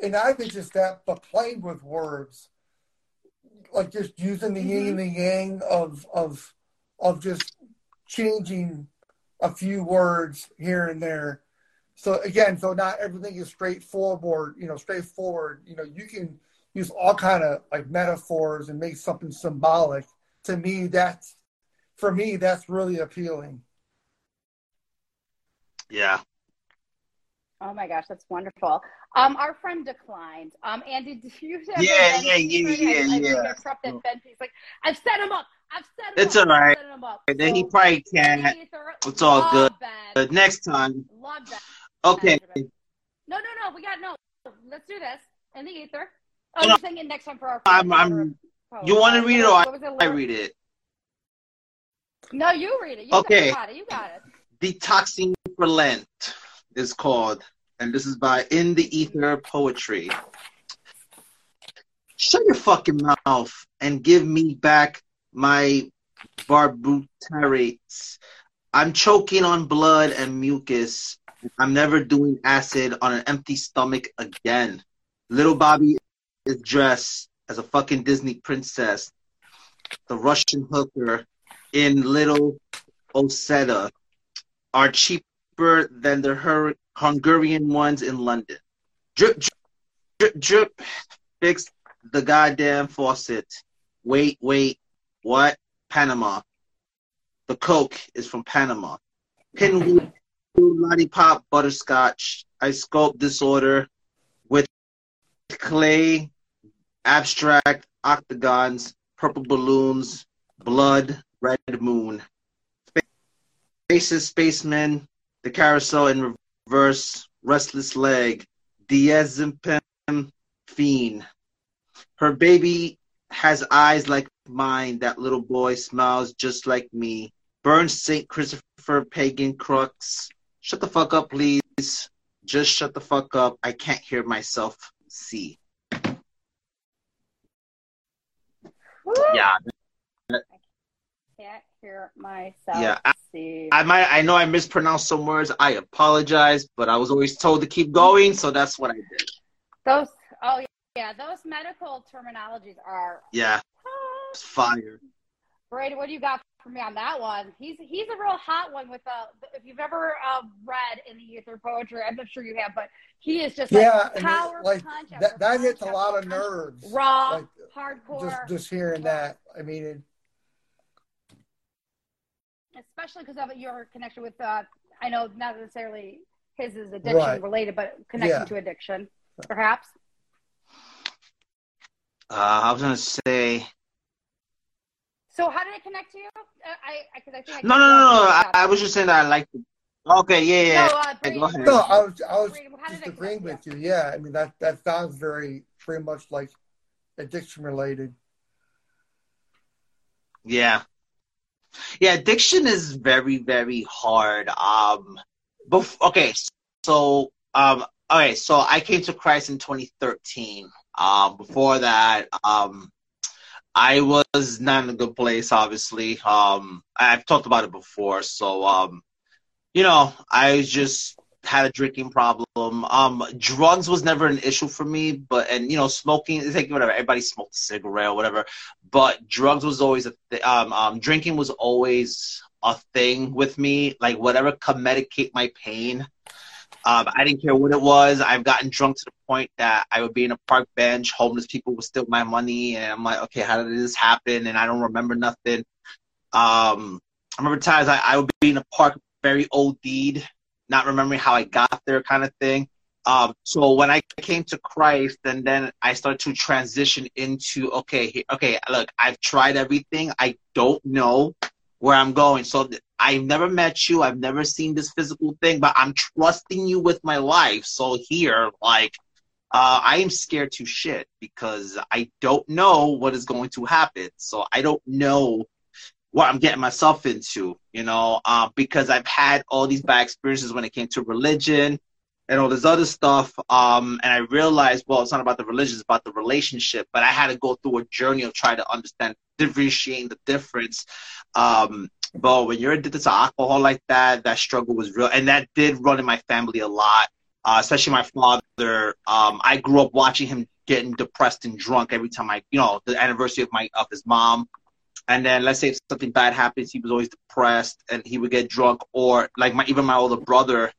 and I think just that, but playing with words, like just using the mm-hmm. yin and the yang of of of just changing a few words here and there. So again, so not everything is straightforward, you know, straightforward. You know, you can use all kind of like metaphors and make something symbolic. To me, that's for me, that's really appealing. Yeah. Oh my gosh, that's wonderful. Um, our friend declined. Um, Andy, do you have yeah, yeah, yeah, yeah, I, yeah. I interrupted Ben. He's like, I've set him up. I've set him it's up. all right. And then so, he probably can't. It's all good. But next time. Love that. Okay. No, no, no. We got no. Let's do this in the ether. Oh, No. you're saying next time for our. I'm, I'm, Oh, you want to uh, read it or was I read it? No, you read it. You Okay. got it. You got it. Detoxing for Lent is called, and this is by In the Ether Poetry. Shut your fucking mouth and give me back my barbiturates. I'm choking on blood and mucus. I'm never doing acid on an empty stomach again. Little Bobby is dressed as a fucking Disney princess. The Russian hooker in Little Odessa are cheaper than the Hur- Hungarian ones in London. Drip, drip, drip, drip. Fix the goddamn faucet. Wait, wait. What? Panama. The Coke is from Panama. Pinwheel, lollipop, butterscotch. I sculpt this order with clay, abstract, octagons, purple balloons, blood, red moon. Faces, spaceman, the carousel in reverse, restless leg, diazepam, fiend. Her baby has eyes like mine. That little boy smiles just like me. Burn St. Christopher Pagan Crux. Shut the fuck up, please. Just shut the fuck up. I can't hear myself see. Yeah, hear myself. Yeah, I- see. I might. I know I mispronounced some words. I apologize, but I was always told to keep going, so that's what I did. those. Oh yeah, yeah. Those medical terminologies are. Yeah, it's fire. Brady, what do you got for me on that one? He's he's a real hot one with uh if you've ever uh, read in the ether poetry, I'm not sure you have, but he is just Yeah, like and power like punch that, that punch hits a lot of nerves. Raw, Like, hardcore, just just hearing that. I mean, it, especially because of your connection with uh I know not necessarily his is addiction Right. related, but connection Yeah. to addiction, perhaps. Uh, I was gonna say So how did it connect to you? Uh, I because I, think I no, no, no, no. I, I was just saying that I like. The, okay, yeah, yeah. No, uh, Brady, go no, I was I was Brady, just agreeing with you. Yeah, I mean that that sounds very pretty much like addiction related. Yeah. Yeah, addiction is very, very hard. Um, bef- okay, so um, okay, so I came to Christ in 2013. Um, before that, um, I was not in a good place. Obviously, um, I've talked about it before. So, um, you know, I just had a drinking problem. Um, drugs was never an issue for me, but and you know, smoking, it's like whatever. Everybody smoked a cigarette or whatever but drugs was always a th- um, um drinking was always a thing with me like whatever could medicate my pain um i didn't care what it was i've gotten drunk to the point that i would be in a park bench homeless people would steal my money and i'm like okay how did this happen and i don't remember nothing um i remember times i, I would be in a park very OD'd, not remembering how i got there kind of thing um, so when I came to Christ, and then I started to transition into okay, okay, look, I've tried everything. I don't know where I'm going. So I've never met you. I've never seen this physical thing, but I'm trusting you with my life. So here, like, uh, I am scared to shit because I don't know what is going to happen. So I don't know what I'm getting myself into, you know, uh, because I've had all these bad experiences when it came to religion and all this other stuff. Um, and I realized, well, it's not about the religion, it's about the relationship. But I had to go through a journey of trying to understand, differentiating the difference. Um, but when you're addicted to alcohol like that, that struggle was real. And that did run in my family a lot, uh, especially my father. Um, I grew up watching him getting depressed and drunk every time I, you know, the anniversary of my of his mom. And then let's say if something bad happens, he was always depressed and he would get drunk. Or like my even my older brother,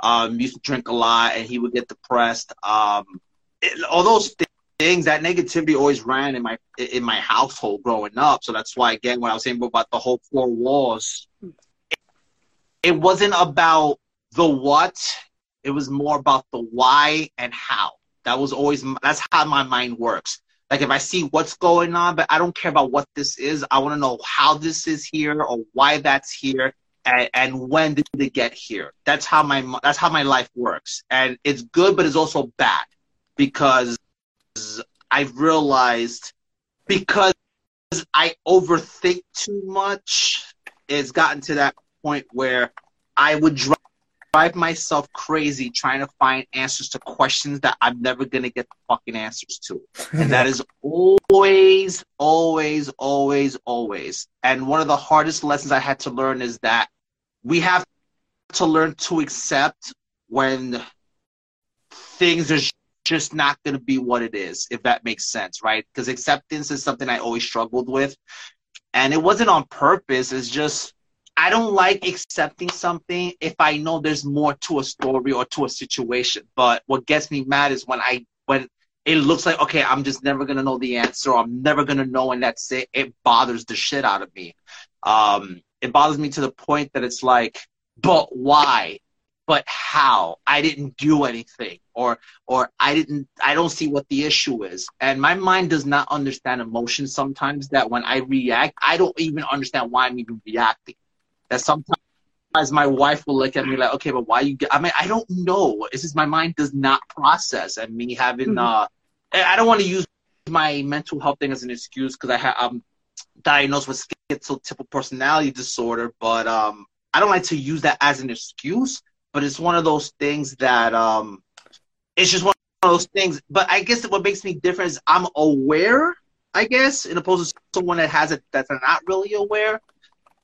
um, used to drink a lot and he would get depressed. Um, it, all those thi- things, that negativity always ran in my in my household growing up. So that's why, again, when I was saying about the whole four walls, it, it wasn't about the what. It was more about the why and how. That was always that's how my mind works. Like if I see what's going on, but I don't care about what this is. I want to know how this is here or why that's here and, and when did it get here that's how my that's how my life works and it's good but it's also bad because I've realized because I overthink too much, it's gotten to that point where I would drive myself crazy trying to find answers to questions that I'm never gonna get the fucking answers to. And that is always, always, always, always. And one of the hardest lessons I had to learn is that we have to learn to accept when things are just not to be what it is, if that makes sense, right? Because acceptance is something I always struggled with. And it wasn't on purpose. It's just, I don't like accepting something if I know there's more to a story or to a situation. But what gets me mad is when I, when it looks like, okay, I'm just never to know the answer. Or I'm never to know. And that's it. It bothers the shit out of me. Um, it bothers me to the point that it's like, but why? but how i didn't do anything or or i didn't i don't see what the issue is and my mind does not understand emotion sometimes that when i react i don't even understand why i'm even reacting that sometimes my wife will look at me like okay but why you get, i mean i don't know it's just my mind does not process and me having mm-hmm. uh i don't want to use my mental health thing as an excuse because i have i'm diagnosed with schizotypal personality disorder but um I don't like to use that as an excuse but it's one of those things that um, it's just one of those things. But I guess what makes me different is I'm aware, I guess, in opposed to someone that has it that's not really aware.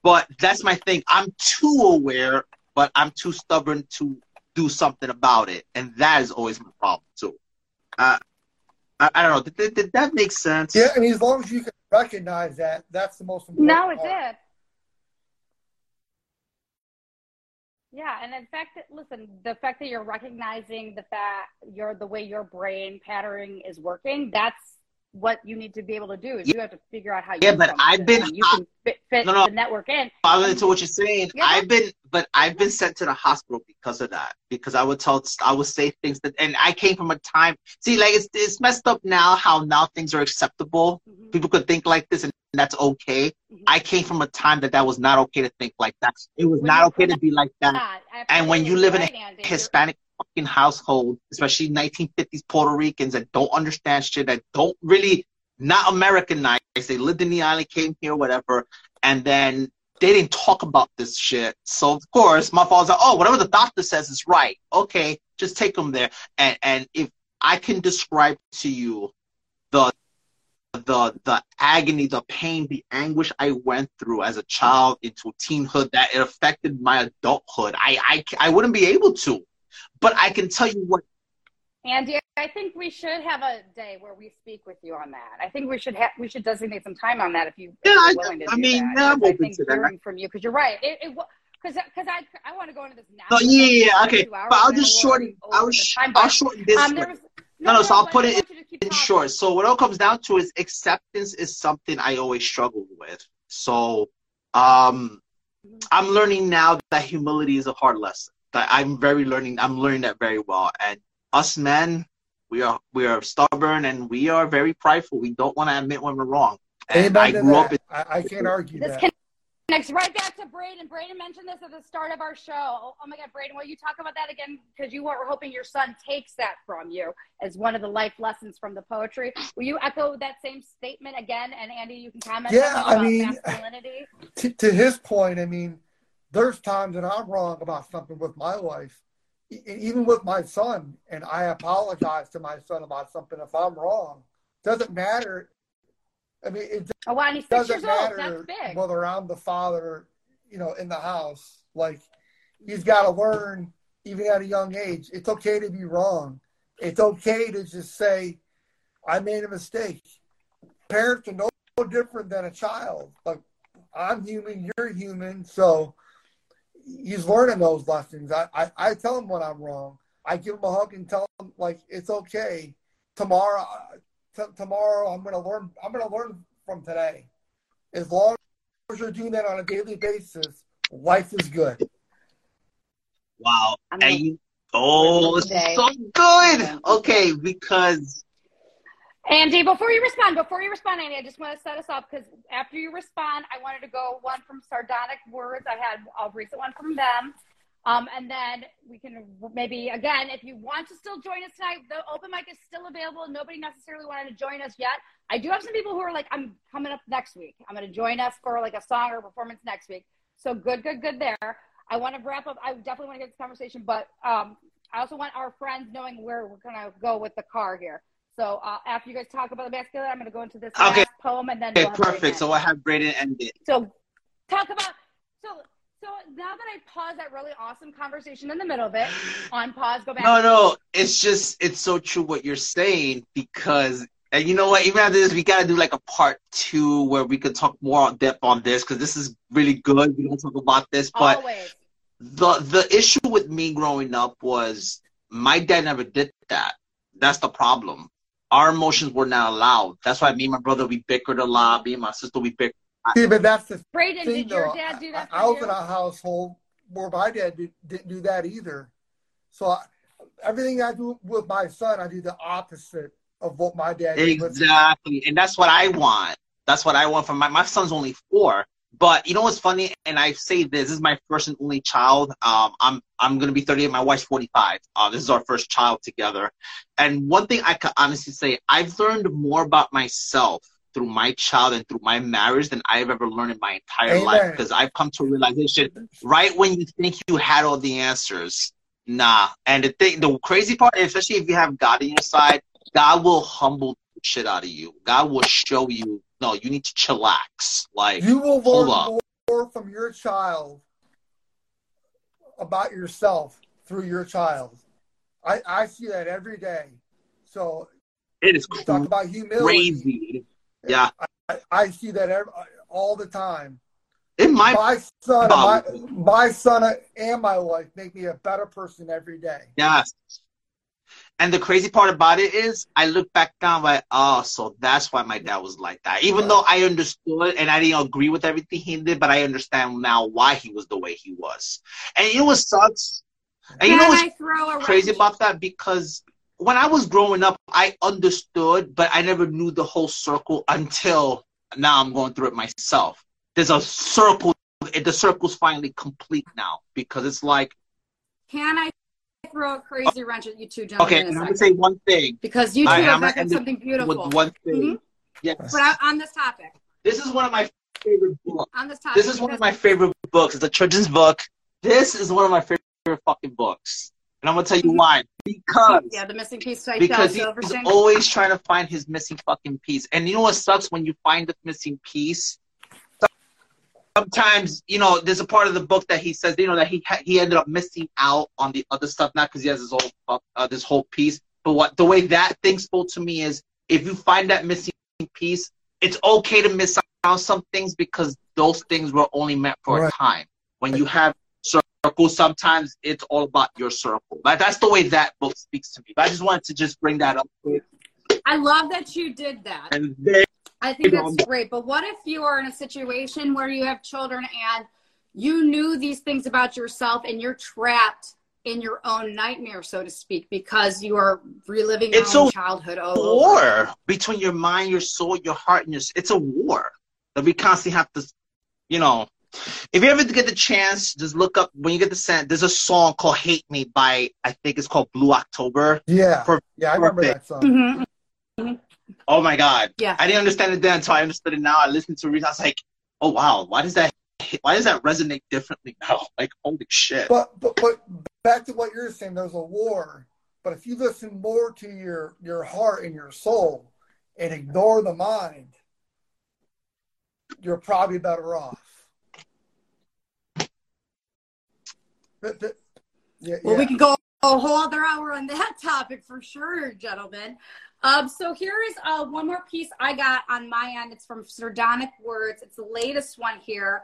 But that's my thing. I'm too aware, but I'm too stubborn to do something about it, and that is always my problem too. Uh, I, I, don't know. Did, did, did, that make sense? Yeah, I mean, as long as you can recognize that, that's the most important. No, it part. did. Yeah, and in fact, listen, the fact that you're recognizing the fact you're the way your brain patterning is working, that's what you need to be able to do. Is yeah. you have to figure out how. you Yeah, but I've been you can fit, fit no, no, the network in. Following to what you're saying, yeah. I've been, but I've been sent to the hospital because of that. Because I would tell, I would say things that, and I came from a time. See, like it's it's messed up now. How now things are acceptable. Mm-hmm. People could think like this, and that's okay. Mm-hmm. I came from a time that that was not okay to think like that. It was when not okay to be like that. and when you live in a Hispanic fucking household, especially 1950s Puerto Ricans that don't understand shit, that don't really not Americanized. They lived in the island, came here, whatever, and then they didn't talk about this shit. So of course, my father's like, "Oh, whatever the doctor says is right. Okay, just take them there." And and if I can describe to you the the the agony, the pain, the anguish I went through as a child into teenhood that it affected my adulthood. I I, I wouldn't be able to, but I can tell you what. Andy, I think we should have a day where we speak with you on that. I think we should have we should designate some time on that if you yeah, I, to I mean, that. Yeah, I'm open to that. From you because you're right. It, it because because I I want to go into this now. No, yeah, yeah, okay. But I'll just shorten. I'll, sh- I'll shorten this. Um, was, no, no, so I'll put it in, in short. So what it all comes down to is acceptance is something I always struggled with. So um, I'm learning now that humility is a hard lesson. That I'm very learning. I'm learning that very well. And us men, we are we are stubborn and we are very prideful. We don't want to admit when we're wrong. And I grew that. up. In, I, I can't argue this that. Next, right back to Braeden. Braeden mentioned this at the start of our show. Oh, oh my God, Braeden, will you talk about that again? Because you were hoping your son takes that from you as one of the life lessons from the poetry. Will you echo that same statement again? And Andy, you can comment. Yeah, I mean, to, to his point, I mean, there's times that I'm wrong about something with my wife, even with my son, and I apologize to my son about something if I'm wrong. Doesn't matter I mean, it oh, wow, doesn't matter whether I'm the father, you know, in the house. Like, he's got to learn, even at a young age, it's okay to be wrong. It's okay to just say, I made a mistake. Parents are no different than a child. Like, I'm human, you're human. So he's learning those lessons. I, I, I tell him when I'm wrong. I give him a hug and tell him, like, it's okay. Tomorrow, uh, t- tomorrow I'm going to learn. I'm going to learn from today. As long as you're doing that on a daily basis, life is good. Wow. And oh, so good. Okay, because. Andy, before you respond, before you respond, Andy, I just want to set us up because after you respond, I wanted to go one from Sardonic Words. I had a recent one from them. Um, and then we can maybe again, if you want to still join us tonight, the open mic is still available. Nobody necessarily wanted to join us yet. I do have some people who are like, I'm coming up next week. I'm going to join us for like a song or performance next week. So good, good, good there. I want to wrap up. I definitely want to get this conversation, but um, I also want our friends knowing where we're going to go with the car here. So uh, after you guys talk about the masculine, I'm going to go into this Okay. last poem and then Okay, we'll perfect. So I have Braden end it. so talk about so so now that I pause that really awesome conversation in the middle of it, on pause, go back. No, no, it's just it's so true what you're saying because and you know what? Even after this, we gotta do like a part two where we could talk more on depth on this because this is really good. We don't talk about this, but Always. the the issue with me growing up was my dad never did that. That's the problem. Our emotions were not allowed. That's why me and my brother we bickered a lot. Me and my sister we bickered. See, but that's the Braeden, thing, did your dad do that I, for I was you? in a household where my dad did, didn't do that either. So I, everything I do with my son, I do the opposite of what my dad did. Exactly. And that's what I want. That's what I want from my my son's only four. But you know what's funny? And I say this, this is my first and only child. Um, I'm I'm gonna be 38. My wife's 45. Uh, this is our first child together. And one thing I can honestly say, I've learned more about myself through my child and through my marriage than I've ever learned in my entire Amen. life. Because I've come to a realization right when you think you had all the answers, nah. And the thing, the crazy part, especially if you have God on your side, God will humble shit out of you. God will show you, no, you need to chillax. Like, You will Hold learn up. more, more from your child about yourself through your child. I, I see that every day. So it is you talk about humility. crazy. Yeah. I, I see that every, all the time. In my, my son, my, my son and my wife make me a better person every day. yes. And the crazy part about it is, I look back down like, oh, so that's why my dad was like that. Even though I understood and I didn't agree with everything he did, but I understand now why he was the way he was. And you know what sucks? And you know what's I throw a crazy wrench? about that because when I was growing up, I understood, but I never knew the whole circle until now I'm going through it myself. There's a circle, the circle's finally complete now because it's like, Can I throw a crazy wrench at you two gentlemen okay, and I'm going to say one thing. Because you two I- I'm have gonna back up end it something beautiful. With one thing. Mhm. Yes. But I, on this topic, This is one of my favorite books. on this topic, This is one of my favorite books. It's a children's book. This is one of my favorite fucking books. And I'm going to tell you why. Because yeah, the missing piece because he's always trying to find his missing fucking piece. And you know what sucks when you find the missing piece? Sometimes, you know, there's a part of the book that he says, you know, that he ha- he ended up missing out on the other stuff, not because he has his whole uh, this whole piece, but what the way that thing spoke to me is, if you find that missing piece, it's okay to miss out on some things because those things were only meant for a time. When you have circles, sometimes it's all about your circle. Like, that's the way that book speaks to me. But I just wanted to just bring that up. I love that you did that. And there, I think that's great. But what if you are in a situation where you have children and you knew these things about yourself and you're trapped in your own nightmare, so to speak, because you are reliving your It's own a childhood all over. war between your mind, your soul, your heart, and your. It's a war that we constantly have to, you know. If you ever get the chance, just look up when you get the sense. There's a song called "Hate Me" by I think it's called Blue October. Yeah. For- yeah, I remember that song. Mhm. Oh my god! Yeah. I didn't understand it then until I understood it now. I listened to it. I was like, oh wow, why does that? Why does that resonate differently now? Like holy shit! But, but but back to what you're saying, there's a war. But if you listen more to your your heart and your soul and ignore the mind, you're probably better off. But- but- yeah, Well, yeah. we could go a whole other hour on that topic for sure, gentlemen. Um, so here is uh, one more piece I got on my end. It's from Sardonic Words. It's the latest one here.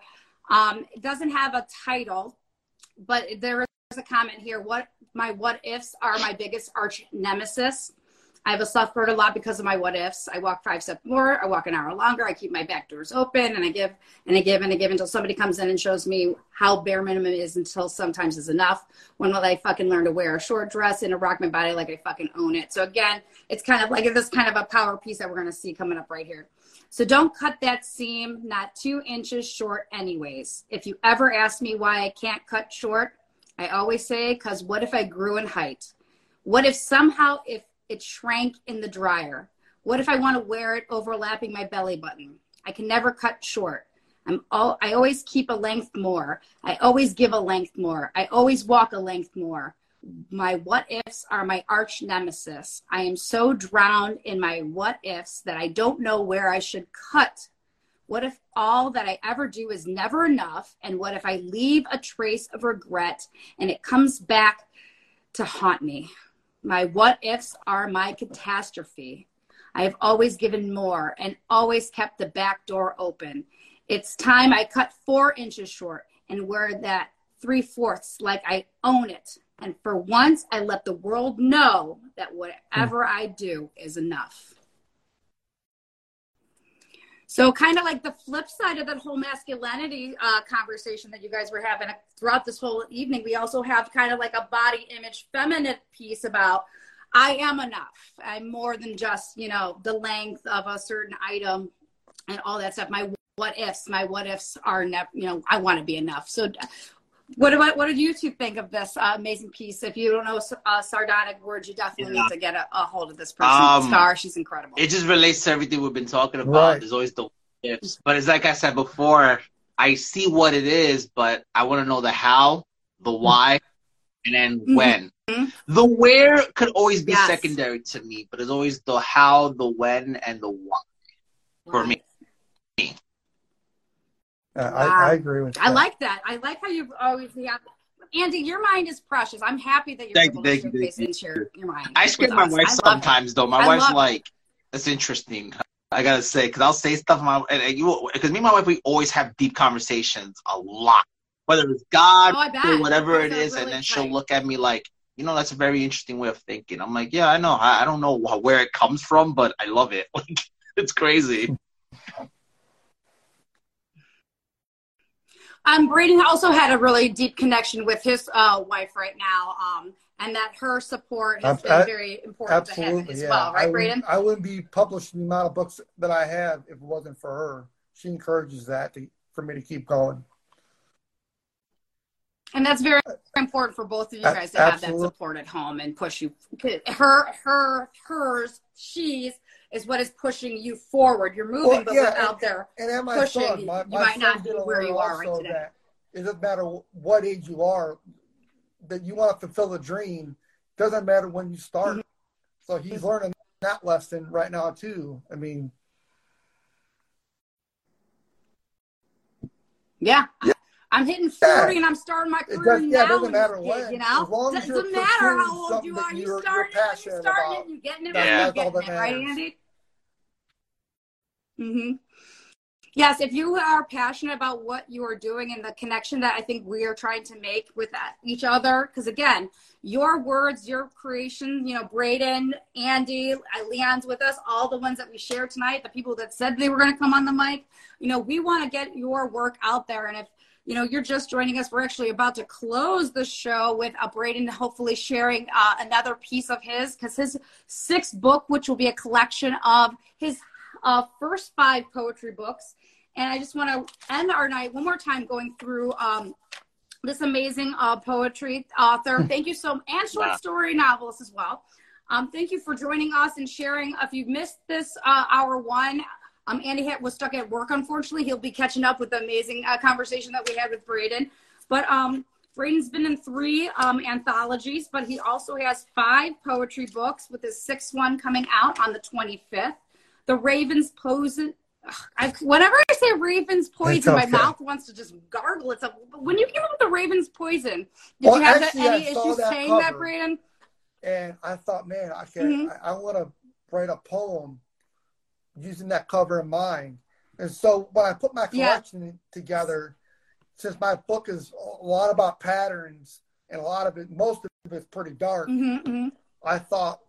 Um, it doesn't have a title, but there is a comment here. What my what ifs are my biggest arch nemesis. I have suffered a lot because of my what ifs. I walk five steps more. I walk an hour longer. I keep my back doors open, and I give and I give and I give until somebody comes in and shows me how bare minimum is until sometimes is enough. When will I fucking learn to wear a short dress and to rock my body like I fucking own it? So again, it's kind of like this kind of a power piece that we're gonna see coming up right here. So don't cut that seam not two inches short anyways. If you ever ask me why I can't cut short, I always say, because what if I grew in height? What if somehow if it shrank in the dryer? What if I want to wear it overlapping my belly button? I can never cut short. I'm all, I always keep a length more. I always give a length more. I always walk a length more. My what ifs are my arch nemesis. I am so drowned in my what ifs that I don't know where I should cut. What if all that I ever do is never enough? And what if I leave a trace of regret and it comes back to haunt me? My what ifs are my catastrophe. I have always given more and always kept the back door open. It's time I cut four inches short and wear that three fourths like I own it. And for once, I let the world know that whatever I do is enough. So, kind of like the flip side of that whole masculinity uh, conversation that you guys were having throughout this whole evening, we also have kind of like a body image feminine piece about I am enough. I'm more than just, you know, the length of a certain item and all that stuff. My what ifs, my what ifs are never, you know, I want to be enough. So, what about what did you two think of this uh, amazing piece? If you don't know uh, sardonic words, you definitely yeah. need to get a, a, hold of this person. Um, Star, she's incredible. It just relates to everything we've been talking about. Right. There's always the ifs, but it's like I said before. I see what it is, but I want to know the how, the why, and then mm-hmm. when. The where could always be yes. secondary to me, but it's always the how, the when, and the why for me. Uh, wow. I, I, agree with that. I like that. I like how you always have. Andy, your mind is precious. I'm happy that you're thank able you, to showcase into your, your mind. I scare my wife sometimes, though. My I wife's like, "That's interesting." I gotta say, because I'll say stuff, my and, and you, because me and my wife, we always have deep conversations a lot, whether it's God oh, or whatever it is, really and then tight. she'll look at me like, you know, that's a very interesting way of thinking. I'm like, yeah, I know. I, I don't know where it comes from, but I love it. Like, it's crazy. Um, Braeden also had a really deep connection with his uh, wife right now, um, and that her support has been very important to him as yeah. well, right, I Braeden? I wouldn't be publishing the amount of books that I have if it wasn't for her. She encourages that to, for me to keep going. And that's very important for both of you guys to have that support at home and push you. Her, her, hers, she's is what is pushing you forward. You're moving, well, but yeah, without and, there and my pushing, son, my, you might not be where you are right today. It doesn't matter what age you are, that you want to fulfill a dream. Doesn't matter when you start. Mm-hmm. So he's learning that lesson right now too. I mean, yeah. yeah. I'm hitting 40 yeah. and I'm starting my career does, now. Yeah, it doesn't matter when. You know, as long as doesn't matter how old you are. You starting it, you starting it, you getting it, yeah. you getting it, right, Andy? Mm-hmm. Yes, if you are passionate about what you are doing and the connection that I think we are trying to make with each other, because again, your words, your creation, you know, Braeden, Andy, Leon's with us, all the ones that we shared tonight, the people that said they were going to come on the mic, you know, we want to get your work out there. And if you know, you're just joining us. We're actually about to close the show with uh, Braeden hopefully sharing uh, another piece of his, because his sixth book, which will be a collection of his uh, first five poetry books. And I just want to end our night one more time going through um, this amazing uh, poetry author. Thank you so and short story novelist as well. Um, thank you for joining us and sharing. If you've missed this uh, hour one, um, Andy was stuck at work, unfortunately. He'll be catching up with the amazing uh, conversation that we had with Braeden. But um, Braeden's been in three um, anthologies, but he also has five poetry books with his sixth one coming out on the 25th. The Ravens Poison. whenever I say Ravens Poison, my mouth wants to just gargle itself. When you came up with the Ravens Poison, did well, you have actually, any issues that saying that, Braeden? And I thought, man, I can mm-hmm. I, I want to write a poem using that cover in mind. And so when I put my collection yeah. together, since my book is a lot about patterns and a lot of it, most of it's pretty dark, mm-hmm, mm-hmm. I thought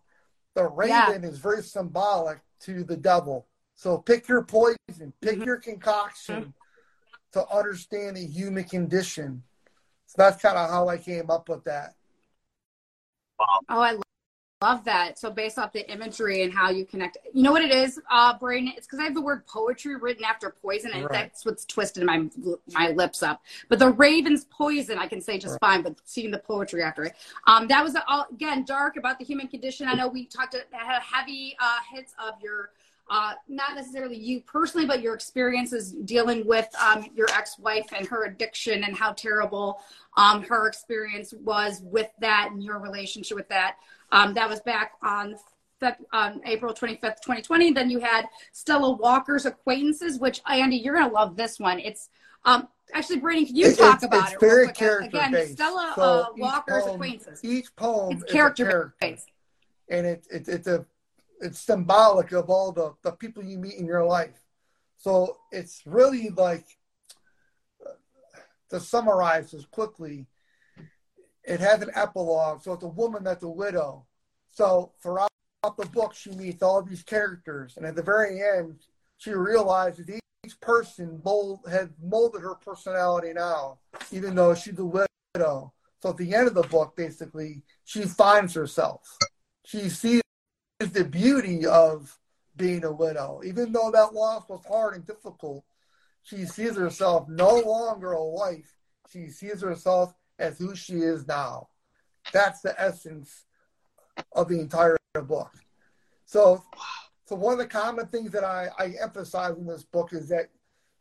the raven yeah. is very symbolic to the devil. So pick your poison, pick mm-hmm. your concoction to understand the human condition. So that's kind of how I came up with that. Wow. Oh, I love that. So based off the imagery and how you connect, you know what it is, uh, Braeden? It's because I have the word poetry written after poison, and right. that's what's twisted my my lips up. But the Raven's poison, I can say just right. fine. But seeing the poetry after it, um, that was all, again dark about the human condition. I know we talked to, had heavy uh, hits of your. Uh, not necessarily you personally, but your experiences dealing with um, your ex-wife and her addiction and how terrible um, her experience was with that and your relationship with that. Um, that was back on on April 25th, 2020. Then you had Stella Walker's Acquaintances, which Andy, you're gonna love this one. It's um, actually, Brady, can you it, talk it's, about it's it? Very character Again, based. Stella so uh, Walker's poem, Acquaintances. Each poem it's is character, character based, and it, it, it's a it's symbolic of all the, the people you meet in your life. So it's really like to summarize as quickly it has an epilogue. So it's a woman that's a widow. So throughout the book, she meets all these characters, and at the very end, she realizes each person mold, has molded her personality now, even though she's a widow. So at the end of the book, basically, she finds herself. She sees the beauty of being a widow, even though that loss was hard and difficult. She sees herself no longer a wife. She sees herself as who she is now. That's the essence of the entire book. So, so one of the common things that I, I emphasize in this book is that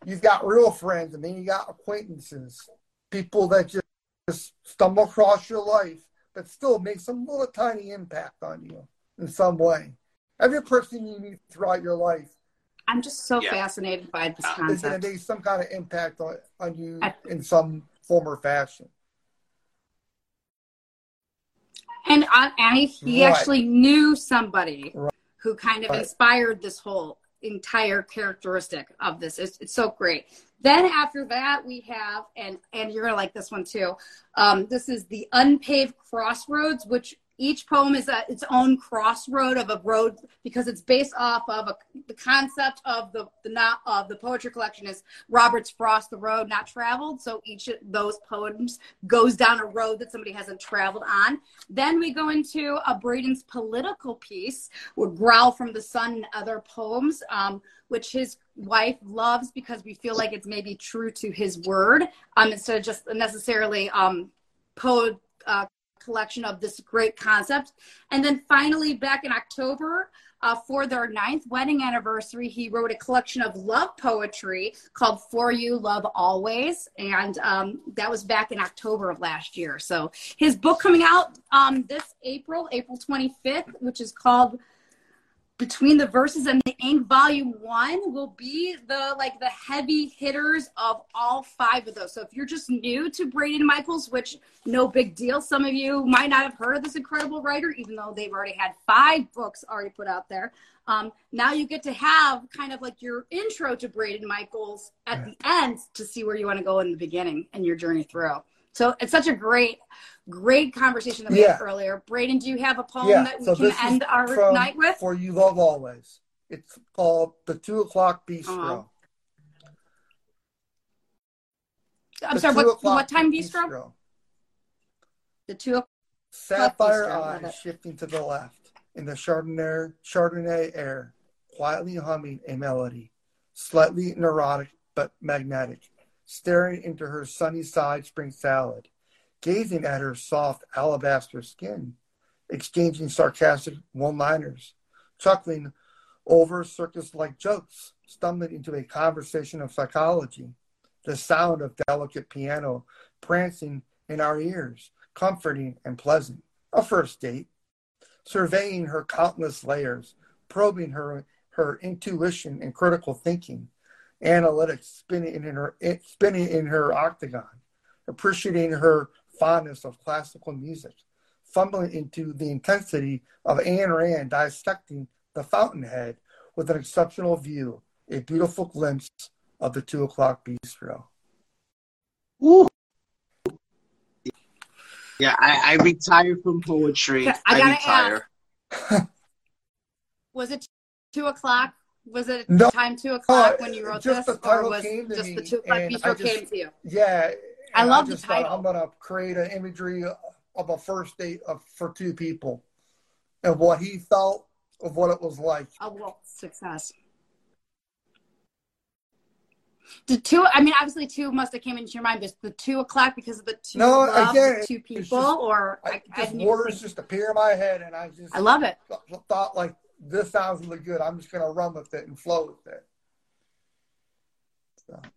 you've got real friends and then you got acquaintances, people that just, just stumble across your life but still make some little tiny impact on you in some way. Every person you meet throughout your life. I'm just so yeah. fascinated by this concept. Is going to make some kind of impact on, on you I, in some form or fashion. And uh, and he right. actually knew somebody right. who kind of right. inspired this whole entire characteristic of this. It's, it's, so great. Then after that, we have and and you're gonna like this one too. Um, this is the unpaved crossroads, which each poem is a, its own crossroad of a road because it's based off of a, the concept of the the not of the poetry collection is Robert's Frost, the road not traveled. So each of those poems goes down a road that somebody hasn't traveled on. Then we go into a Braeden's political piece with Growl from the Sun and other poems, um, which his wife loves because we feel like it's maybe true to his word um, instead of just necessarily um. Uh, collection of this great concept. And then finally, back in October, uh, for their ninth wedding anniversary, he wrote a collection of love poetry called For You, Love Always. And um, that was back in October of last year. So his book coming out um, this April, April 25th, which is called between the verses and the ink volume one will be the like the heavy hitters of all five of those. So if you're just new to braeden michaels which no big deal some of you might not have heard of this incredible writer even though they've already had five books already put out there um, now you get to have kind of like your intro to braeden michaels at the end to see where you want to go in the beginning and your journey through. So it's such a great, great conversation that we yeah. had earlier. Braeden, do you have a poem yeah. that we so can end our night with? For You Love Always. It's called The Two O'Clock Bistro. Uh-huh. Oh. I'm the sorry, what, what time bistro? bistro? The two o'clock Sapphire bistro. eyes shifting to the left in the Chardonnay, Chardonnay air, quietly humming a melody, slightly neurotic but magnetic staring into her sunny side spring salad, gazing at her soft alabaster skin, exchanging sarcastic one liners, chuckling over circus like jokes, stumbling into a conversation of psychology, the sound of delicate piano prancing in our ears, comforting and pleasant. A first date, surveying her countless layers, probing her, her intuition and critical thinking, analytics spinning in her spinning in her octagon, appreciating her fondness of classical music, fumbling into the intensity of Ayn Rand dissecting the fountainhead with an exceptional view, a beautiful glimpse of the two o'clock bistro. Ooh. Yeah, I, I retired from poetry. I, I retire. was it two o'clock was it no, time two o'clock uh, when you wrote this, or was just the two o'clock bistro just, came to you? Yeah, I love I the title. I'm gonna create an imagery of a first date of, for two people, and what he felt of what it was like. Oh well, success. The two, I mean, obviously two must have came into your mind, just the two o'clock because of the two, No, love, again, two people, just- or I, I, just words just appear in my head, and I just I love it. th- thought like this sounds really good. I'm just gonna run with it and flow with it. And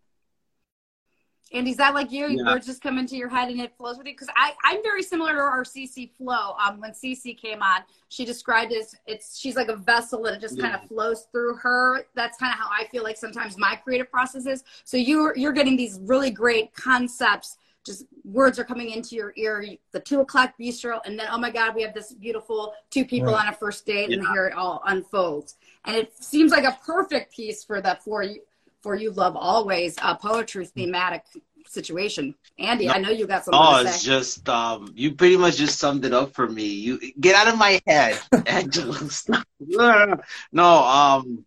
is that like you? Yeah. Words just come into your head and it flows with you? Because I, I'm very similar to our CC flow. Um, when CC came on, she described it as it's she's like a vessel that it just kind of flows through her. That's kind of how I feel like sometimes my creative process is. So you're you're getting these really great concepts. Just words are coming into your ear. The two o'clock bistro, and then oh my god, we have this beautiful two people Right. on a first date, and here it all unfolds. And it seems like a perfect piece for that for you for you love always a poetry thematic situation. Andy, I know you got something Oh, it's just um, you pretty much just summed it up for me. You get out of my head, Angela. No, um,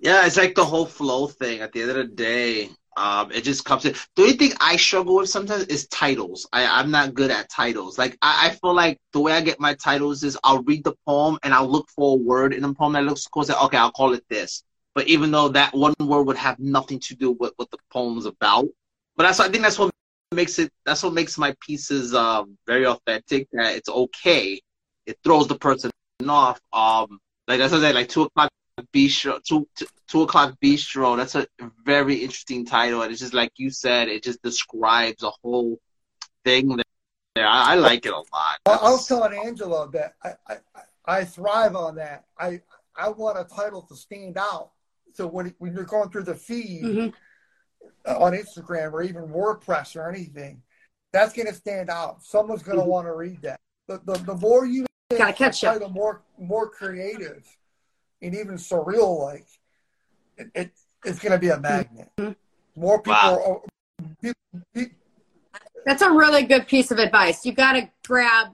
yeah, it's like the whole flow thing. At the end of the day, um, it just comes in. The only thing I struggle with sometimes is titles. I, I'm not good at titles. Like I, I feel like the way I get my titles is I'll read the poem and I'll look for a word in the poem that looks cool. Say, okay, I'll call it this. But even though that one word would have nothing to do with what the poem's about, but that's I think that's what makes it. That's what makes my pieces um, very authentic. That it's okay. It throws the person off. Um, like I said, like two o'clock bistro, two, two two o'clock bistro. That's a very interesting title, and it's just like you said. It just describes a whole thing. There, I, I like it a lot. I, I was telling Angela that I, I, I thrive on that. I I want a title to stand out. So when when you're going through the feed Mhm. on Instagram or even WordPress or anything, that's going to stand out. Someone's going to Mhm. want to read that. The, the the more you make Gotta catch the more more creative and even surreal like, it, it it's going to be a magnet. Mm-hmm. More people. Wow. Are, people, people That's a really good piece of advice. You got to grab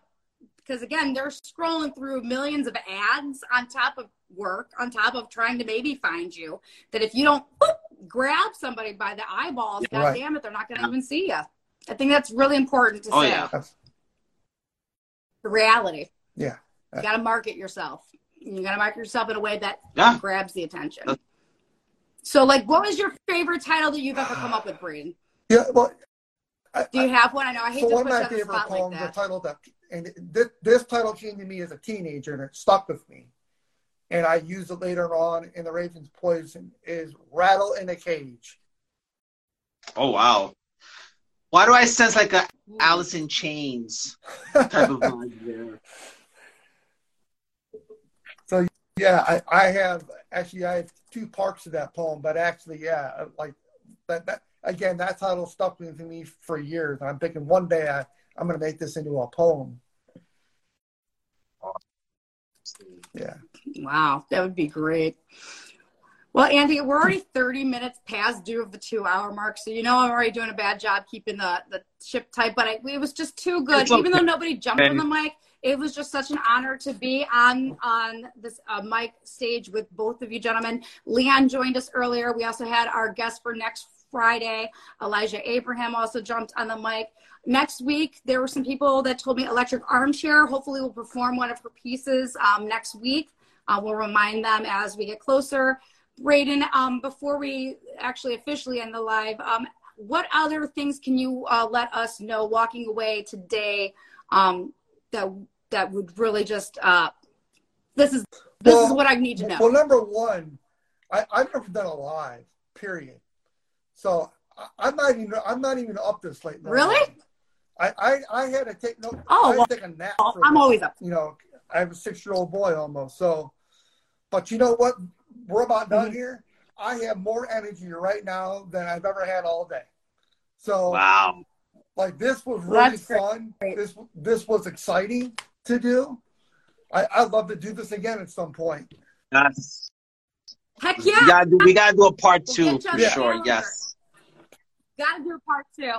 because again, they're scrolling through millions of ads on top of work, on top of trying to maybe find you. That if you don't boop, grab somebody by the eyeballs, Yeah, god right. damn it, they're not going to even see you. I think that's really important to Oh, say. yeah. The reality. yeah. You got to market yourself. You got to market yourself in a way that Yeah. grabs the attention. That's- So, like, what was your favorite title that you've ever come up with, Braeden? Yeah. Well, I, Do you have one? I know I hate so to one put of you my on the favorite spot like poems, the title that, and this, this title came to me as a teenager, and it stuck with me. And I use it later on in the Ravens Poison is "Rattle in a Cage." Oh wow. Why do I sense like a Alice in Chains type of vibe there? So yeah, I, I have actually I have two parts of that poem, but actually, yeah, like that. that again, that title stuck with me for years. I'm thinking one day I, I'm going to make this into a poem. Yeah. Wow, that would be great. Well, Andy, we're already 30 minutes past due of the two hour mark. So, you know, I'm already doing a bad job keeping the, the ship tight, but I, it was just too good. Even though nobody jumped on the mic, it was just such an honor to be on, on this uh, mic stage with both of you gentlemen. Leon joined us earlier. We also had our guest for next Friday. Elijah Abraham also jumped on the mic. Next week, there were some people that told me Electric Armchair. Hopefully, will perform one of her pieces um, next week. Uh, we'll remind them as we get closer. Braeden, um, before we actually officially end the live, um, what other things can you uh, let us know walking away today um, that that would really just uh, this is this is what I need to know. Well, number one, I, I've never done a live, period. So I, I'm not even I'm not even up this late. in Really? I, I I had to take no. Oh, I well, take a nap. Oh, for I'm this. always up. You know, I have a six year old boy almost. So, but you know what? We're about done Mm-hmm. here. I have more energy right now than I've ever had all day. So, Wow. like this was really that's great. fun. This this was exciting to do. I, I'd love to do this again at some point. That's, Heck we yeah! gotta do we gotta do a part two get you on for sure. Yes. Got to do a part two.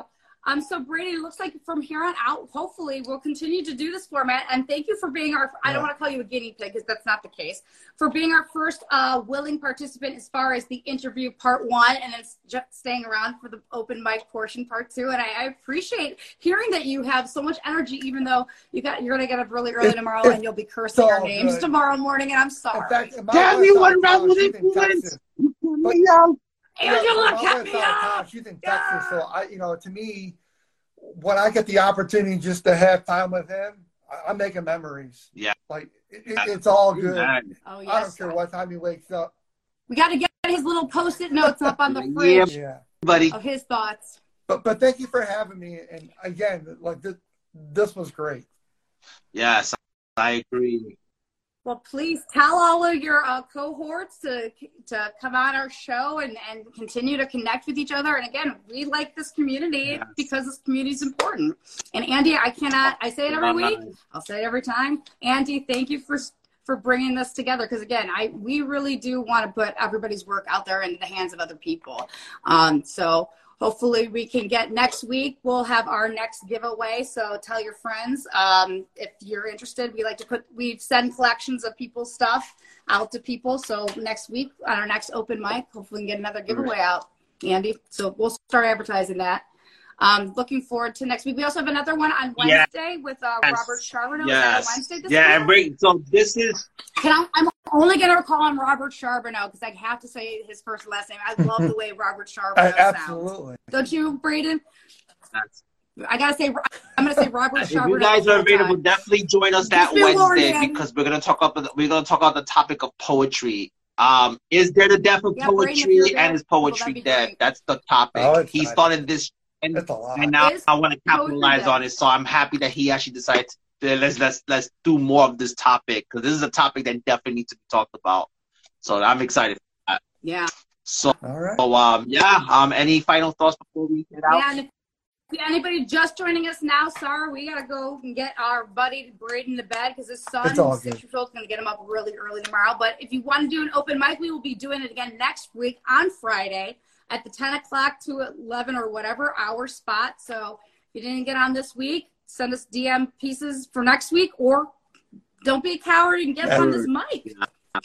Um, so Brady, it looks like from here on out, hopefully we'll continue to do this format. And thank you for being our, I don't want to call you a guinea pig because that's not the case, for being our first uh, willing participant as far as the interview part one and then just staying around for the open mic portion part two. And I, I appreciate hearing that you have so much energy, even though you got, you're going to get up really early tomorrow and you'll be cursing our names good. tomorrow morning. And I'm sorry. In fact, my Tell me what of wrong with She's in influence. Texas. But, yo, Angela, my cut wife's me out of town. off. She's in Texas, so I, you know, to me, when I get the opportunity just to have time with him, I, I'm making memories. Yeah. like it, it, it's all good. Man. Oh, I don't care what time he wakes up. We got to get his little post-it notes up on the fridge Yeah, Buddy. of his thoughts. but but thank you for having me. And again, like this, this was great. Yes, I agree. Well, please tell all of your uh, cohorts to to come on our show and, and continue to connect with each other. And again, we like this community Yes. because this community is important. And Andy, I cannot. I say it every week. I'll say it every time. Andy, thank you for for bringing this together because again, I we really do want to put everybody's work out there in the hands of other people. Um, so hopefully we can get next week we'll have our next giveaway so tell your friends um, if you're interested. We like to put we send collections of people's stuff out to people so next week on our next open mic hopefully we can get another giveaway out. Andy so we'll start advertising that um, looking forward to next week we also have another one on Yes. wednesday with uh, Yes. robert charbonneau Yes. is wednesday this Yeah, week? and bring, so this is Can I, I'm only going to call him Robert Charbonneau because I have to say his first last name. I love the way Robert Charbonneau sounds. absolutely. Don't you, Braeden? that's I gotta say, I'm gonna say Robert If you guys are whole time. available, definitely join us that be Wednesday Andy. because we're gonna talk about we're gonna talk about the topic of poetry. Um, is there the death of Yeah, poetry you're and is poetry that'd dead? great. That's the topic. Oh, it's he started this, and, That's a lot. and now Is I want to capitalize on it. So I'm happy that he actually decided to let's let's let's do more of this topic because this is a topic that definitely needs to be talked about. So I'm excited. Yeah. So, All right. so um, yeah. Um, any final thoughts before we get out? Yeah, if anybody just joining us now, sorry, we gotta go and get our buddy Braeden to bed because his son, It's who's six years old, is gonna get him up really early tomorrow. But if you want to do an open mic, we will be doing it again next week on Friday at the 10 o'clock to 11 or whatever hour spot. So if you didn't get on this week, send us DM pieces for next week or don't be a coward and get on this mic.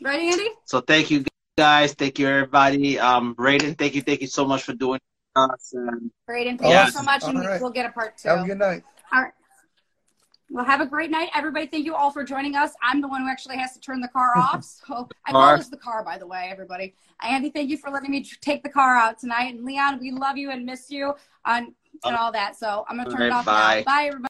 Right, Andy? So thank you guys. Thank you everybody. Um, Braeden, thank you, thank you so much for doing us. And Braeden, thank Yes. you so much, and All right. we'll get a part two. Have a good night. All right. Well, have a great night, everybody. Thank you all for joining us. I'm the one who actually has to turn the car off. So I Car. call this the car, by the way, everybody. Andy, thank you for letting me take the car out tonight. And Leon, we love you and miss you and, and uh, all that. So I'm going to turn it off bye. now. Bye, everybody.